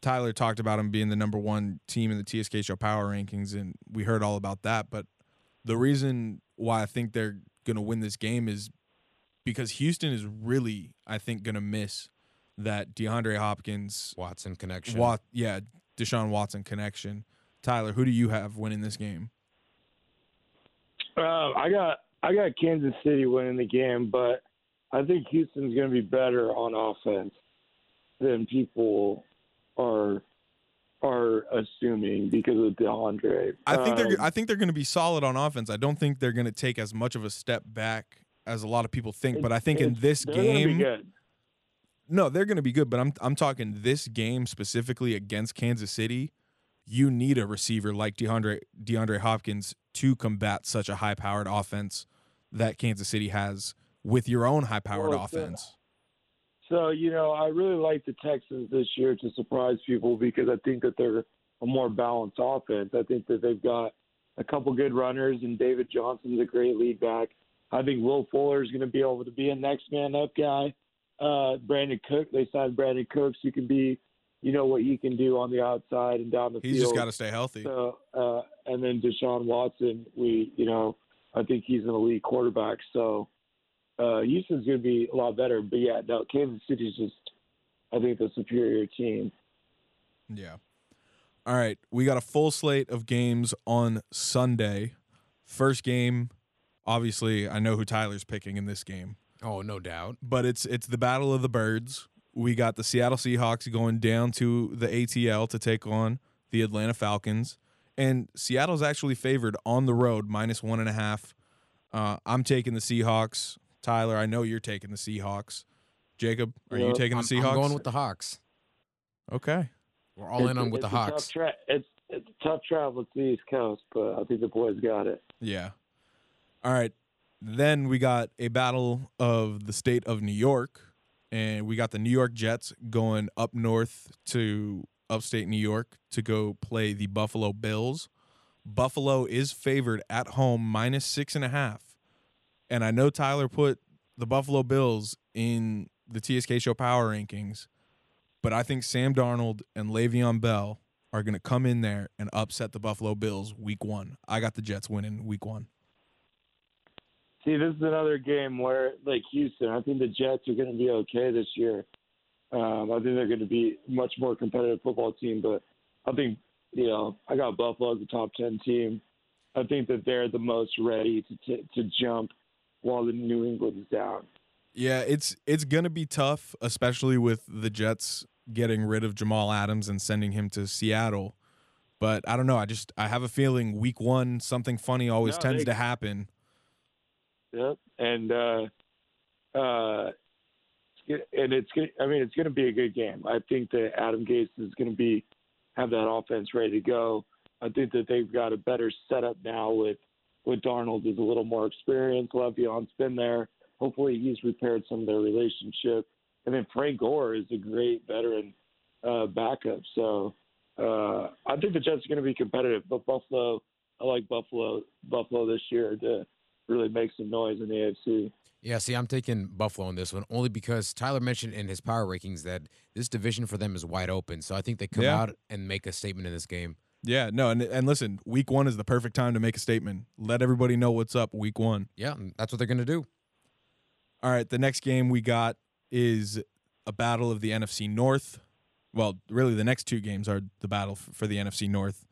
Tyler talked about them being the number one team in the TSK Show Power Rankings, and we heard all about that. But the reason why I think they're going to win this game is because Houston is really, I think, going to miss that DeAndre Hopkins Watson connection. Wat, yeah, Deshaun Watson connection. Tyler, who do you have winning this game? Uh, I got I got Kansas City winning the game, but I think Houston's going to be better on offense than people are are assuming because of DeAndre. I think they're Um, I think they're going to be solid on offense. I don't think they're going to take as much of a step back as a lot of people think. But I think in this game, no, they're going to be good. But I'm I'm talking this game specifically against Kansas City. You need a receiver like DeAndre DeAndre Hopkins to combat such a high powered offense that Kansas City has with your own high powered Well, so- offense. So you know, I really like the Texans this year to surprise people because I think that they're a more balanced offense. I think that they've got a couple good runners, and David Johnson's a great lead back. I think Will Fuller is going to be able to be a next man up guy. Uh, Brandin Cook, they signed Brandin Cooks. You can be, you know what he can do on the outside and down the He's field. He's just got to stay healthy. So, uh, and then Deshaun Watson, we, you know, I think he's an elite quarterback. So, uh, Houston's going to be a lot better. But yeah, no, Kansas City's just, I think, the superior team. Yeah. All right. We got a full slate of games on Sunday. First game, obviously, I know who Tyler's picking in this game, Oh, no doubt. but it's it's the Battle of the Birds. We got the Seattle Seahawks going down to the ATL to take on the Atlanta Falcons. And Seattle's actually favored on the road, minus one and a half. Uh, I'm taking the Seahawks. Tyler, I know you're taking the Seahawks. Jacob, are you taking the Seahawks? I'm going with the Hawks. okay. We're all in It's- on with the it's a tough Hawks. tra- it's it's a tough travel to the East Coast, but I think the boys got it. Yeah. All right. Then we got a battle of the state of New York, and we got the New York Jets going up north to upstate New York to go play the Buffalo Bills. Buffalo is favored at home minus six and a half. And I know Tyler put the Buffalo Bills in the TSK Show Power Rankings, but I think Sam Darnold and Le'Veon Bell are going to come in there and upset the Buffalo Bills week one. I got the Jets winning week one. See, this is another game where, like Houston, I think the Jets are going to be okay this year. Um, I think they're going to be much more competitive football team, but I think, you know, I got Buffalo as a top 10 team. I think that they're the most ready to, to jump while the New England is down. Yeah, it's it's gonna be tough, especially with the Jets getting rid of Jamal Adams and sending him to Seattle. But I don't know. I just I have a feeling week one something funny always No, tends they- to happen. Yep. And, uh, uh, and it's gonna, I mean, it's going to be a good game. I think that Adam Gase is going to be have that offense ready to go. I think that they've got a better setup now with with Darnold is a little more experienced. Le'Veon's been there. Hopefully, he's repaired some of their relationship. And then Frank Gore is a great veteran uh, backup. So uh, I think the Jets are going to be competitive. But Buffalo, I like Buffalo Buffalo this year to really make some noise in the AFC. Yeah, see, I'm taking Buffalo on this one only because Tyler mentioned in his power rankings that this division for them is wide open. So I think they come Yeah. out and make a statement in this game. Yeah, no, and and listen, week one is the perfect time to make a statement. Let everybody know what's up. Week one. Yeah, that's what they're going to do. All right, the next game we got is a battle of the NFC North. Well, really, the next two games are the battle for the NFC North.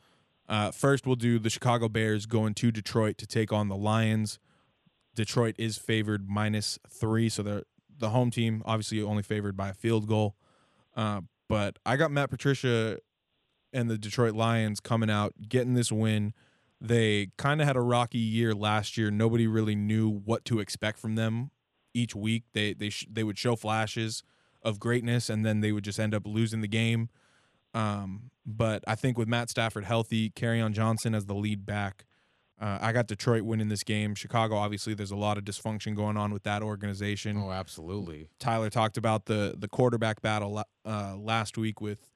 Uh, first, we'll do the Chicago Bears going to Detroit to take on the Lions. Detroit is favored minus three, so the the home team obviously only favored by a field goal. Uh, but I got Matt Patricia and the Detroit Lions coming out getting this win. They kind of had a rocky year last year. Nobody really knew what to expect from them each week. They they sh- they would show flashes of greatness, and then they would just end up losing the game. Um, but I think with Matt Stafford healthy, Kerryon Johnson as the lead back, uh, I got Detroit winning this game. Chicago, obviously, there's a lot of dysfunction going on with that organization. Oh, absolutely. Tyler talked about the the quarterback battle uh, last week with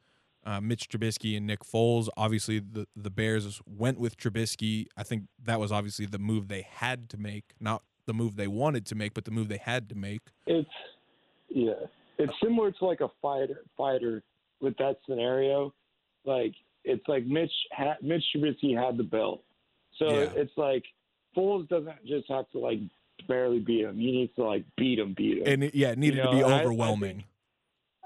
uh, Mitch Trubisky and Nick Foles. Obviously, the the Bears went with Trubisky. I think that was obviously the move they had to make, not the move they wanted to make, but the move they had to make. It's yeah, it's similar to like a fighter fighter with that scenario. Like it's like Mitch ha- Mitch Trubisky had the belt, so Yeah. it's like Foles doesn't just have to like barely beat him. He needs to like beat him, beat him. And yeah, it needed You to be know, I- I overwhelming. think-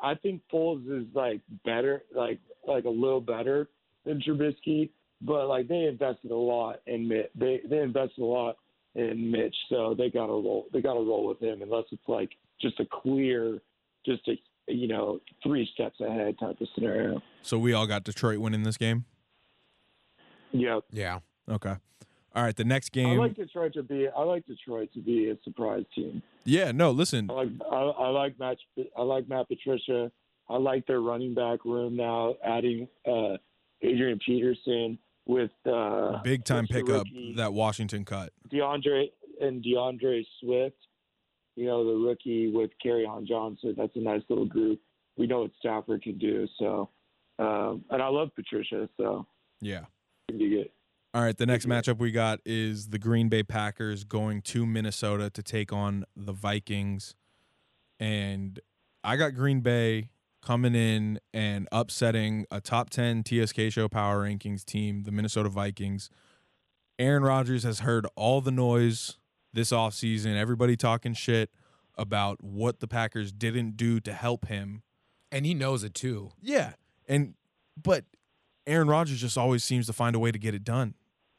I think Foles is like better, like like a little better than Trubisky, but like they invested a lot in Mitch. They they invested a lot in Mitch, so they got to roll. They got to roll with him unless it's like just a clear, just a you know three steps ahead type of scenario. so we all got Detroit winning this game. Yep. Yeah. Okay. All right, the next game. I like Detroit to be. I like Detroit to be a surprise team. yeah, no, listen. I like I, I like Matt I like Matt Patricia. I like their running back room now, adding uh, Adrian Peterson with uh, Big time pickup rookie that Washington cut. D'Andre and D'Andre Swift. You know the rookie with on Johnson. That's a nice little group. We know what Stafford can do. So, um, and I love Patricia. So Yeah. can be good. All right, the next matchup we got is the Green Bay Packers going to Minnesota to take on the Vikings. And I got Green Bay coming in and upsetting a top 10 TSK show power rankings team, the Minnesota Vikings. Aaron Rodgers has heard all the noise this offseason, everybody talking shit about what the Packers didn't do to help him. And he knows it too. Yeah. And but Aaron Rodgers just always seems to find a way to get it done.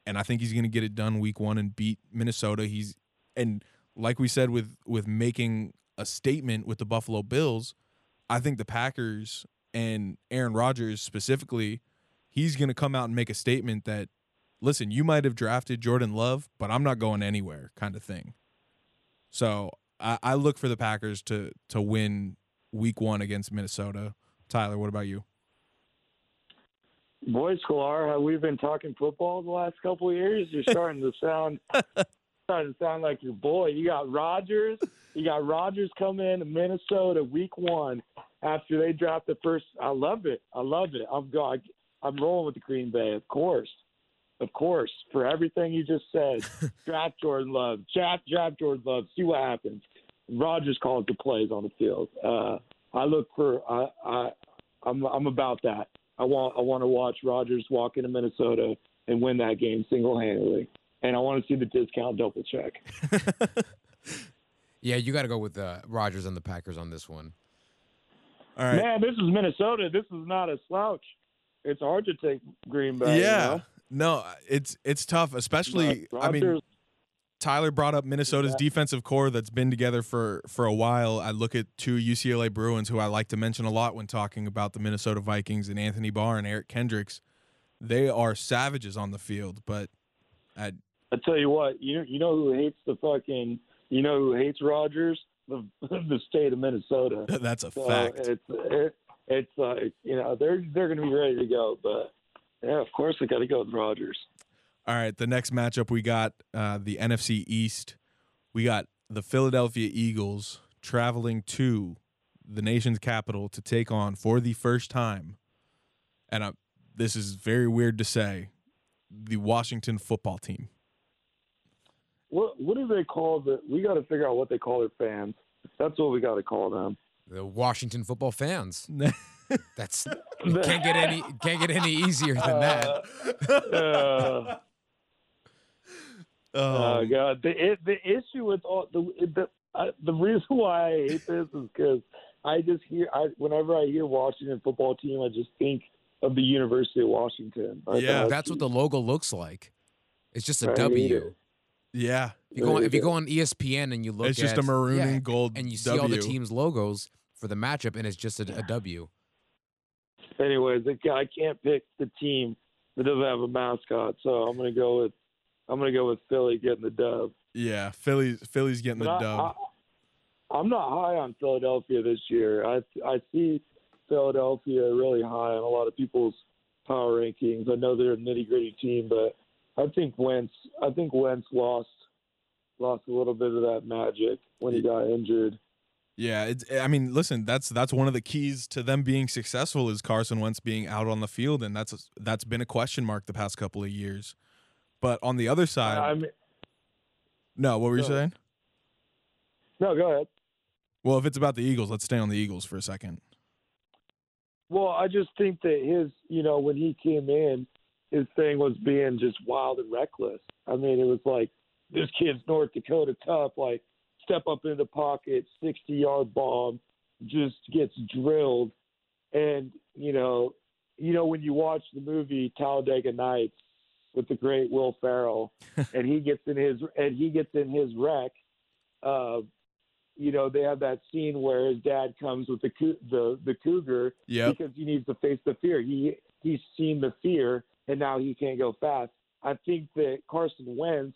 And I think he's going to get it done week 1 and beat Minnesota. He's and like we said with with making a statement with the Buffalo Bills, I think the Packers and Aaron Rodgers specifically, he's going to come out and make a statement that listen, you might have drafted Jordan Love, but I'm not going anywhere kind of thing. So, I, I look for the Packers to to win week 1 against Minnesota. Tyler, what about you? Boy, Sklar, have we been talking football the last couple of years? You're starting to sound [laughs] starting to sound like your boy. You got Rodgers. You got Rodgers coming into Minnesota week one after they dropped the first. I love it. I love it. I'm going. I'm rolling with the Green Bay, of course, of course. For everything you just said, [laughs] draft Jordan Love, draft draft Jordan Love. See what happens. Rodgers calls the plays on the field. Uh, I look for. I, I I'm I'm about that. I want I want to watch Rodgers walk into Minnesota and win that game single handedly, and I want to see the discount double check. [laughs] Yeah, you got to go with uh, Rodgers and the Packers on this one. All right. Man, this is Minnesota. This is not a slouch. It's hard to take Green Bay. yeah. you know? No, it's it's tough, especially But I mean Tyler brought up Minnesota's Yeah. defensive core that's been together for for a while. I look at two UCLA Bruins who I like to mention a lot when talking about the Minnesota Vikings and Anthony Barr and Eric Kendricks. They are savages on the field, but I, I tell you what, you you know who hates the fucking you know who hates Rodgers? The [laughs] the state of Minnesota. [laughs] that's a So fact. it's it, it's like you know they're they're going to be ready to go, but yeah, of course they got to go with Rodgers. All right, the next matchup we got uh, the NFC East. We got the Philadelphia Eagles traveling to the nation's capital to take on for the first time, and I, this is very weird to say, the Washington football team. what what do they call the? We got to figure out what they call their fans. That's what we got to call them. The Washington football fans. [laughs] That's can't get any can't get any easier than that. [laughs] Uh, Oh god, the it, the issue with all the the uh, the reason why I hate this is because I just hear I whenever I hear Washington football team, I just think of the University of Washington. Like, Yeah. That's what the logo looks like. It's just a I hate W. it. Yeah. If you go on, if you go on ESPN and you look, It's just at- a maroon yeah, and gold and you see all the teams' logos for the matchup, and it's just a, a W. Anyways, I I can't pick the team that doesn't have a mascot, so I'm gonna go with I'm gonna go with Philly getting the dub. Yeah. Philly's Philly's getting the But I- dub. I, I'm not high on Philadelphia this year. I I see Philadelphia really high on a lot of people's power rankings. I know they're a nitty gritty team, but I think Wentz I think Wentz lost lost a little bit of that magic when he got injured. Yeah, it's, I mean, listen, that's that's one of the keys to them being successful is Carson Wentz being out on the field, and that's that's been a question mark the past couple of years. But on the other side, I mean, no, what were you Go saying? no, go ahead. Well, if it's about the Eagles, let's stay on the Eagles for a second. Well, I just think that his, you know, when he came in, his thing was being just wild and reckless. I mean, it was like this kid's North Dakota tough, like step up in the pocket, sixty yard bomb, just gets drilled. And you know, you know when you watch the movie Talladega Nights with the great Will Ferrell, [laughs] and he gets in his and he gets in his wreck. Uh, you know, they have that scene where his dad comes with the the the cougar Yep. because he needs to face the fear. He he's seen the fear and now he can't go fast. I think that Carson Wentz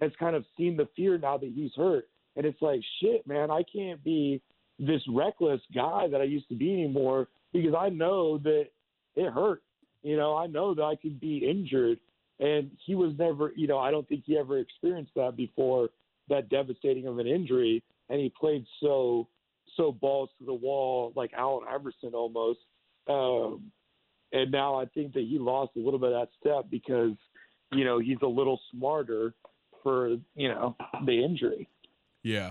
has kind of seen the fear now that he's hurt, and it's like shit, man. I can't be this reckless guy that I used to be anymore because I know that it hurt. You know, I know that I could be injured, and he was never. You know, I don't think he ever experienced that before that devastating of an injury, and he played so so balls to the wall like Allen Iverson almost. Um, and now I think that he lost a little bit of that step because you know he's a little smarter for you know the injury. Yeah.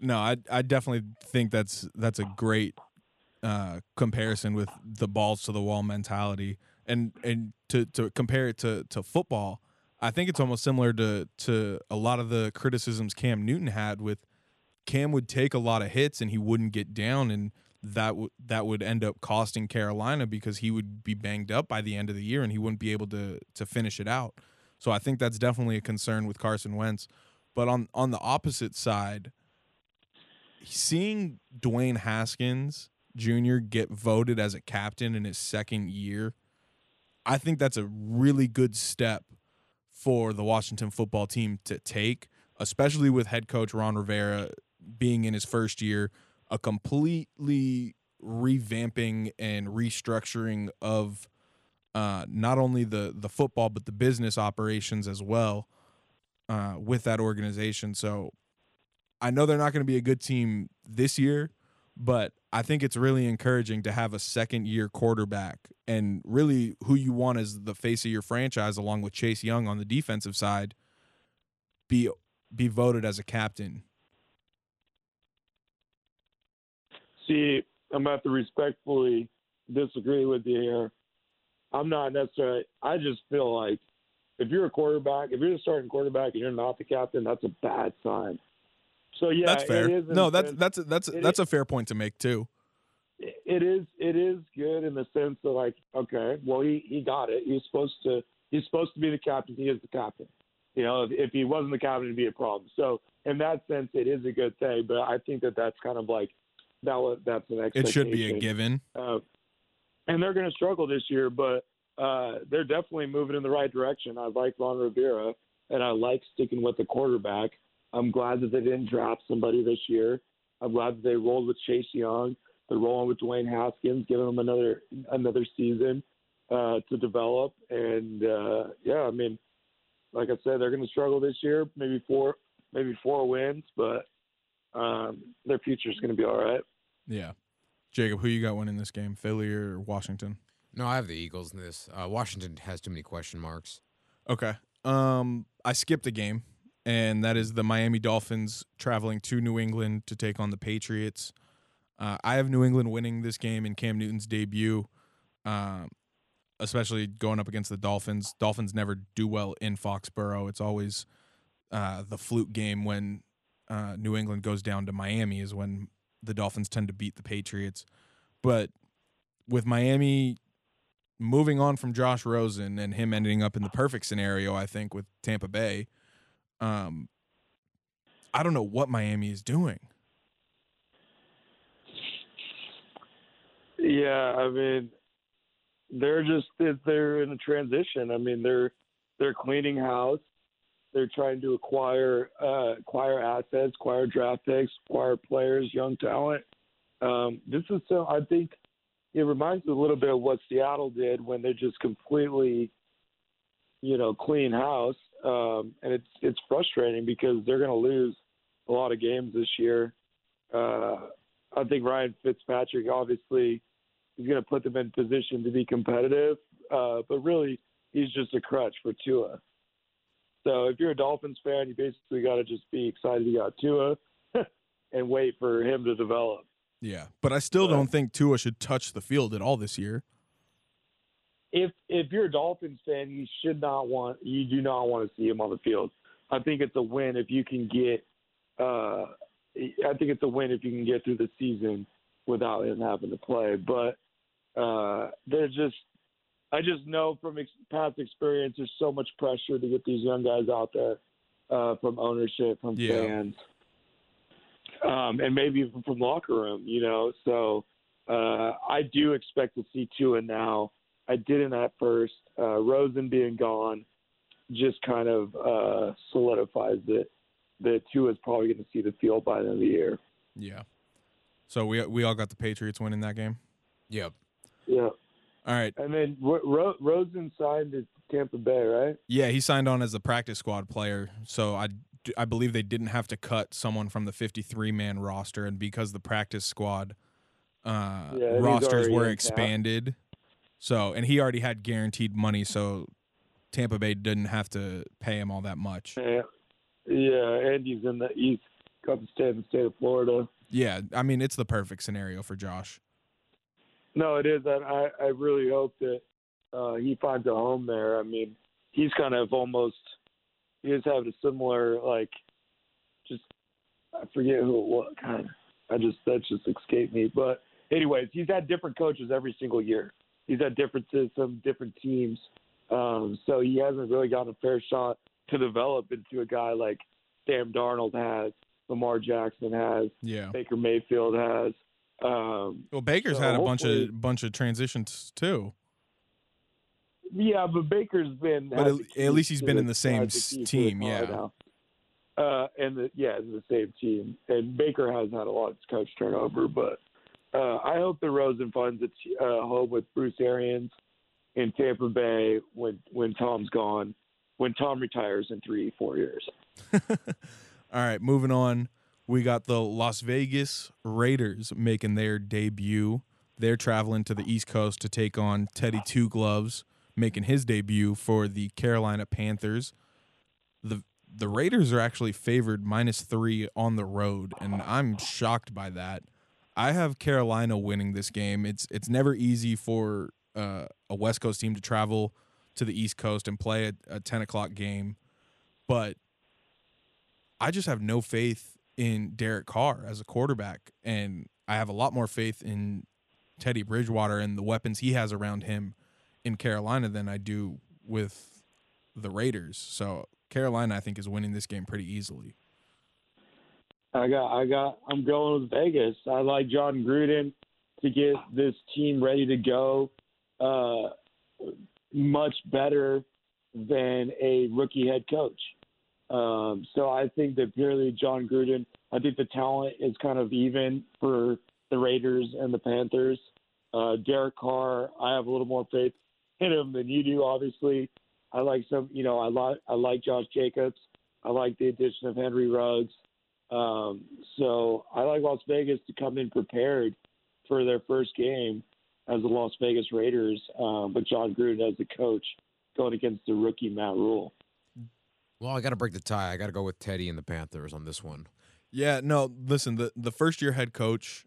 No, I I definitely think that's that's a great uh, comparison with the balls to the wall mentality, and and to to compare it to to football, I think it's almost similar to to a lot of the criticisms Cam Newton had with Cam would take a lot of hits and he wouldn't get down, and that would that would end up costing Carolina because he would be banged up by the end of the year and he wouldn't be able to to finish it out. So I think that's definitely a concern with Carson Wentz. But on on the opposite side, seeing Dwayne Haskins Jr. get voted as a captain in his second year, I think that's a really good step for the Washington football team to take, especially with head coach Ron Rivera being in his first year, a completely revamping and restructuring of uh, not only the the football but the business operations as well uh, with that organization. So I know they're not going to be a good team this year, but I think it's really encouraging to have a second year quarterback and really who you want as the face of your franchise, along with Chase Young on the defensive side, be be voted as a captain. See, I'm have to respectfully disagree with you here. I'm not necessarily. I just feel like if you're a quarterback, if you're the starting quarterback and you're not the captain, that's a bad sign. So yeah, that's fair. It is no, that's sense- that's that's it that's is- a fair point to make too. it is it is good in the sense of like okay well he he got it he's supposed to he's supposed to be the captain he is the captain you know if, if he wasn't the captain it'd be a problem so in that sense it is a good thing but i think that that's kind of like that was that's an expectation. It should be a given. uh, and they're going to struggle this year but uh they're definitely moving in the right direction i like ron rivera and i like sticking with the quarterback i'm glad that they didn't draft somebody this year i'm glad that they rolled with chase young they're rolling with Dwayne Haskins, giving them another another season uh, to develop. And uh, yeah, I mean, like I said, they're going to struggle this year. Maybe four, maybe four wins, but um, their future is going to be all right. Yeah. Jacob, who you got winning this game, Philly or Washington? No, I have the Eagles in this. Uh, Washington has too many question marks. Okay. Um, I skipped a game, and that is the Miami Dolphins traveling to New England to take on the Patriots. Uh, I have New England winning this game in Cam Newton's debut, um, especially going up against the Dolphins. Dolphins never do well in Foxborough. It's always uh, the fluke game when uh, New England goes down to Miami is when the Dolphins tend to beat the Patriots. But with Miami moving on from Josh Rosen and him ending up in the perfect scenario, I think with Tampa Bay, um, I don't know what Miami is doing. Yeah, I mean, they're just they're in a transition. I mean, they're they're cleaning house. They're trying to acquire uh, acquire assets, acquire draft picks, acquire players, young talent. Um, this is so. I think it reminds me a little bit of what Seattle did when they just completely, you know, clean house. Um, and it's it's frustrating because they're going to lose a lot of games this year. Uh, I think Ryan Fitzpatrick obviously is going to put them in position to be competitive, uh, but really he's just a crutch for Tua. So if you're a Dolphins fan, you basically got to just be excited you got Tua [laughs] and wait for him to develop. Yeah, but I still don't think Tua should touch the field at all this year. If if you're a Dolphins fan, you should not want you do not want to see him on the field. I think it's a win if you can get. Uh, I think it's a win if you can get through the season without him having to play. But uh, there's just, I just know from ex- past experience, there's so much pressure to get these young guys out there uh, from ownership, from Yeah. fans, um, and maybe even from locker room. You know, so uh, I do expect to see Tua now. I didn't at first. Uh, Rosen being gone just kind of uh, solidifies it that Tua is probably going to see the field by the end of the year. Yeah. So we we all got the Patriots winning that game. Yep. Yeah. All right. And then Ro- Ro- Rosen signed to Tampa Bay, right? Yeah, he signed on as a practice squad player. So I I believe they didn't have to cut someone from the 53 man roster, and because the practice squad uh, Yeah, and he's rosters already were in cap. So and he already had guaranteed money, so Tampa Bay didn't have to pay him all that much. Yeah. Yeah, and he's in the East, stay in the state of Florida. Yeah, I mean it's the perfect scenario for Josh. No, it is. And I, I really hope that uh, he finds a home there. I mean, he's kind of almost, he is having a similar, like, just, I forget who it was. God, I just, that just escaped me. But, anyways, he's had different coaches every single year. He's had different systems, different teams. Um, so he hasn't really gotten a fair shot to develop into a guy like Sam Darnold has, Lamar Jackson has, Yeah. Baker Mayfield has. Um, Well, Baker's so had a bunch of bunch of transitions too. Yeah, but Baker's been. But at- at least he's been in the same the s- key to the team, yeah. Uh, and the, yeah, in the same team. And Baker has had a lot of coach turnover, but uh, I hope the Rosen finds its uh, home with Bruce Arians in Tampa Bay when when Tom's gone, when Tom retires in three four years. [laughs] All right, moving on. We got the Las Vegas Raiders making their debut. They're traveling to the East Coast to take on Teddy Two Gloves, making his debut for the Carolina Panthers. The the Raiders are actually favored minus three on the road, and I'm shocked by that. I have Carolina winning this game. It's it's never easy for uh, a West Coast team to travel to the East Coast and play a, a 10 o'clock game, but I just have no faith in Derek Carr as a quarterback, and I have a lot more faith in Teddy Bridgewater and the weapons he has around him in Carolina than I do with the Raiders. So Carolina, I think, is winning this game pretty easily. I got, I got, I'm going with Vegas. I like Jon Gruden to get this team ready to go, uh, much better than a rookie head coach. Um, so I think that purely Jon Gruden, I think the talent is kind of even for the Raiders and the Panthers. Uh, Derek Carr, I have a little more faith in him than you do. Obviously, I like some. You know, I like I like Josh Jacobs. I like the addition of Henry Ruggs. Um, so I like Las Vegas to come in prepared for their first game as the Las Vegas Raiders, um, but Jon Gruden as the coach going against the rookie Matt Rhule. Well, I got to break the tie. I got to go with Teddy and the Panthers on this one. Yeah, no, listen, the the first year head coach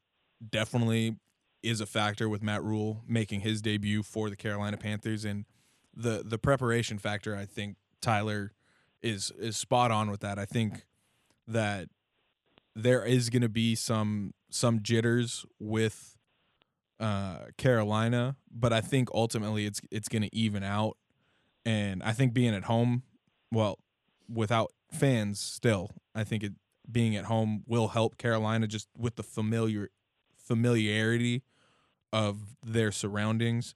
definitely is a factor with Matt Rhule making his debut for the Carolina Panthers and the the preparation factor I think Tyler is is spot on with that. I think that there is going to be some some jitters with uh Carolina, but I think ultimately it's it's going to even out and I think being at home, well, without fans still, I think it being at home will help Carolina just with the familiar familiarity of their surroundings.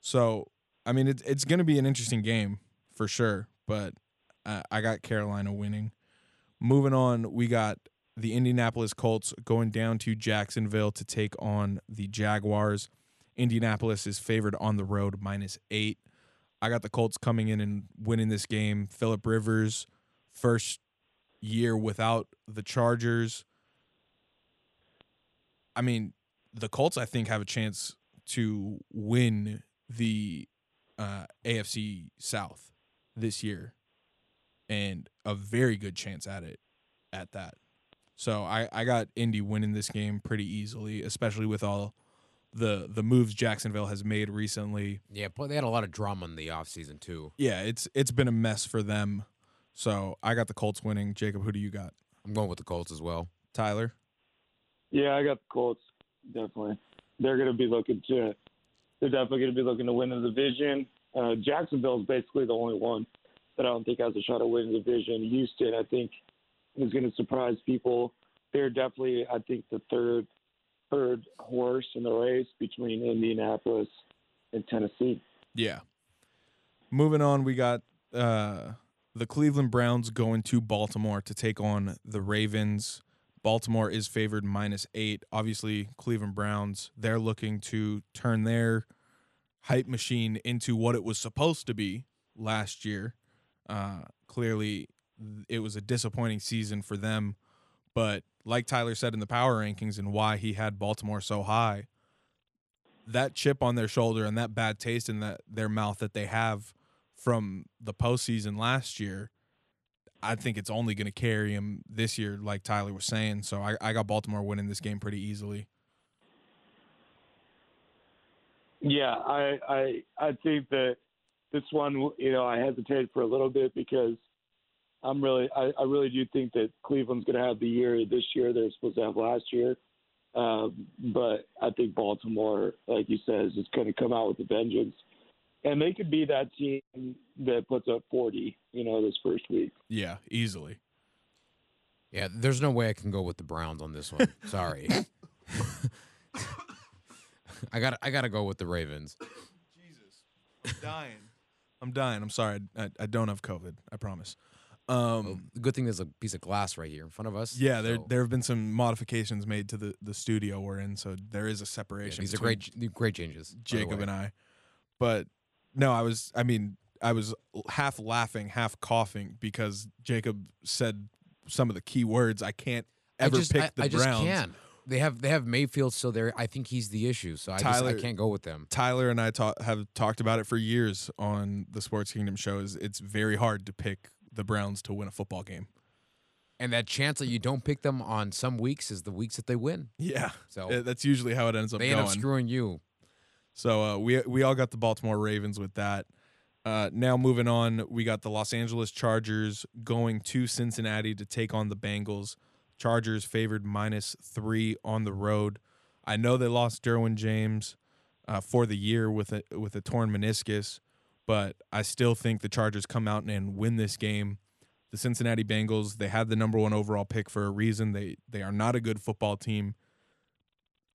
So, I mean, it's it's going to be an interesting game for sure, but uh, I got Carolina winning. Moving on, we got the Indianapolis Colts going down to Jacksonville to take on the Jaguars. Indianapolis is favored on the road minus eight. I got the Colts coming in and winning this game. Philip Rivers, first year without the Chargers. I mean, the Colts, I think, have a chance to win the uh, AFC South this year, and a very good chance at it at that. So I, I got Indy winning this game pretty easily, especially with all the the moves Jacksonville has made recently. Yeah, but they had a lot of drama in the offseason too. Yeah, it's it's been a mess for them. So I got the Colts winning. Jacob, who do you got? I'm going with the Colts as well. Tyler? Yeah, I got the Colts. Definitely, they're going to be looking to. They're definitely going to be looking to win the division. Uh, Jacksonville is basically the only one that I don't think has a shot at winning the division. Houston, I think, is going to surprise people. They're definitely, I think, the third third horse in the race between Indianapolis and Tennessee. Yeah. Moving on, we got uh, the Cleveland Browns going to Baltimore to take on the Ravens. Baltimore is favored minus eight. Obviously, Cleveland Browns, they're looking to turn their hype machine into what it was supposed to be last year. Uh, clearly, it was a disappointing season for them. But like Tyler said in the power rankings and why he had Baltimore so high, that chip on their shoulder and that bad taste in that their mouth that they have from the postseason last year, I think it's only going to carry him this year, like Tyler was saying. So I, I got Baltimore winning this game pretty easily. Yeah, I I I think that this one, you know, I hesitated for a little bit because I'm really, I, I really do think that Cleveland's going to have the year this year they're supposed to have last year. Um, but I think Baltimore, like you said, is just going to come out with a vengeance, and they could be that team that puts up 40, you know, this first week. Yeah, easily. Yeah, there's no way I can go with the Browns on this one. [laughs] Sorry. [laughs] I got I got to go with the Ravens. Jesus, I'm dying. I'm dying. I'm sorry. I, I don't have COVID. I promise. Um, the good thing there's a piece of glass right here in front of us. Yeah, there so- there have been some modifications made to the, the studio we're in, so there is a yeah, separation. these are between great great changes. by the Jacob way. and I. But no, I was. I mean, I was half laughing, half coughing because Jacob said some of the key words. I can't I ever just, pick I, the I just Browns. can't. They have they have Mayfield still there. I think he's the issue. So I just, I can't go with them. Tyler and I ta- have talked about it for years on the Sports Kingdom shows. It's very hard to pick the Browns to win a football game. And that chance that you don't pick them on some weeks is the weeks that they win. Yeah, So Uh, that's usually how it ends up they going. end up screwing you. So uh, we we all got the Baltimore Ravens with that. Uh, now moving on, we got the Los Angeles Chargers going to Cincinnati to take on the Bengals. Chargers favored minus three on the road. I know they lost Derwin James uh, for the year with a with a torn meniscus, but I still think the Chargers come out and win this game. The Cincinnati Bengals they had the number one overall pick for a reason. They they are not a good football team.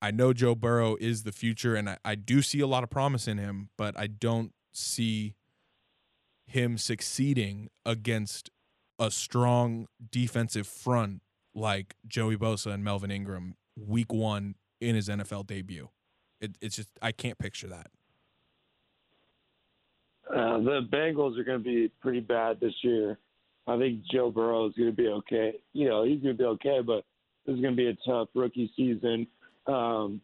I know Joe Burrow is the future, and I, I do see a lot of promise in him, but I don't see him succeeding against a strong defensive front like Joey Bosa and Melvin Ingram week one in his NFL debut. It, it's just, I can't picture that. Uh, the Bengals are going to be pretty bad this year. I think Joe Burrow is going to be okay. You know, he's going to be okay, but this is going to be a tough rookie season. Um,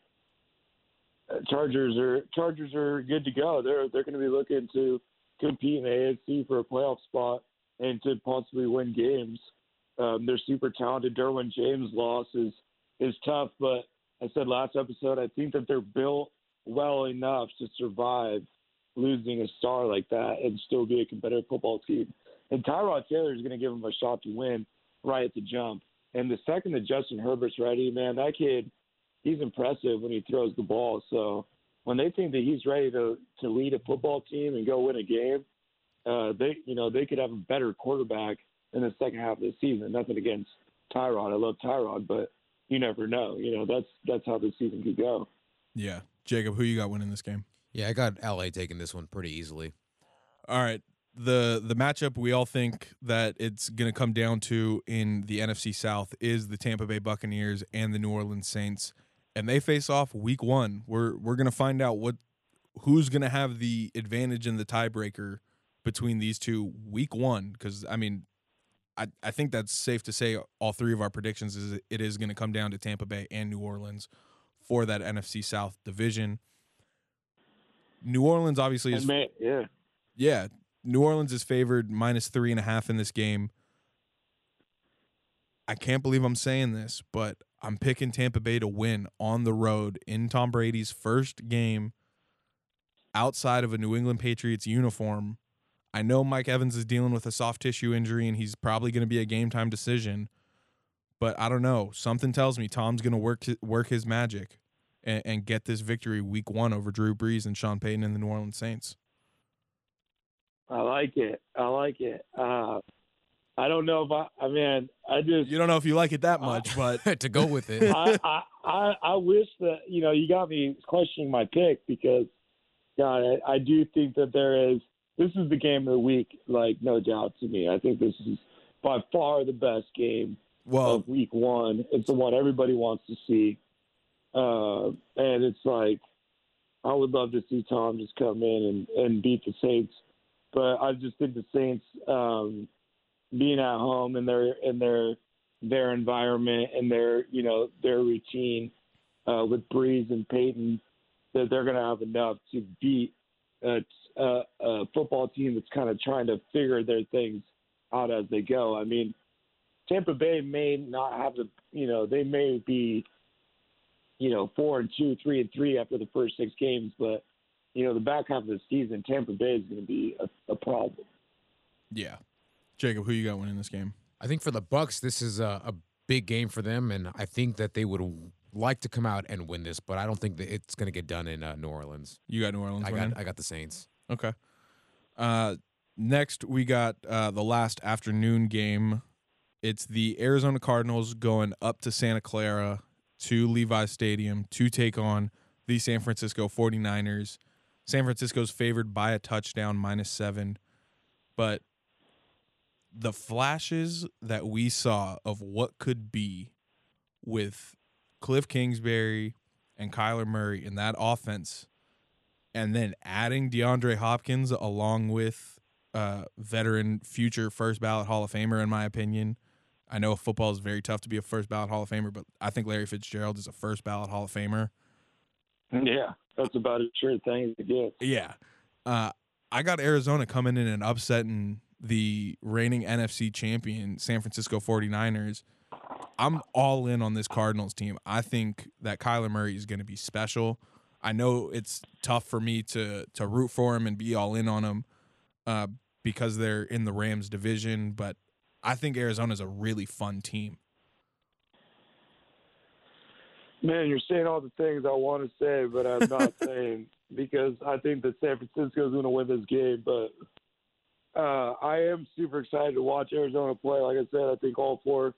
Chargers are Chargers are good to go. They're they're going to be looking to compete in the AFC for a playoff spot, and to possibly win games. Um, they're super talented. Derwin James' loss is is tough, but I said last episode I think that they're built well enough to survive losing a star like that and still be a competitive football team. And Tyrod Taylor is going to give them a shot to win right at the jump. And the second that Justin Herbert's ready, man, that kid, he's impressive when he throws the ball. So when they think that he's ready to to lead a football team and go win a game, uh, they you know they could have a better quarterback in the second half of the season. Nothing against Tyrod, I love Tyrod, but you never know. You know that's that's how the season could go. Yeah, Jacob, who you got winning this game? Yeah, I got LA taking this one pretty easily. All right. The the matchup we all think that it's going to come down to in the NFC South is the Tampa Bay Buccaneers and the New Orleans Saints and they face off week 1. We're we're going to find out what who's going to have the advantage in the tiebreaker between these two week 1 cuz I mean I, I think that's safe to say all three of our predictions is it is going to come down to Tampa Bay and New Orleans for that NFC South division. New Orleans obviously is Man, yeah. yeah, New Orleans is favored minus three and a half in this game. I can't believe I'm saying this, but I'm picking Tampa Bay to win on the road in Tom Brady's first game outside of a New England Patriots uniform. I know Mike Evans is dealing with a soft tissue injury and he's probably going to be a game time decision, but I don't know. Something tells me Tom's going to work work his magic and, and get this victory week one over Drew Brees and Sean Payton and the New Orleans Saints. I like it. I like it. Uh, I don't know if I. I mean, I just you don't know if you like it that much, [laughs] but to go with it, I, I, I I wish that you know you got me questioning my pick because, God, I, I do think that there is. This is the game of the week, like no doubt to me. I think this is by far the best game well, of week one. It's the one everybody wants to see, uh, and it's like I would love to see Tom just come in and, and beat the Saints, but I just think the Saints. Um, being at home in their in their their environment and their you know their routine uh, with Brees and Payton, that they're going to have enough to beat a, a, a football team that's kind of trying to figure their things out as they go. I mean, Tampa Bay may not have the you know they may be you know four and two, three and three after the first six games, but you know the back half of the season, Tampa Bay is going to be a, a problem. Yeah, Jacob, who you got winning this game? I think for the Bucks, this is a, a big game for them, and I think that they would like to come out and win this, but I don't think that it's going to get done in uh, New Orleans. You got New Orleans. I winning? got I got the Saints. Okay. Uh, next we got uh, the last afternoon game. It's the Arizona Cardinals going up to Santa Clara to Levi Stadium to take on the San Francisco 49ers. San Francisco's favored by a touchdown, minus seven. But the flashes that we saw of what could be with Cliff Kingsbury and Kyler Murray in that offense, and then adding DeAndre Hopkins along with uh, veteran future first ballot Hall of Famer, in my opinion. I know football is very tough to be a first ballot Hall of Famer, but I think Larry Fitzgerald is a first ballot Hall of Famer. Yeah, that's about as sure thing to get. Yeah. Uh, I got Arizona coming in and upsetting the reigning NFC champion San Francisco 49ers. I'm all in on this Cardinals team. I think that Kyler Murray is going to be special. I know it's tough for me to to root for him and be all in on him uh, because they're in the Rams division, but I think Arizona's a really fun team. Man, you're saying all the things I want to say, but I'm not [laughs] saying because I think that San Francisco is going to win this game. But uh, I am super excited to watch Arizona play. Like I said, I think all four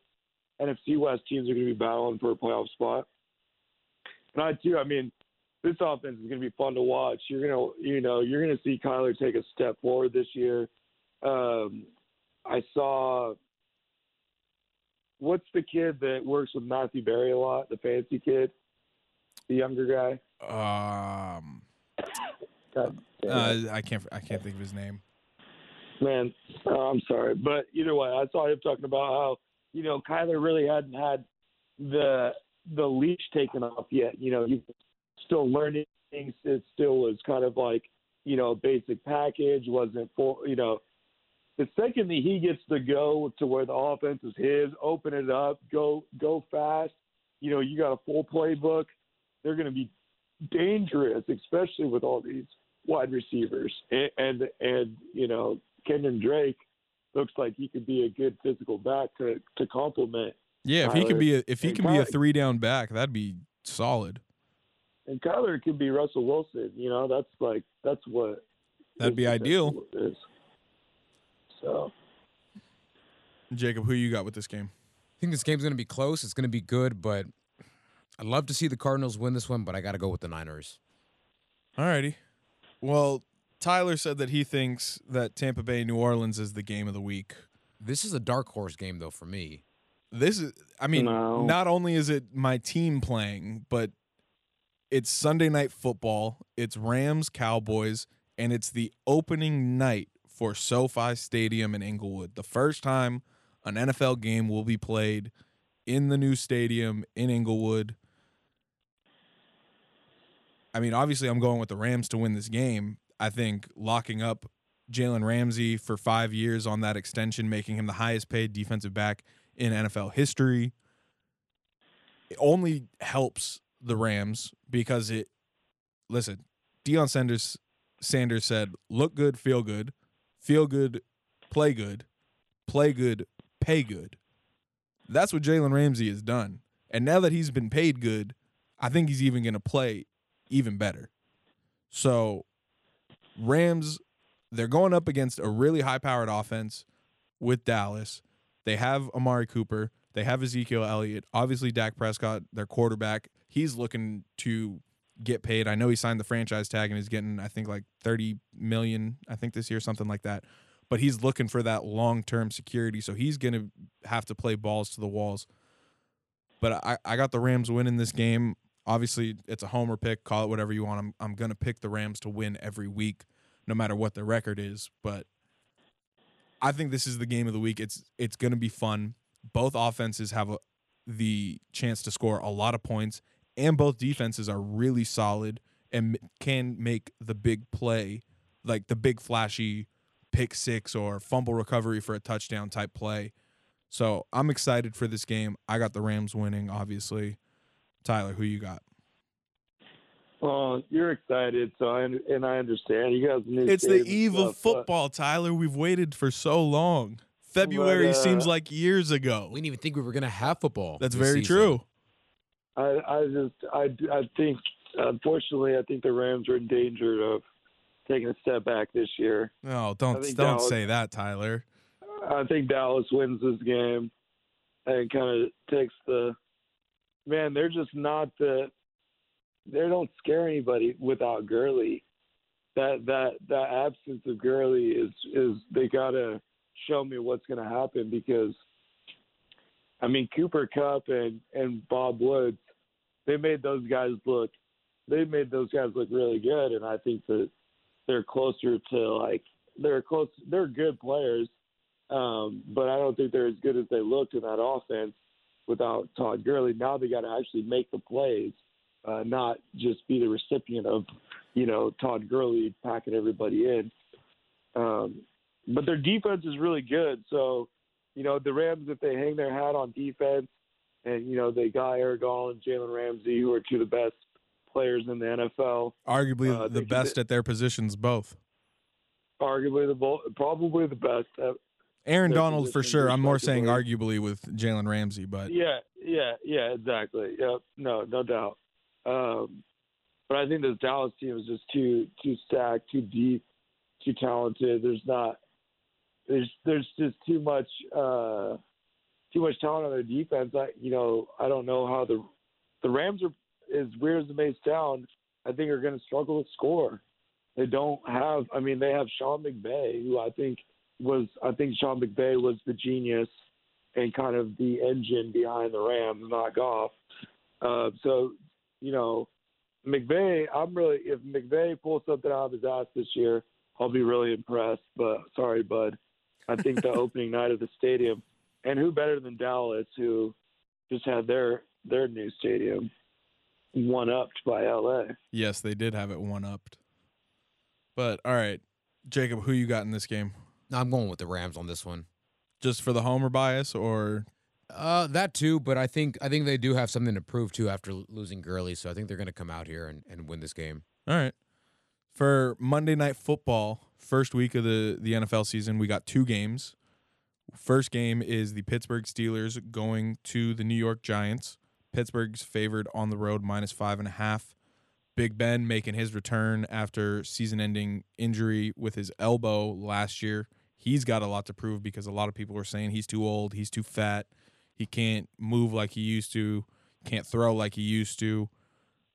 NFC West teams are going to be battling for a playoff spot. And I too, I mean, this offense is going to be fun to watch. You're going to, you know, you're going to see Kyler take a step forward this year. Um, I saw what's the kid that works with Matthew Berry a lot, the fancy kid, the younger guy. Um, God uh, I can't I can't think of his name. man, uh, I'm sorry, but either way, I saw him talking about how you know Kyler really hadn't had the the leash taken off yet. You know, he's still learning things. It still was kind of like you know a basic package. wasn't for you know the second that he gets to go to where the offense is his, open it up, go go fast. You know, you got a full playbook. They're going to be dangerous, especially with all these wide receivers. And and, and you know, Kenyan Drake looks like he could be a good physical back to to complement. Yeah, if he could be a if he And can be a three down back, that'd be solid. And Kyler could be Russell Wilson. You know, that's like that's what That'd be ideal. is. So Jacob, who you got with this game? I think this game's going to be close. It's going to be good, but I'd love to see the Cardinals win this one, but I got to go with the Niners. All righty. Well, Tyler said that he thinks that Tampa Bay New Orleans is the game of the week. This is a dark horse game, though, for me. This is I mean, No. not only is it my team playing, but it's Sunday night football, it's Rams Cowboys, and it's the opening night for SoFi Stadium in Inglewood. The first time an NFL game will be played in the new stadium in Inglewood. I mean, obviously, I'm going with the Rams to win this game. I think locking up Jalen Ramsey for five years on that extension, making him the highest paid defensive back in NFL history, it only helps the Rams because it. Listen, Deion Sanders Sanders said, "Look good, feel good, feel good, play good, play good, pay good." That's what Jalen Ramsey has done, and now that he's been paid good, I think he's even going to play even better. So, Rams, they're going up against a really high-powered offense with Dallas. They have Amari Cooper. They have Ezekiel Elliott. Obviously, Dak Prescott, their quarterback, he's looking to get paid. I know he signed the franchise tag and he's getting, I think, like 30 million, I think this year, something like that. But he's looking for that long term security. So he's going to have to play balls to the walls. But I, I got the Rams winning this game. Obviously, it's a homer pick. Call it whatever you want. I'm, I'm going to pick the Rams to win every week, no matter what the record is. But I think this is the game of the week. It's it's going to be fun. Both offenses have a, the chance to score a lot of points, and both defenses are really solid and can make the big play, like the big flashy pick six or fumble recovery for a touchdown type play. So I'm excited for this game. I got the Rams winning, obviously. Tyler, who you got? Well, you're excited, so I and I understand. You guys need. It's the eve of football, Tyler. We've waited for so long. February But, uh, seems like years ago. We didn't even think we were going to have football. That's very season. true. I, I just, I, I think, unfortunately, I think the Rams are in danger of taking a step back this year. No, don't don't Dallas- say that, Tyler. I think Dallas wins this game and kind of takes the. Man, they're just not the. They don't scare anybody without Gurley. That that that absence of Gurley is is they gotta show me what's gonna happen because. I mean Cooper Kupp and and Bob Woods, they made those guys look. They made those guys look really good, and I think that they're closer to like they're close. They're good players, um, but I don't think they're as good as they looked in that offense without Todd Gurley. Now they got to actually make the plays, uh, not just be the recipient of, you know, Todd Gurley packing everybody in. Um, but their defense is really good. So, you know, the Rams, if they hang their hat on defense, and you know they got Eric All and Jalen Ramsey, who are two of the best players in the NFL, Arguably Uh, the best at their positions, both. arguably the probably the best. Uh, Aaron Donald for sure. I'm more saying arguably with Jalen Ramsey, but Yeah, yeah, yeah, exactly. Yep, no, no doubt. Um, but I think this Dallas team is just too too stacked, too deep, too talented. There's not there's there's just too much uh, too much talent on their defense. I you know I don't know how the the Rams are as weird as it may sound. I think are going to struggle to score. They don't have. I mean, they have Sean McVay, who I think was. I think Sean McVay was the genius and kind of the engine behind the Rams, not Goff. Uh, so, you know, McVay, I'm really if McVay pulls something out of his ass this year, I'll be really impressed. But sorry, bud. I think the [laughs] opening night of the stadium, and who better than Dallas, who just had their their new stadium one upped by LA. yes, they did have it one upped. But all right, Jacob, who you got in this game? I'm going with the Rams on this one. Just for the homer bias, or Uh, that too, but I think I think they do have something to prove too after losing Gurley, so I think they're going to come out here and, and win this game. all right. For Monday Night Football, first week of the the NFL season, we got two games. First game is the Pittsburgh Steelers going to the New York Giants. Pittsburgh's favored on the road minus five and a half. Big Ben making his return after season ending injury with his elbow last year. He's got a lot to prove because a lot of people are saying he's too old, he's too fat, he can't move like he used to, can't throw like he used to.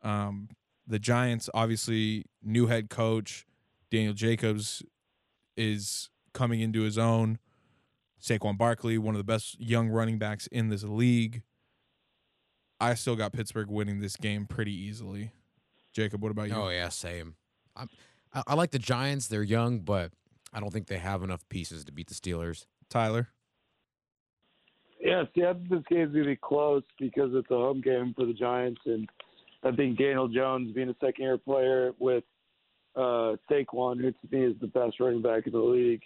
Um, the Giants, obviously, new head coach, Daniel Jacobs is coming into his own. Saquon Barkley, one of the best young running backs in this league. I still got Pittsburgh winning this game pretty easily. Jacob, what about you? Oh yeah, same. I'm, I, I like the Giants. They're young, but I don't think they have enough pieces to beat the Steelers. Tyler. Yeah, see, I think this game's gonna be close because it's a home game for the Giants, and I think Daniel Jones, being a second-year player with uh, Saquon, who to me is the best running back in the league,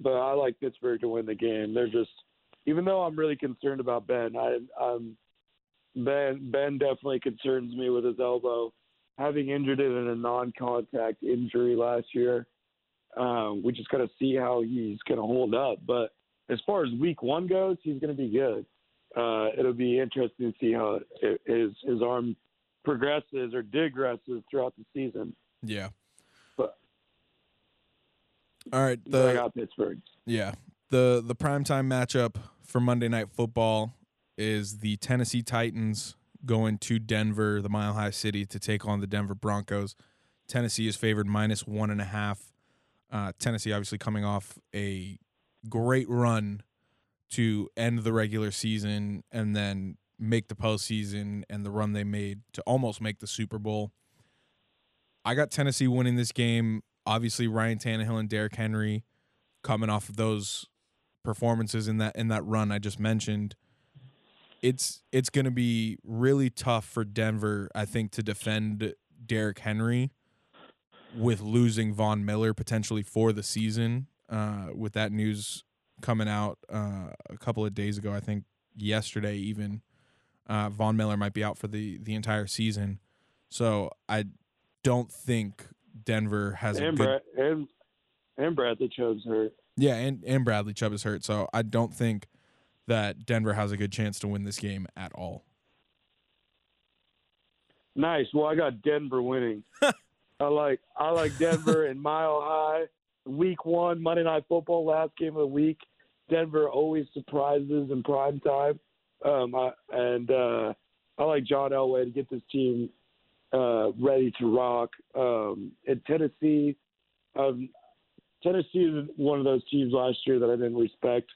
but I like Pittsburgh to win the game. They're just, even though I'm really concerned about Ben, I, I'm Ben. Ben definitely concerns me with his elbow, having injured it in a non-contact injury last year. Um, we just got to see how he's going to hold up, but as far as week one goes, he's going to be good. Uh, it'll be interesting to see how it, his his arm progresses or digresses throughout the season. Yeah. All right. but I The got Pittsburgh. yeah the the primetime matchup for Monday Night Football is the Tennessee Titans going to Denver, the Mile High City, to take on the Denver Broncos. Tennessee is favored minus one and a half. Uh, Tennessee obviously coming off a great run to end the regular season and then make the postseason and the run they made to almost make the Super Bowl. I got Tennessee winning this game. Obviously, Ryan Tannehill and Derrick Henry coming off of those performances in that in that run I just mentioned. It's it's going to be really tough for Denver, I think, to defend Derrick Henry with losing Von Miller potentially for the season. Uh, with that news coming out uh, a couple of days ago, I think yesterday even, uh, Von Miller might be out for the the entire season. So I don't think Denver has a And good Brad and and Bradley Chubb's hurt. yeah, and, and Bradley Chubb is hurt, so I don't think that Denver has a good chance to win this game at all. Nice. Well, I got Denver winning. [laughs] I like I like Denver and Mile High. Week one, Monday Night Football, last game of the week. Denver always surprises in prime time. Um, I, and uh, I like John Elway to get this team uh, ready to rock. Um, in Tennessee, um, Tennessee is one of those teams last year that I didn't respect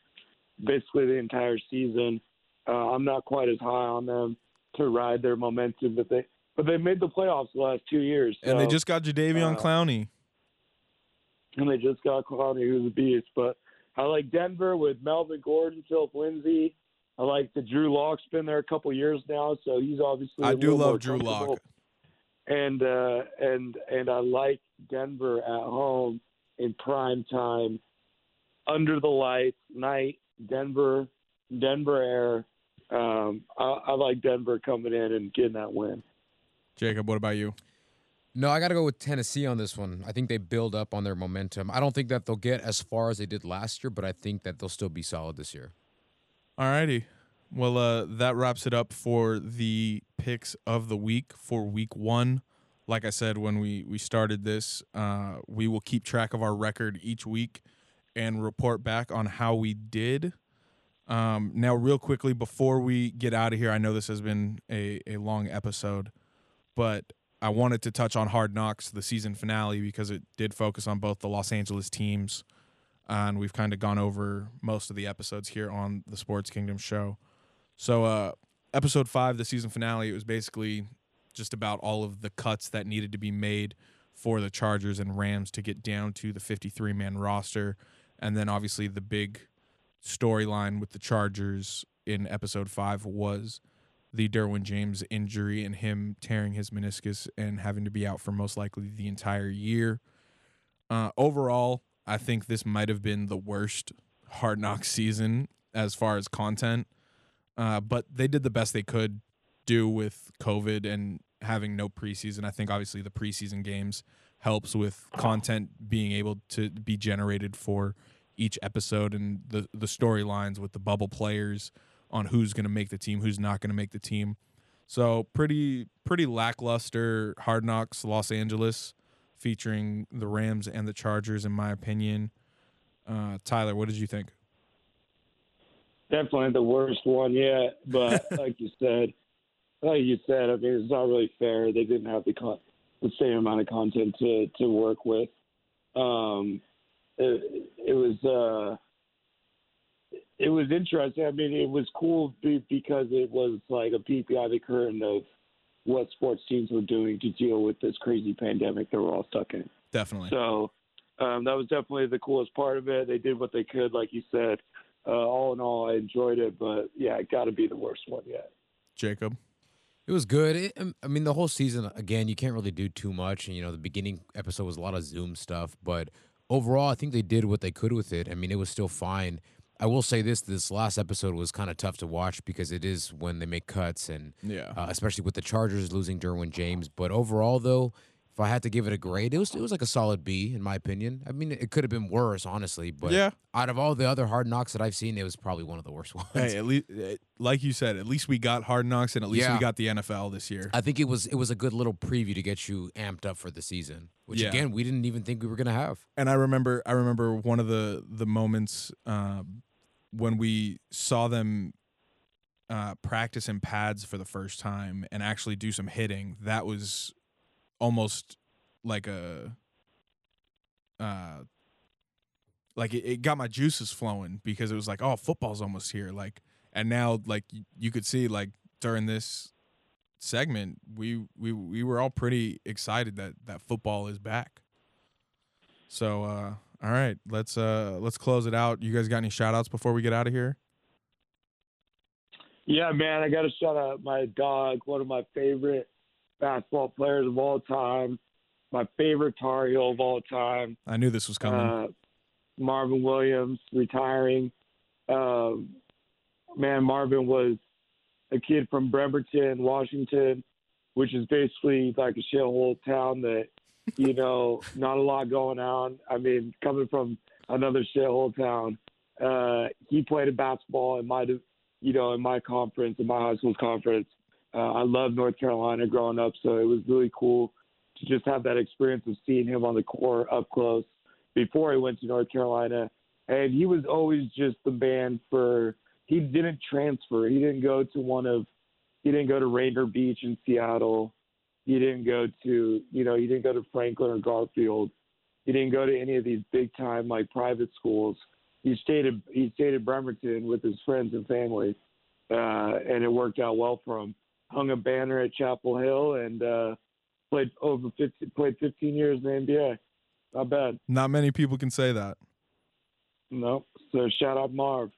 basically the entire season. Uh, I'm not quite as high on them to ride their momentum, but they but they made the playoffs the last two years. and they just got Jadeveon uh, Clowney. and they just got Clowney, who's a beast. But I like Denver with Melvin Gordon, Phillip Lindsay. I like the Drew Lock's been there a couple years now, so he's obviously. I do love Drew comfortable. Lock. And uh, and and I like Denver at home in prime time, under the lights, night. Denver, Denver air. Um, I, I like Denver coming in and getting that win. Jacob, what about you? No, I got to go with Tennessee on this one. I think they build up on their momentum. I don't think that they'll get as far as they did last year, but I think that they'll still be solid this year. All righty. Well, uh, that wraps it up for the picks of the week for week one. Like I said when we we started this, uh, we will keep track of our record each week and report back on how we did. Um, now, real quickly before we get out of here, I know this has been a, a long episode, but I wanted to touch on Hard Knocks, the season finale, because it did focus on both the Los Angeles teams and we've kind of gone over most of the episodes here on the Sports Kingdom show. So, uh, episode five, the season finale, it was basically just about all of the cuts that needed to be made for the Chargers and Rams to get down to the 53 man roster. And then obviously the big storyline with the Chargers in episode five was the Derwin James injury and him tearing his meniscus and having to be out for most likely the entire year. Uh, overall, I think this might have been the worst Hard Knock season as far as content. Uh, but they did the best they could do with COVID and having no preseason. I think obviously the preseason games helps with content being able to be generated for each episode and the the storylines with the bubble players on who's going to make the team, who's not going to make the team. So pretty pretty lackluster Hard Knocks Los Angeles featuring the Rams and the Chargers in my opinion. Uh, Tyler, what did you think? Definitely the worst one yet, but [laughs] like you said, like you said, I mean it's not really fair. They didn't have the con- the same amount of content to to work with. Um, it, it was uh, it was interesting. I mean, it was cool because it was like a peek behind the curtain of what sports teams were doing to deal with this crazy pandemic that we're all stuck in. Definitely. So um, that was definitely the coolest part of it. They did what they could, like you said. Uh, all in all, I enjoyed it, but yeah, it got to be the worst one yet. Jacob. It was good. It, um, I mean, the whole season, again, you can't really do too much. And, you know, the beginning episode was a lot of Zoom stuff, but overall, I think they did what they could with it. I mean, it was still fine. I will say this: this last episode was kind of tough to watch because it is when they make cuts, and Yeah. uh, especially with the Chargers losing Derwin James. But overall, though, if I had to give it a grade, it was it was like a solid B in my opinion. I mean, it could have been worse, honestly. But Yeah. out of all the other hard knocks that I've seen, it was probably one of the worst [laughs] ones. Hey, at least like you said, at least we got Hard Knocks and at least we got the NFL this year. I think it was it was a good little preview to get you amped up for the season, which Yeah. again we didn't even think we were gonna have. and I remember I remember one of the the moments um, when we saw them uh, practice in pads for the first time and actually do some hitting. That was almost like a uh, like it, it got my juices flowing because it was like, oh, football's almost here. Like, and now like y- you could see like during this segment, we we we were all pretty excited that that football is back. So uh all right, let's uh let's close it out. You guys got any shout outs before we get out of here? Yeah, man, I got to shout out my dog, one of my favorite basketball players of all time, my favorite Tar Heel of all time. I knew this was coming. Uh, Marvin Williams retiring. Um, man, Marvin was a kid from Bremerton, Washington, which is basically like a shithole town that, you know, [laughs] not a lot going on. I mean, coming from another shithole town, uh, he played a basketball in my, you know, in my conference, in my high school's conference. Uh, I love North Carolina growing up, so it was really cool to just have that experience of seeing him on the court up close before he went to North Carolina. And he was always just the man for he didn't transfer. He didn't go to one of he didn't go to Rainier Beach in Seattle. He didn't go to you know, he didn't go to Franklin or Garfield. He didn't go to any of these big time like private schools. He stayed at he stayed at Bremerton with his friends and family. Uh and it worked out well for him. Hung a banner at Chapel Hill and uh played over 50, played 15 years in the NBA. Not bad. Not many people can say that. No. So shout out Marv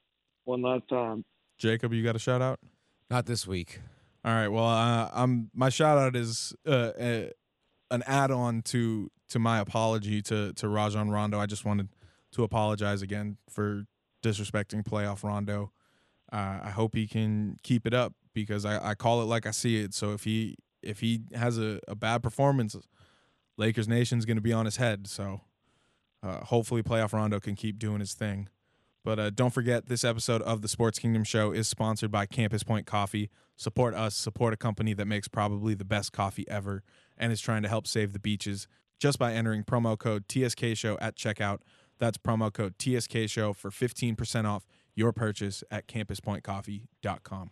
one last time. Jacob, you got a shout out? Not this week. All right. Well, uh, I'm my shout out is uh, a, an add on to to my apology to to Rajon Rondo. I just wanted to apologize again for disrespecting playoff Rondo. Uh, I hope he can keep it up because I, I call it like I see it. So if he if he has a, a bad performance, Lakers Nation's going to be on his head. So uh, hopefully, playoff Rondo can keep doing his thing. But uh, don't forget, this episode of the Sports Kingdom Show is sponsored by Campus Point Coffee. Support us, support a company that makes probably the best coffee ever and is trying to help save the beaches just by entering promo code TSK Show at checkout. That's promo code TSK Show for 15% off your purchase at campuspointcoffee.com.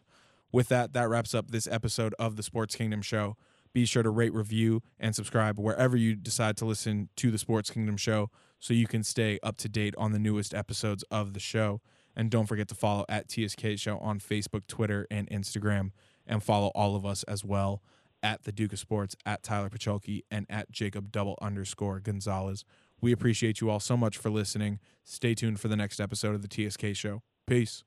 With that, that wraps up this episode of the Sports Kingdom Show. Be sure to rate, review, and subscribe wherever you decide to listen to the Sports Kingdom Show so you can stay up to date on the newest episodes of the show. And don't forget to follow at TSK Show on Facebook, Twitter, and Instagram. And follow all of us as well at the Duke of Sports, at Tyler Pacholke, and at Jacob double underscore Gonzalez. We appreciate you all so much for listening. Stay tuned for the next episode of the TSK Show. Peace.